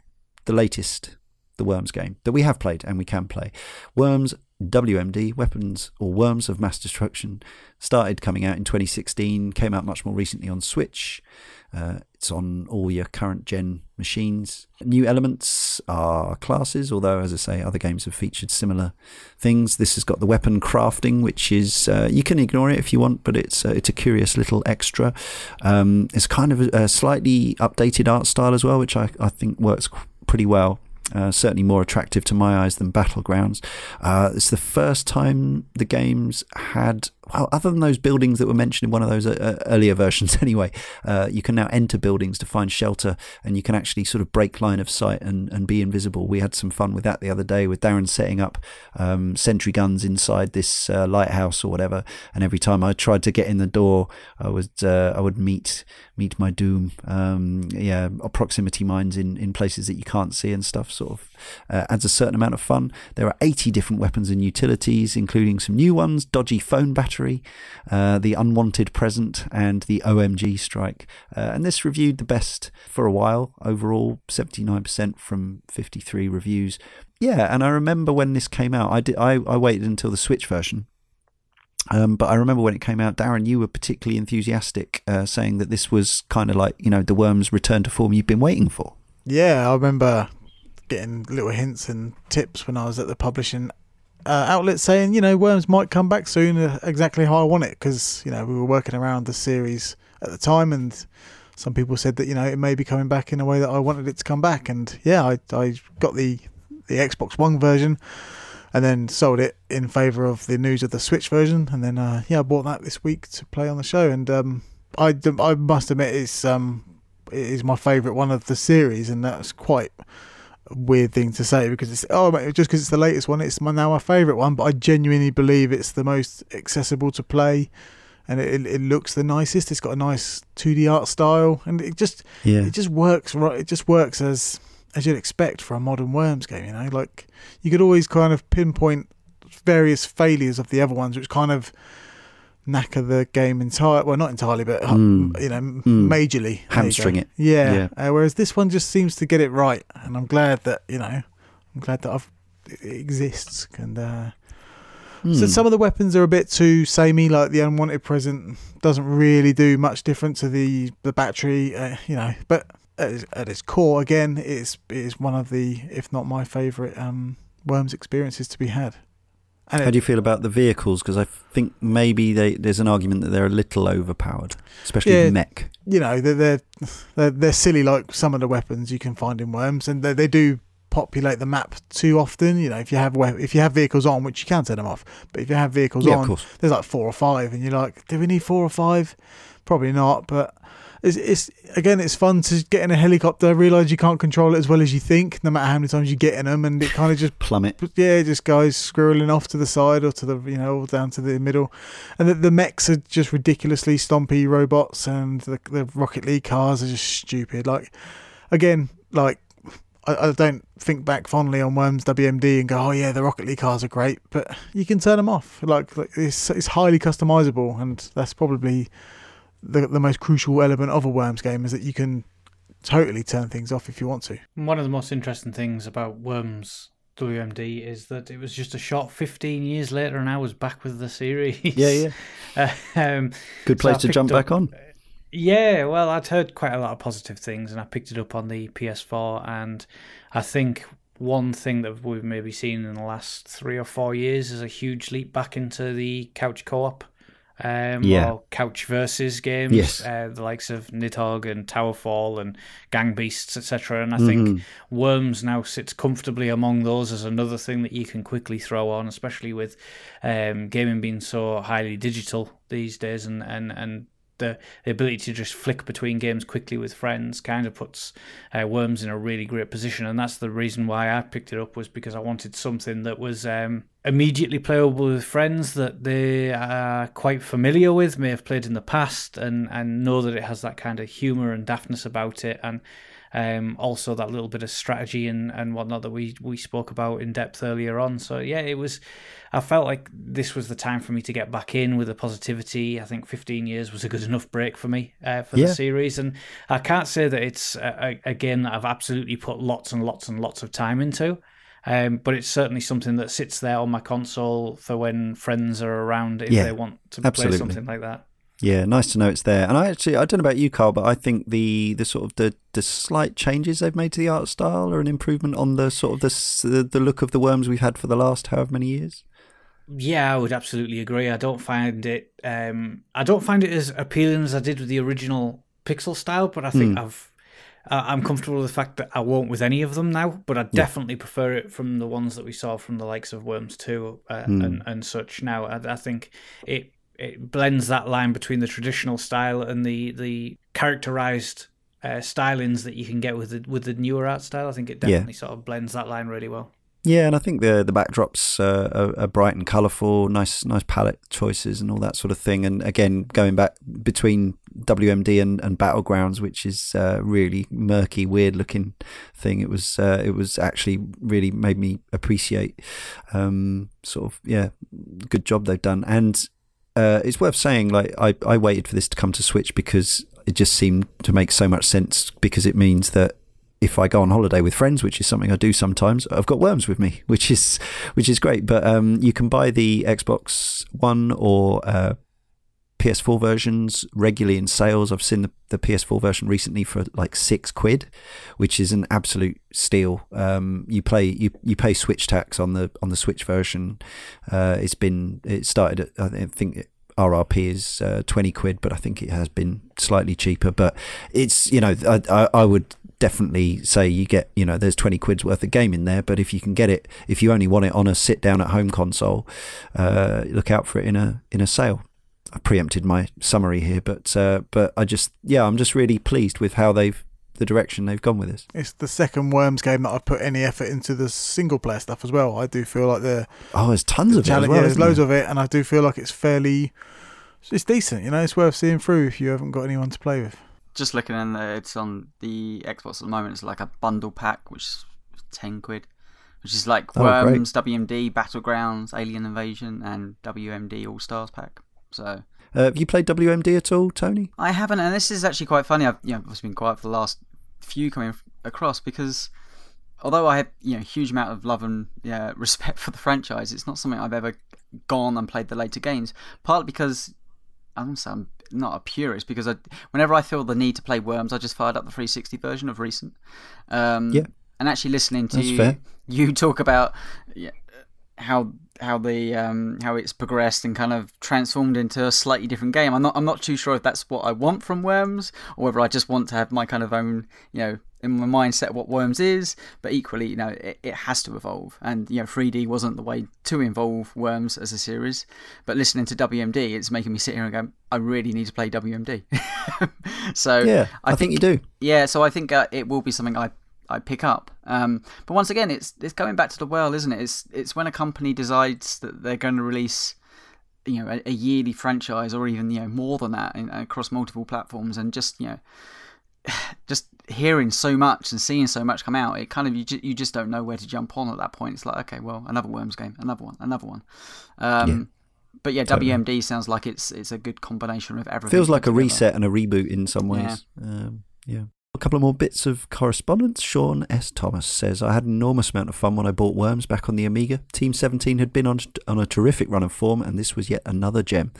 the latest, the Worms game that we have played and we can play. Worms WMD, Weapons or Worms of Mass Destruction, started coming out in 2016, came out much more recently on Switch. Uh, It's on all your current gen machines. New elements are classes, although, as I say, other games have featured similar things. This has got the weapon crafting, which is uh, you can ignore it if you want, but it's uh, it's a curious little extra. Um, it's kind of a, a, slightly updated art style as well, which I, I think works pretty well. Uh, certainly more attractive to my eyes than Battlegrounds. Uh, it's the first time the games had well, other than those buildings that were mentioned in one of those uh, uh earlier versions, anyway, uh, you can now enter buildings to find shelter, and you can actually sort of break line of sight and, and be invisible. We had some fun with that the other day with Darren setting up um, sentry guns inside this uh, lighthouse or whatever, and every time I tried to get in the door, I would uh, I would meet meet my doom. Um, yeah, proximity mines in in places that you can't see and stuff. Sort of uh, adds a certain amount of fun. There are 80 different weapons and utilities, including some new ones: dodgy phone uh, the Unwanted Present, and the OMG Strike. Uh, and this reviewed the best for a while overall, 79% from 53 reviews. Yeah, and I remember when this came out, I, did, I, I waited until the Switch version. Um, but I remember when it came out, Darren, you were particularly enthusiastic, uh, saying that this was kind of like, you know, the Worms return to form you've been waiting for. Yeah, I remember getting little hints and tips when I was at the publishing uh, outlets saying, you know, Worms might come back soon, uh, exactly how I want it, because you know we were working around the series at the time, and some people said that you know it may be coming back in a way that I wanted it to come back, and yeah, I I got the the Xbox One version, and then sold it in favour of the news of the Switch version, and then uh, yeah, I bought that this week to play on the show, and um, I I must admit it's um it is my favourite one of the series, and that's quite weird thing to say because it's oh just because it's the latest one it's my now my favorite one but i genuinely believe it's the most accessible to play and it, it looks the nicest it's got a nice 2d art style and it just yeah. it just works right it just works as as you'd expect for a modern worms game you know like you could always kind of pinpoint various failures of the other ones which kind of knacker the game entirely. Well, not entirely, but mm. you know, mm. majorly hamstring it. Yeah. yeah. Uh, whereas this one just seems to get it right, and I'm glad that you know, I'm glad that I've it exists. And uh, mm. so some of the weapons are a bit too samey. Like the unwanted present doesn't really do much different to the the battery. Uh, you know, but at, at its core, again, it's it's one of the, if not my favourite, um, Worms experiences to be had. And How do you feel about the vehicles? Because I think maybe they, there's an argument that they're a little overpowered, especially yeah, the mech. You know, they're, they're, they're they're silly like some of the weapons you can find in Worms, and they, they do populate the map too often. You know, if you have if you have vehicles on, which you can turn them off, but if you have vehicles yeah, on, there's like four or five, and you're like, do we need four or five? Probably not, but it's, it's again, it's fun to get in a helicopter, realize you can't control it as well as you think, no matter how many times you get in them, and it kind of just plummet. Yeah, just goes squirreling off to the side or to the you know down to the middle, and the, the mechs are just ridiculously stompy robots, and the, the Rocket League cars are just stupid. Like again, like I, don't think back fondly on Worms WMD and go, oh yeah, the Rocket League cars are great, but you can turn them off. Like, like it's it's highly customizable, and that's probably the the most crucial element of a Worms game is that you can totally turn things off if you want to. One of the most interesting things about Worms WMD is that it was just a shot 15 years later and I was back with the series. Yeah, yeah. um, Good place so to jump up, back on. Yeah, well, I'd heard quite a lot of positive things and I picked it up on the PS4 and I think one thing that we've maybe seen in the last three or four years is a huge leap back into the couch co-op um, yeah. or couch versus games, yes. uh, the likes of Nidhogg and Towerfall and Gang Beasts, etc. And I mm-hmm. think Worms now sits comfortably among those as another thing that you can quickly throw on, especially with um, gaming being so highly digital these days and, and, and the, the ability to just flick between games quickly with friends kind of puts uh, Worms in a really great position, and that's the reason why I picked it up was because I wanted something that was um, immediately playable with friends that they are quite familiar with, may have played in the past, and and know that it has that kind of humor and daftness about it, and um, also that little bit of strategy and, and whatnot that we, we spoke about in depth earlier on. So yeah, it was. I felt like this was the time for me to get back in with the positivity. I think 15 years was a good enough break for me uh, for yeah. the series, and I can't say that it's a, a game that I've absolutely put lots and lots and lots of time into. Um, but it's certainly something that sits there on my console for when friends are around if yeah, they want to absolutely. play something like that. Yeah, nice to know it's there. And I actually, I don't know about you, Karl, but I think the the sort of the, the slight changes they've made to the art style are an improvement on the sort of the the look of the worms we've had for the last however many years. Yeah, I would absolutely agree. I don't find it. Um, I don't find it as appealing as I did with the original pixel style, but I think mm. I've. Uh, I'm comfortable with the fact that I won't with any of them now, but I definitely yeah. prefer it from the ones that we saw from the likes of Worms Two uh, mm. and and such. Now, I, I think it it blends that line between the traditional style and the the characterized uh, stylings that you can get with the with the newer art style. I think it definitely yeah. sort of blends that line really well. Yeah, and I think the the backdrops uh, are, are, bright and colourful, nice nice palette choices and all that sort of thing. And again, going back between WMD and, and Battlegrounds, which is a really murky, weird looking thing, it was uh, it was actually really made me appreciate um, sort of yeah, good job they've done. And uh, it's worth saying, like I, I waited for this to come to Switch because it just seemed to make so much sense because it means that if I go on holiday with friends, which is something I do sometimes, I've got worms with me, which is which is great. But um, you can buy the Xbox One or uh, PS4 versions regularly in sales. I've seen the, the PS4 version recently for like six quid, which is an absolute steal. Um, you play you, you pay Switch tax on the on the Switch version. Uh, it's been it started at I think RRP is uh, twenty quid, but I think it has been slightly cheaper. But it's you know I, I, I would definitely say you get you know there's 20 quid's worth of game in there but if you can get it if you only want it on a sit down at home console uh, look out for it in a in a sale I preempted my summary here, but uh, but I just yeah, I'm just really pleased with how they've the direction they've gone with this. It's the second Worms game that I've put any effort into the single player stuff as well. I do feel like the oh, there's tons the of it. Well, yeah, there's loads there? of it, and I do feel like it's fairly it's decent. You know, it's worth seeing through if you haven't got anyone to play with. Just looking in there, it's on the Xbox at the moment. It's like a bundle pack, which is ten quid which is like oh, Worms, great. WMD, Battlegrounds, Alien Invasion, and WMD All Stars pack. So, uh, have you played WMD at all, Tony? I haven't, and this is actually quite funny. I've you know, been quiet for the last few coming across because although I have you know huge amount of love and yeah, respect for the franchise, it's not something I've ever gone and played the later games. Partly because I'm, I'm not a purist because I, whenever I feel the need to play Worms, I just fired up the 360 version of recent. Um, yeah. And actually listening to you, you talk about yeah, how how the um, how it's progressed and kind of transformed into a slightly different game. I'm not I'm not too sure if that's what I want from Worms or whether I just want to have my kind of own you know in my mindset what Worms is. But equally, you know, it, it has to evolve, and you know, 3D wasn't the way to involve Worms as a series. But listening to WMD, it's making me sit here and go, I really need to play WMD. so yeah, I, I think, think, you do. Yeah, so I think uh, it will be something I I pick up. Um, but once again, it's it's going back to the well, isn't it? It's it's when a company decides that they're going to release, you know, a, a yearly franchise or even you know more than that in, across multiple platforms, and just you know, just hearing so much and seeing so much come out, it kind of you just, you just don't know where to jump on at that point. It's like okay, well, another Worms game, another one, another one. Um, yeah. But yeah, totally. WMD sounds like it's it's a good combination of everything. Feels like a reset and a reboot in some ways. Yeah. Um, yeah. A couple of more bits of correspondence. Sean S. Thomas says, I had an enormous amount of fun when I bought Worms back on the Amiga. Team 17 had been on, on a terrific run of form, and this was yet another gem.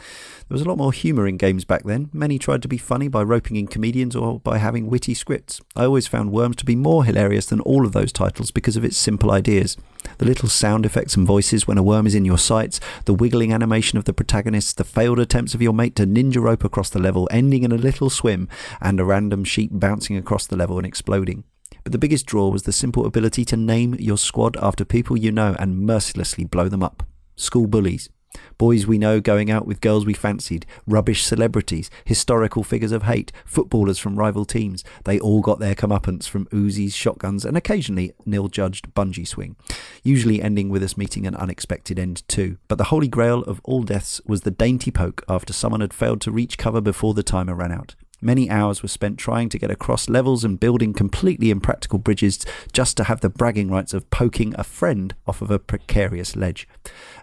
There was a lot more humour in games back then. Many tried to be funny by roping in comedians or by having witty scripts. I always found Worms to be more hilarious than all of those titles because of its simple ideas. The little sound effects and voices when a worm is in your sights, the wiggling animation of the protagonists, the failed attempts of your mate to ninja rope across the level, ending in a little swim, and a random sheep bouncing across the level and exploding. But the biggest draw was the simple ability to name your squad after people you know and mercilessly blow them up. School bullies. Boys we know going out with girls we fancied, rubbish celebrities, historical figures of hate, footballers from rival teams. They all got their comeuppance from Uzis, shotguns, and occasionally nil judged bungee swing, usually ending with us meeting an unexpected end too. But the holy grail of all deaths was the dainty poke after someone had failed to reach cover before the timer ran out. Many hours were spent trying to get across levels and building completely impractical bridges just to have the bragging rights of poking a friend off of a precarious ledge.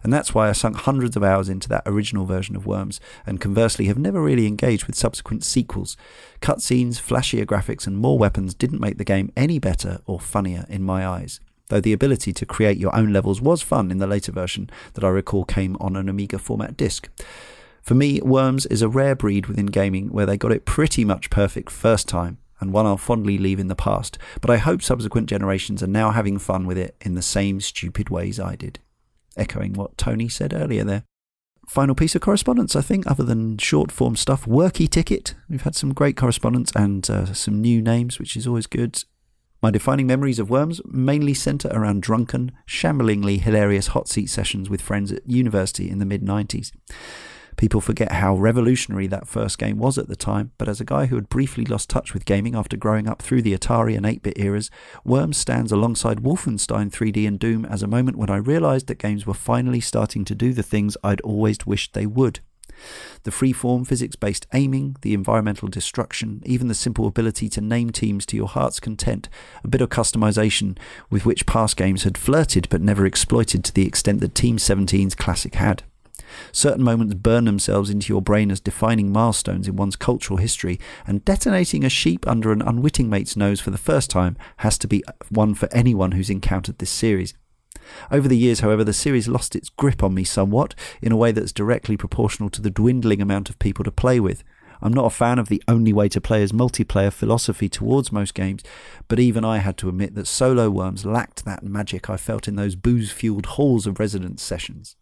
And that's why I sunk hundreds of hours into that original version of Worms, and conversely have never really engaged with subsequent sequels. Cutscenes, flashier graphics, and more weapons didn't make the game any better or funnier in my eyes though the ability to create your own levels was fun in the later version that I recall came on an Amiga format disc. For me, Worms is a rare breed within gaming where they got it pretty much perfect first time, and one I'll fondly leave in the past, but I hope subsequent generations are now having fun with it in the same stupid ways I did. Echoing what Tony said earlier there. Final piece of correspondence, I think, other than short form stuff. Worky Ticket. We've had some great correspondence and uh, some new names, which is always good. My defining memories of Worms mainly centre around drunken, shamblingly hilarious hot seat sessions with friends at university in the mid 90s. People forget how revolutionary that first game was at the time, but as a guy who had briefly lost touch with gaming after growing up through the Atari and 8 bit eras, Worms stands alongside Wolfenstein 3D and Doom as a moment when I realised that games were finally starting to do the things I'd always wished they would. The free-form physics-based aiming, the environmental destruction, even the simple ability to name teams to your heart's content, a bit of customization with which past games had flirted but never exploited to the extent that Team 17's classic had. Certain moments burn themselves into your brain as defining milestones in one's cultural history, and detonating a sheep under an unwitting mate's nose for the first time has to be one for anyone who's encountered this series. Over the years, however, the series lost its grip on me somewhat in a way that's directly proportional to the dwindling amount of people to play with. I'm not a fan of the only way to play as multiplayer philosophy towards most games, but even I had to admit that Solo Worms lacked that magic I felt in those booze fueled halls of residence sessions.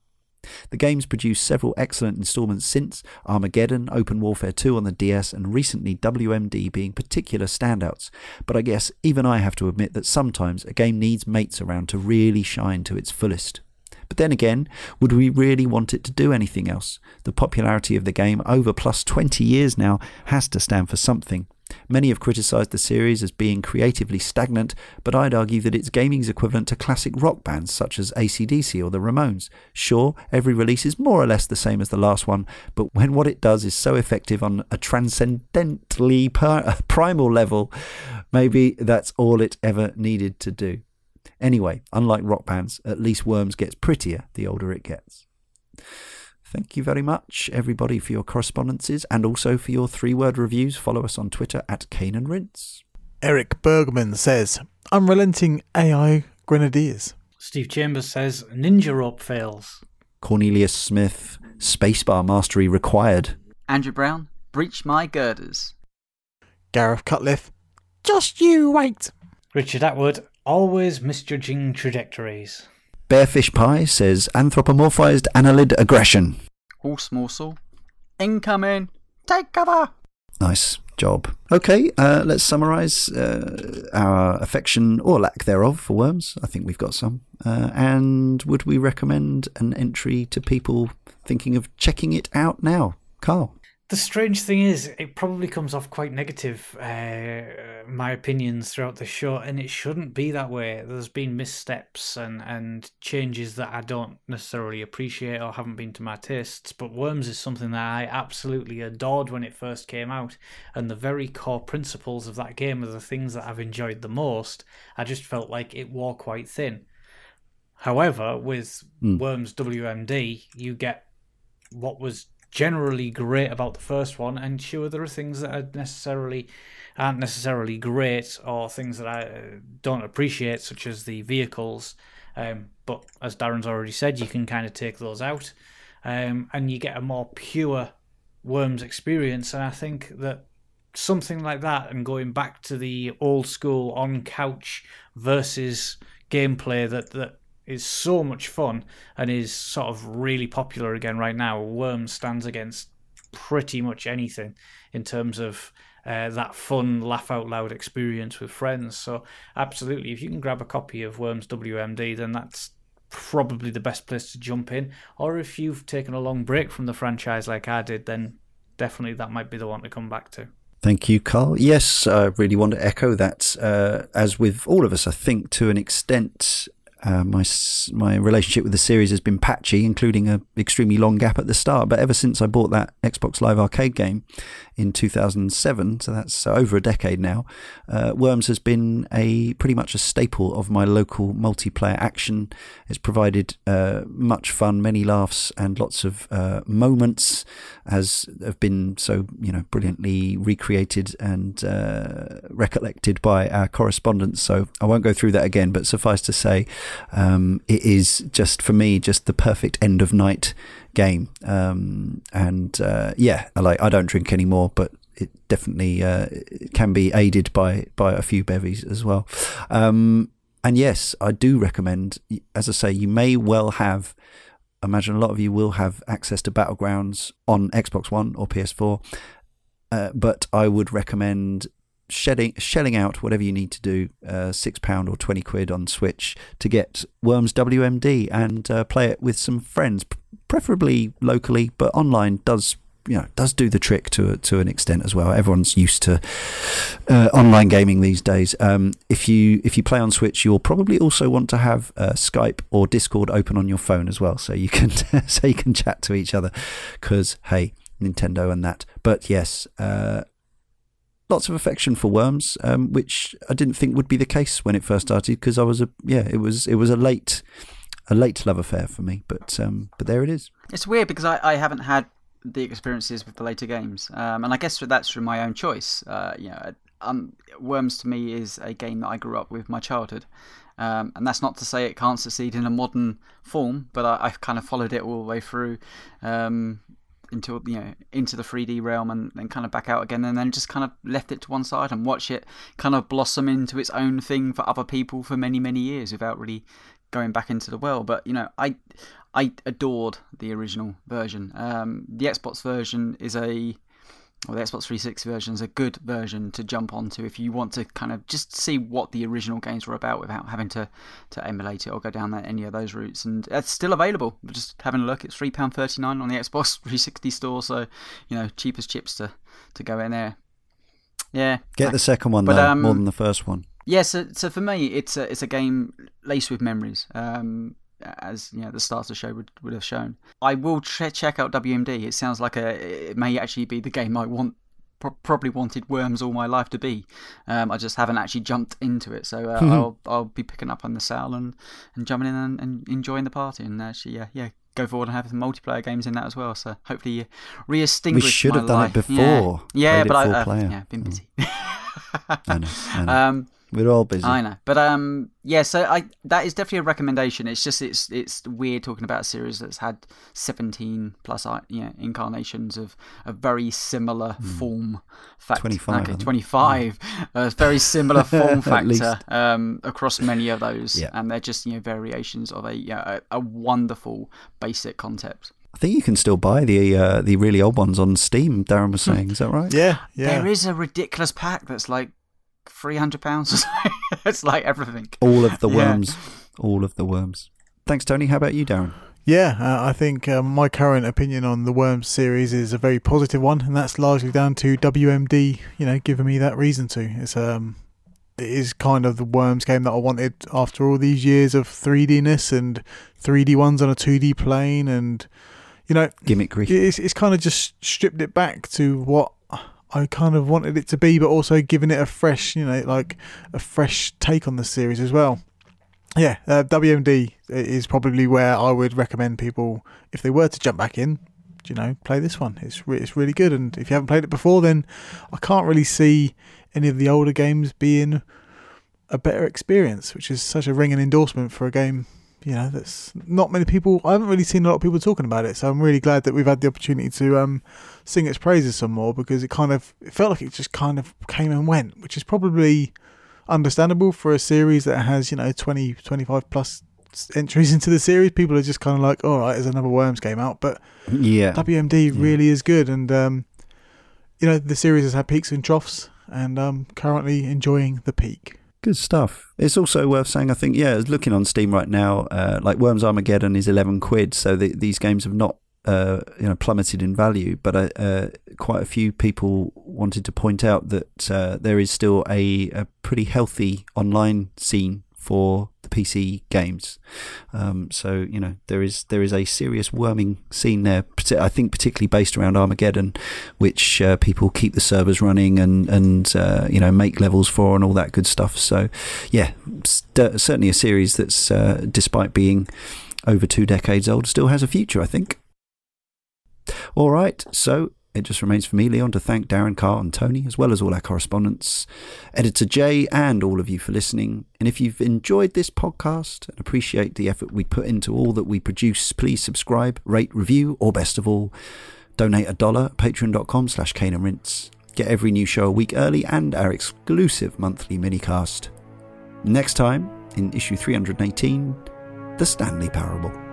The game's produced several excellent installments since Armageddon, Open Warfare 2 on the DS, and recently WMD being particular standouts. But I guess even I have to admit that sometimes a game needs mates around to really shine to its fullest. But then again, would we really want it to do anything else? The popularity of the game over plus 20 years now has to stand for something. Many have criticised the series as being creatively stagnant, but I'd argue that it's gaming's equivalent to classic rock bands such as ACDC or the Ramones. Sure, every release is more or less the same as the last one, but when what it does is so effective on a transcendently per- primal level, maybe that's all it ever needed to do. Anyway, unlike rock bands, at least Worms gets prettier the older it gets. Thank you very much, everybody, for your correspondences and also for your three word reviews. Follow us on Twitter at Cane and Rinse. Eric Bergman says, Unrelenting AI Grenadiers. Steve Chambers says Ninja Rope fails. Cornelius Smith, Spacebar Mastery required. Andrew Brown, Breach My Girders. Gareth Cutliff, Just you wait. Richard Atwood, always misjudging trajectories. Bearfish Pie says anthropomorphized annelid aggression. Horse Morsel. Incoming. Take cover. Nice job. Okay, uh, let's summarise uh, our affection or lack thereof for worms. I think we've got some. Uh, and would we recommend an entry to people thinking of checking it out now? Karl. The strange thing is, it probably comes off quite negative, uh, my opinions throughout the show, and it shouldn't be that way. There's been missteps and, and changes that I don't necessarily appreciate or haven't been to my tastes, but Worms is something that I absolutely adored when it first came out, and the very core principles of that game are the things that I've enjoyed the most. I just felt like it wore quite thin. However, with Mm. Worms WMD, you get what was generally great about the first one, and sure, there are things that are necessarily aren't necessarily great or things that I uh, don't appreciate, such as the vehicles. Um, but as Darren's already said, you can kind of take those out, um, and you get a more pure Worms experience. And I think that something like that, and going back to the old school on couch versus gameplay that that is so much fun and is sort of really popular again right now. Worms stands against pretty much anything in terms of uh, that fun, laugh out loud experience with friends. So, absolutely, if you can grab a copy of Worms WMD, then that's probably the best place to jump in. Or if you've taken a long break from the franchise like I did, then definitely that might be the one to come back to. Thank you, Karl. Yes, I really want to echo that. Uh, as with all of us, I think to an extent, uh, my my relationship with the series has been patchy, including a extremely long gap at the start. But ever since I bought that Xbox Live Arcade game in 2007, so that's over a decade now, uh, Worms has been a pretty much a staple of my local multiplayer action. It's provided uh, much fun, many laughs, and lots of uh, moments, as have been so you know brilliantly recreated and uh, recollected by our correspondents. So I won't go through that again, but suffice to say, um, it is just for me just the perfect end of night game. Um, and uh, yeah, like I don't drink anymore, but it definitely uh, can be aided by by a few bevies as well. Um, and yes, I do recommend. As I say, you may well have. Imagine a lot of you will have access to Battlegrounds on Xbox One or PS4, uh, but I would recommend shedding, shelling out whatever you need to do, uh, six pound or twenty quid on Switch to get Worms WMD and uh, play it with some friends, preferably locally, but online does you know does do the trick to to an extent as well. Everyone's used to uh, online gaming these days. Um, if you if you play on Switch, you'll probably also want to have uh, Skype or Discord open on your phone as well, so you can so you can chat to each other. Because hey, Nintendo and that. But yes, uh, lots of affection for Worms, um, which I didn't think would be the case when it first started because I was a yeah, it was it was a late a late love affair for me, but um, but there it is. It's weird because I, I haven't had the experiences with the later games, um, and I guess that's through my own choice. Uh, you know, um, Worms to me is a game that I grew up with my childhood. Um, and that's not to say it can't succeed in a modern form, but I, have kind of followed it all the way through. Um, into you know into the 3D realm and then kind of back out again and then just kind of left it to one side and watch it kind of blossom into its own thing for other people for many many years without really going back into the well but you know I I adored the original version. Um, the Xbox version is a or the Xbox 360 version is a good version to jump onto if you want to kind of just see what the original games were about without having to, to emulate it or go down that, any of those routes. And it's still available. Just having a look, it's £3.39 on the Xbox 360 store, so, you know, cheapest chips to, to go in there. Yeah. Get the second one, but, though, um, more than the first one. Yeah, so, so for me, it's a, it's a game laced with memories. Um, as you know the start of the show would, would have shown. I will ch- check out WMD. It sounds like a it may actually be the game I want pro- probably wanted Worms all my life to be. Um, I just haven't actually jumped into it, so uh, I'll I'll be picking up on the sale and, and jumping in and, and enjoying the party and actually yeah yeah go forward and have some multiplayer games in that as well. So hopefully you re-extinguish. We should have done life. it before. Yeah, yeah but I uh, yeah been mm. busy. I know. I know. Um, we're all busy. I know, but um, yeah. So I that is definitely a recommendation. It's just it's it's weird talking about a series that's had seventeen plus uh, you know, incarnations of a very similar mm. form factor. Twenty five. Okay, twenty five. Yeah. Uh, very similar form factor um across many of those, yeah. and they're just you know variations of a you know, a, a wonderful basic concept. I think you can still buy the uh, the really old ones on Steam. Darren was saying, is that right? Yeah, yeah. There is a ridiculous pack that's like three hundred pounds. it's like everything. All of the worms. Yeah. All of the worms. Thanks, Tony. How about you, Darren? Yeah, uh, I think um, my current opinion on the Worms series is a very positive one, and that's largely down to WMD, you know, giving me that reason to. It's um, it is kind of the Worms game that I wanted after all these years of 3Dness and 3D ones on a 2D plane, and you know, gimmickry. It's it's kind of just stripped it back to what I kind of wanted it to be, but also giving it a fresh, you know, like a fresh take on the series as well. Yeah, uh, WMD is probably where I would recommend people if they were to jump back in. You know, play this one. It's re- it's really good, and if you haven't played it before, then I can't really see any of the older games being a better experience, which is such a ringing endorsement for a game you know, that's not many people. I haven't really seen a lot of people talking about it, so I'm really glad that we've had the opportunity to um, sing its praises some more because it kind of it felt like it just kind of came and went, which is probably understandable for a series that has you know 20, 25 plus entries into the series. People are just kind of like, all right, there's another Worms game out, but yeah, WMD yeah. really is good, and um, you know the series has had peaks and troughs, and I'm currently enjoying the peak. Good stuff. It's also worth saying, I think, yeah, looking on Steam right now, uh, like Worms Armageddon is 11 quid, so the, these games have not uh, you know plummeted in value, but uh, uh, quite a few people wanted to point out that uh, there is still a, a, pretty healthy online scene for PC games. Um, so you know there is there is a serious worming scene there. I think particularly based around Armageddon, which uh, people keep the servers running and and uh, you know make levels for and all that good stuff. So yeah, st- certainly a series that's uh, despite being over two decades old still has a future. I think. All right, so it just remains for me, Leon, to thank Darren, Karl, and Tony, as well as all our correspondents, editor Jay, and all of you for listening. And if you've enjoyed this podcast and appreciate the effort we put into all that we produce, please subscribe, rate, review, or best of all, donate a dollar at patreon.com slash and Rinse. Get every new show a week early and our exclusive monthly minicast. Next time, in issue 318, The Stanley Parable.